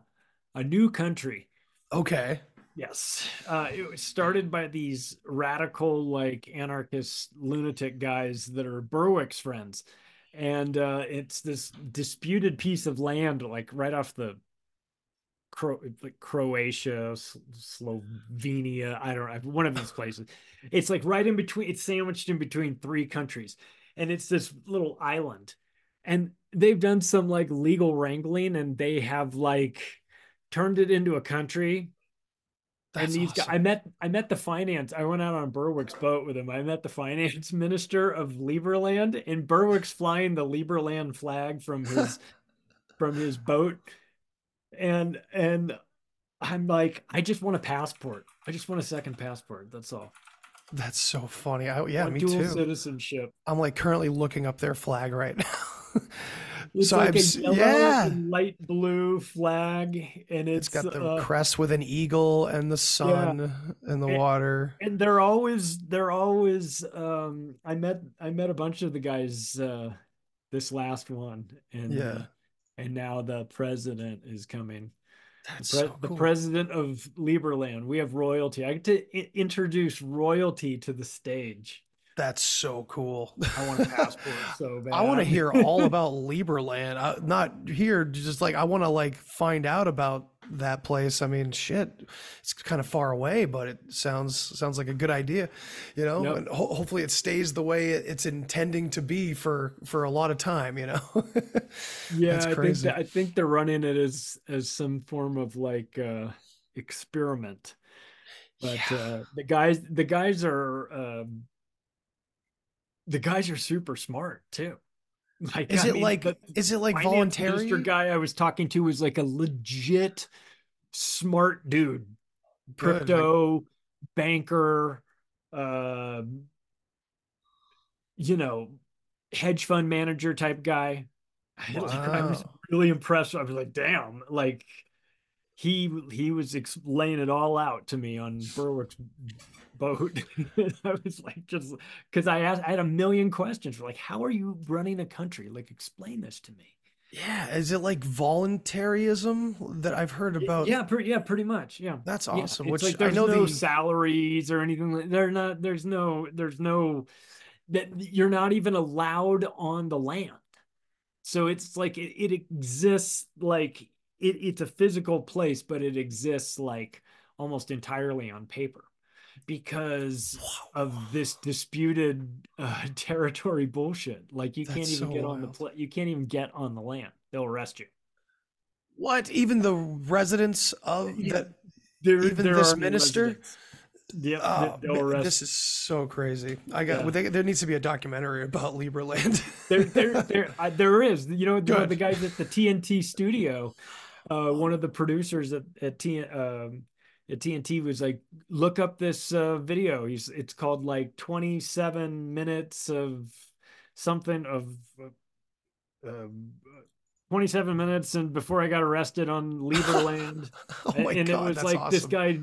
a new country. Okay. Yes, uh, it was started by these radical, like anarchist, lunatic guys that are Berwick's friends, and uh, it's this disputed piece of land, like right off the Cro- like Croatia, S- Slovenia. I don't know, one of these places. It's like right in between. It's sandwiched in between three countries, and it's this little island. And they've done some like legal wrangling, and they have like turned it into a country. That's and these guys, I met I met the finance. I went out on Berwick's boat with him. I met the finance minister of Liberland, and Berwick's flying the Liberland flag from his from his boat. And and I'm like, I just want a passport. I just want a second passport. That's all. That's so funny. I, yeah, me dual too. citizenship. I'm like currently looking up their flag right now. It's so like I'm a yellow yeah. light blue flag, and it's it's got the uh, crest with an eagle and the sun and the And- water. and they're always they're always um i met i met a bunch of the guys uh this last one and Yeah. uh, and now the president is coming That's the, pre- so the president of liberland we have royalty i get to I- introduce royalty to the stage That's so cool. i want a passport so bad I want to hear all about Liberland. Uh, not here, just like I want to like find out about that place. I mean, shit, it's kind of far away, but it sounds sounds like a good idea, you know. Yep. And ho- hopefully, it stays the way it's intending to be for for a lot of time, you know. yeah i think that, i think they're running it as as some form of like uh experiment but uh the guys the guys are um the guys are super smart too Like, Is I it mean, like is it like voluntary? guy I was talking to was like a legit smart dude, Good, crypto banker, uh, you know, hedge fund manager type guy. I, like, I was really impressed. I was like, damn, like he he was ex- laying it all out to me on Berwick's boat. I was like, just because I asked, I had a million questions. Like, how are you running a country? Like, explain this to me. Yeah, is it like voluntarism that I've heard about? Yeah, pretty, yeah, pretty much. Yeah, That's Yeah, awesome. It's Which like I there's know no the salaries or anything. like- They're not. There's no. There's no. That you're not even allowed on the land. So it's like it, it exists like it, it's a physical place, but it exists like almost entirely on paper because of this disputed uh, territory bullshit. Like you can't even so get on the wild. pla- you can't even get on the land. They'll arrest you. what? Even the residents of Yeah, that There, Even there this minister? Yep, Oh, they'll man, arrest this is so crazy. I got. Yeah. There, there needs to be a documentary about Liberland. there, there, there, there is. You know, the, the guys at the TNT studio, uh, one of the producers at at, T, um, at TNT was like, look up this uh, video. He's it's called like 27 minutes of something of. Uh, um, 27 minutes and before I got arrested on Liberland. oh my and god, it was like this guy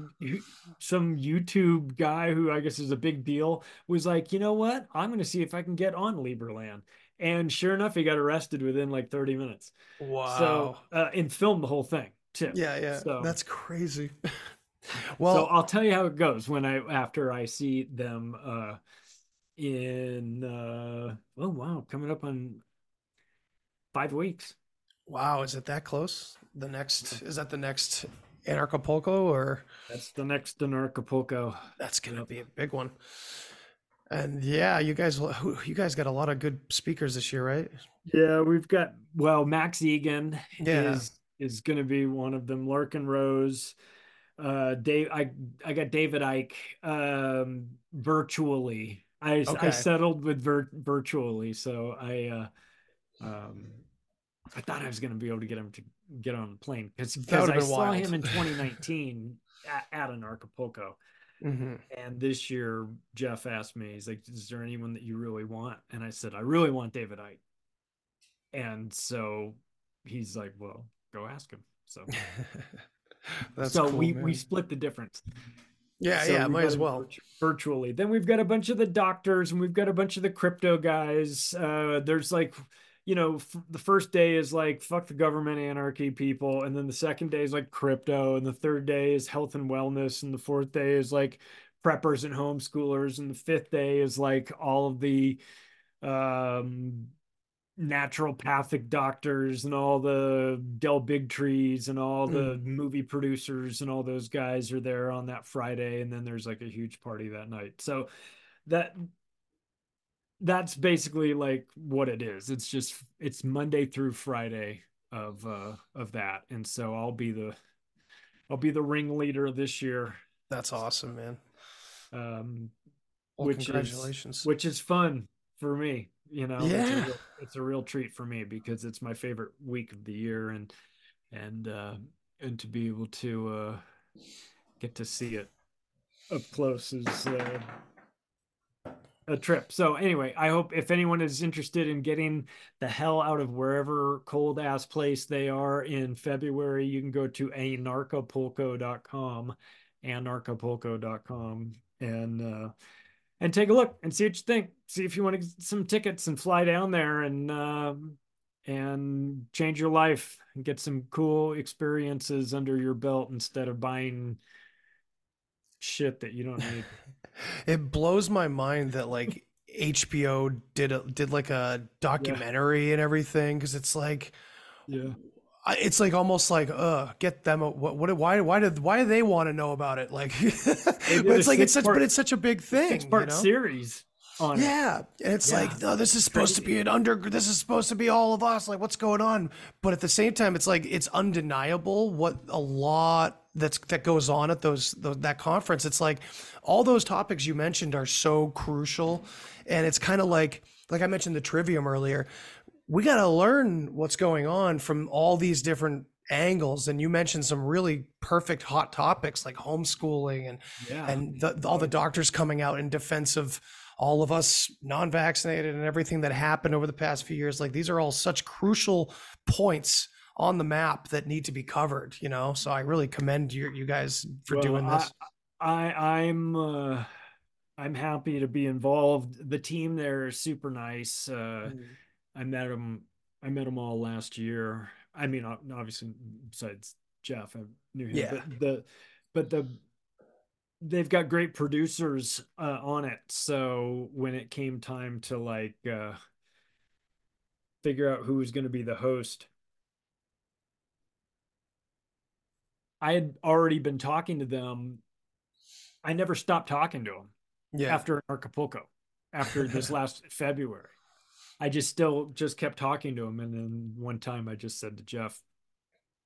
some youtube guy who i guess is a big deal was like you know what i'm going to see if i can get on liberland and sure enough he got arrested within like 30 minutes Wow. so uh, and filmed the whole thing too yeah, yeah, so that's crazy. so well, i'll tell you how it goes when i after i see them uh in uh oh wow coming up on five weeks wow, is it that close? The next is that the next Anarchapulco or that's the next Anarchapulco that's gonna be a big one. And yeah, you guys, you guys got a lot of good speakers this year, right? Yeah, we've got well, Max Igan Yeah. is is going to be one of them. Larken Rose, uh, Dave. I I got David Icke um, virtually. I I settled with vir- virtually, so I uh, um, I thought I was going to be able to get him to get on the plane because because I saw wild. him in 2019 at, at Anarchapulco. Mm-hmm. And this year, Jeff asked me, he's like, Is there anyone that you really want? And I said, I really want David Icke. And so he's like, Well, go ask him. So, That's so cool, we, man. we split the difference. yeah, So yeah, might as well. Virtually. Then we've got a bunch of the doctors and we've got a bunch of the crypto guys. Uh, there's like, you know, f- the first day is like fuck the government anarchy people, and then the second day is like crypto, and the third day is health and wellness, and the fourth day is like preppers and homeschoolers, and the fifth day is like all of the um naturopathic doctors and all the Del Bigtrees and all the movie producers and all those guys are there on that Friday and then there's like a huge party that night. So that that's basically like what it is. It's just it's Monday through Friday of uh of that. And so I'll be the I'll be the ringleader this year. That's awesome, man. Um Well, which congratulations. is which is fun for me you know it's, a real, it's a real treat for me because it's my favorite week of the year and and uh and to be able to uh get to see it up close is uh a trip. So anyway i hope if anyone is interested in getting the hell out of wherever cold ass place they are in february you can go to anarchapulco.com anarchapulco.com and uh and take a look and see what you think. See if you want to get some tickets and fly down there and um, and change your life and get some cool experiences under your belt instead of buying shit that you don't need. It blows my mind that like HBO did a, did like a documentary and everything because it's like yeah. It's like almost like uh get them a, what what why why did why do they want to know about it like but it's like it's such six-part- but it's such a big thing Six part you know? series on it. yeah and it's like Yeah. no this is supposed to be an under this is supposed to be all of us like what's going on but at the same time it's like it's undeniable what a lot that's that goes on at those, those that conference it's like all those topics you mentioned are so crucial and it's kind of like like i mentioned the trivium earlier we got to learn what's going on from all these different angles and you mentioned some really perfect hot topics like homeschooling and Yeah. and the, all the doctors coming out in defense of all of us non-vaccinated and everything that happened over the past few years like these are all such crucial points on the map that need to be covered you know so i really commend you, you guys for Well, doing this I, I I'm uh, I'm happy to be involved. The team there is super nice. Uh, Mm. I met them. I met them all last year. I mean, obviously, besides Jeff, I knew him. Yeah. But the, but the, they've got great producers uh, on it. So when it came time to like uh, figure out who was going to be the host, I had already been talking to them. I never stopped talking to them yeah after Acapulco, after this last February. I just still just kept talking to him. And then one time I just said to Jeff,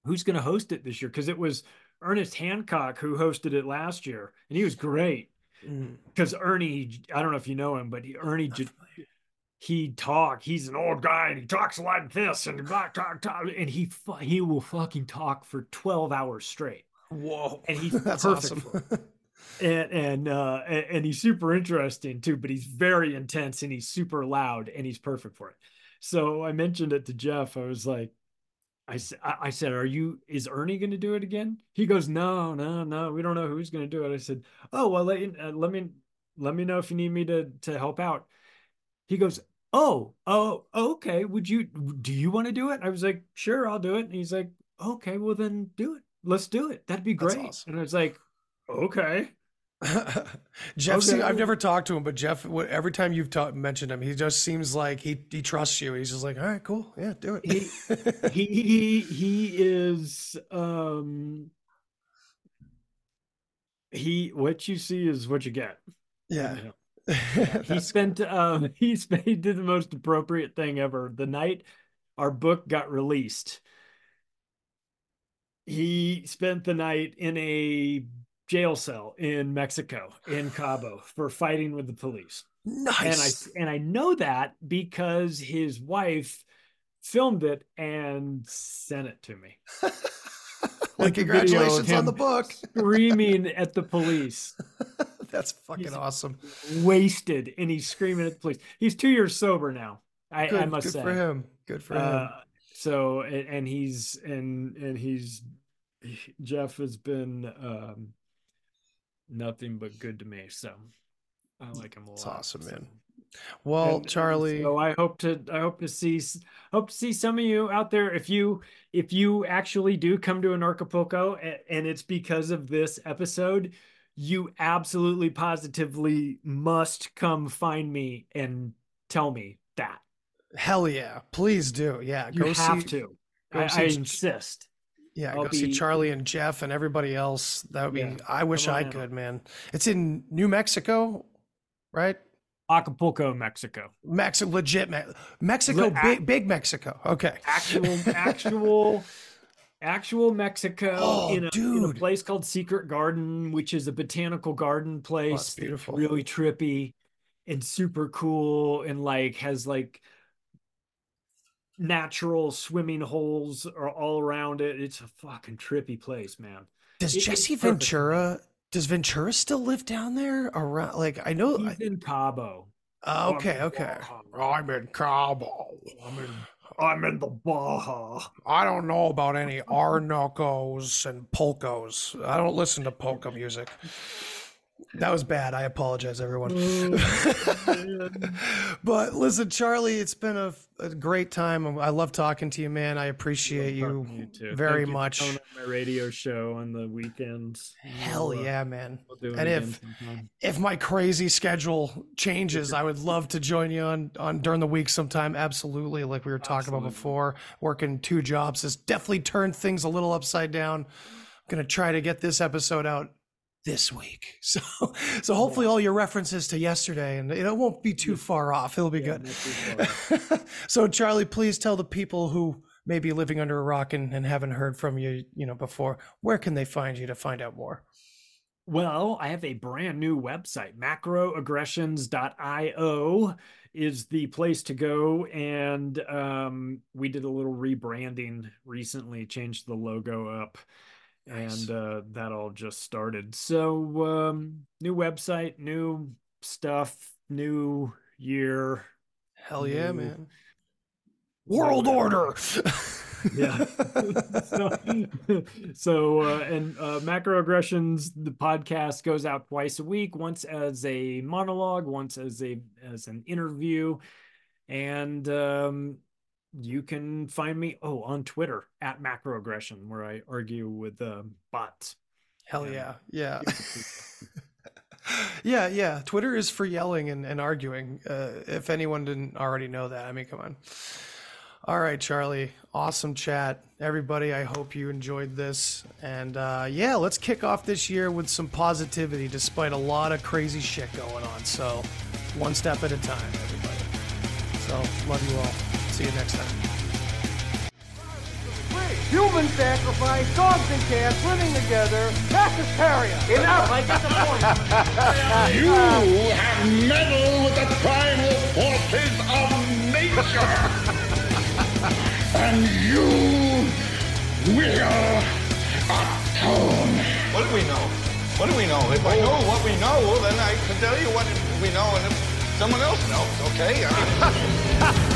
who's going to host it this year? Because it was Ernest Hancock who hosted it last year, and he was great. Mm. Because Ernie, I don't know if you know him, but he, Ernie, he talk. He's an old guy, and he talks like this, and talk, talk, talk, and he he will fucking talk for twelve hours straight. whoa And he's that's perfect awesome and and uh and, he's super interesting too but he's very intense and he's super loud and he's perfect for it. So i mentioned it to jeff. I was like I said are you is ernie going to do it again? He goes no no no we don't know who's going to do it. I said oh well let, you- uh, let me let me know if you need me to to help out. He goes oh oh okay would you do you want to do it? I was like sure i'll do it. And he's like okay well then do it. Let's do it. That'd be great. awesome. and i was like okay. Jeff, see, Okay. I've never talked to him, but Jeff, what, every time you've ta- mentioned him, he just seems like he he trusts you. He's just like, all right, cool, yeah, do it. he he he is um he what you see is what you get. Yeah, You know, he spent um he spent he did the most appropriate thing ever. The night our book got released he spent the night in a jail cell in Mexico in Cabo for fighting with the police nice. and I and I know that because his wife filmed it and sent it to me. like, the video of congratulations on the book. Screaming at the police, That's fucking He's- awesome. wasted, and he's screaming at the police. He's two years sober now. I, Good, I must good say. Good for him. Good for him. Uh, so and, and he's and and he's Jeff has been um, nothing but good to me. So I like him a lot. That's awesome, so. man. Well, And- and Charlie, So I hope to I hope to see hope to see some of you out there. If you if you actually do come to Anarchapulco and it's because of this episode, you absolutely positively must come find me and tell me that. hell yeah, please do. Yeah, You go have see. to. I, I insist. Yeah, I'll go see Charlie and Jeff and everybody else. That would be. Yeah, I wish come on I out. could, man. It's in New Mexico, right? Acapulco, Mexico. Mexico, legit Me- Mexico, Le- big, big Mexico. Okay. Actual actual actual Mexico Oh, in, a, in a place called Secret Garden, which is a botanical garden oh, place. Oh, that's beautiful. Really trippy and super cool and like has like natural swimming holes are all around it. It's a fucking trippy place, man. Does It- Jesse. Ventura? Does Ventura still live down there? Around, like I know. He's in Cabo. uh, okay, I'm- okay. I'm in Cabo. I'm in I'm in the Baja. I don't know about any Arnocos and polcos. I don't listen to polka music. That was bad. I apologize, everyone. but listen, Charlie, it's been a, a great time. I love talking to you, man. I appreciate you, too. very Thank much. on my radio show on the weekends. Hell We'll, uh, yeah, man. we'll And if sometime. if my crazy schedule changes, I would love to join you on on during the week sometime. Absolutely, like we were talking about before, working two jobs has definitely turned things a little upside down. I'm gonna try to get this episode out this week, so so hopefully all your references to yesterday and it won't be too far off. It'll be Yeah, good. not too far. so Charlie, please tell the people who may be living under a rock and, and haven't heard from you, you know, before, where can they find you to find out more? Well, I have a brand new website. Macroaggressions.io is the place to go. And um, we did a little rebranding recently, changed the logo up. Nice. And uh, that all just started. So, um, new website, new stuff, new year. Hell yeah, new... man. World order. yeah. so, so uh, and uh, macroaggressions, the podcast goes out twice a week, once as a monologue, once as a as an interview, and um, you can find me oh on Twitter at macroaggression where I argue with uh, bots. Hell yeah, yeah. yeah, yeah. Twitter is for yelling and, and arguing. Uh, if anyone didn't already know that, I mean, come on. All right, Charlie. Awesome chat. Everybody, I hope you enjoyed this. And uh, yeah, let's kick off this year with some positivity despite a lot of crazy shit going on. So, one step at a time, everybody. So, love you all. See you next time. Human sacrifice, dogs and cats living together, vegetarian. Enough, I get the point. you have meddled with the primal forces of nature and you will atone. What do we know? What do we know? If I know what we know, then I can tell you what we know, and if someone else knows, okay?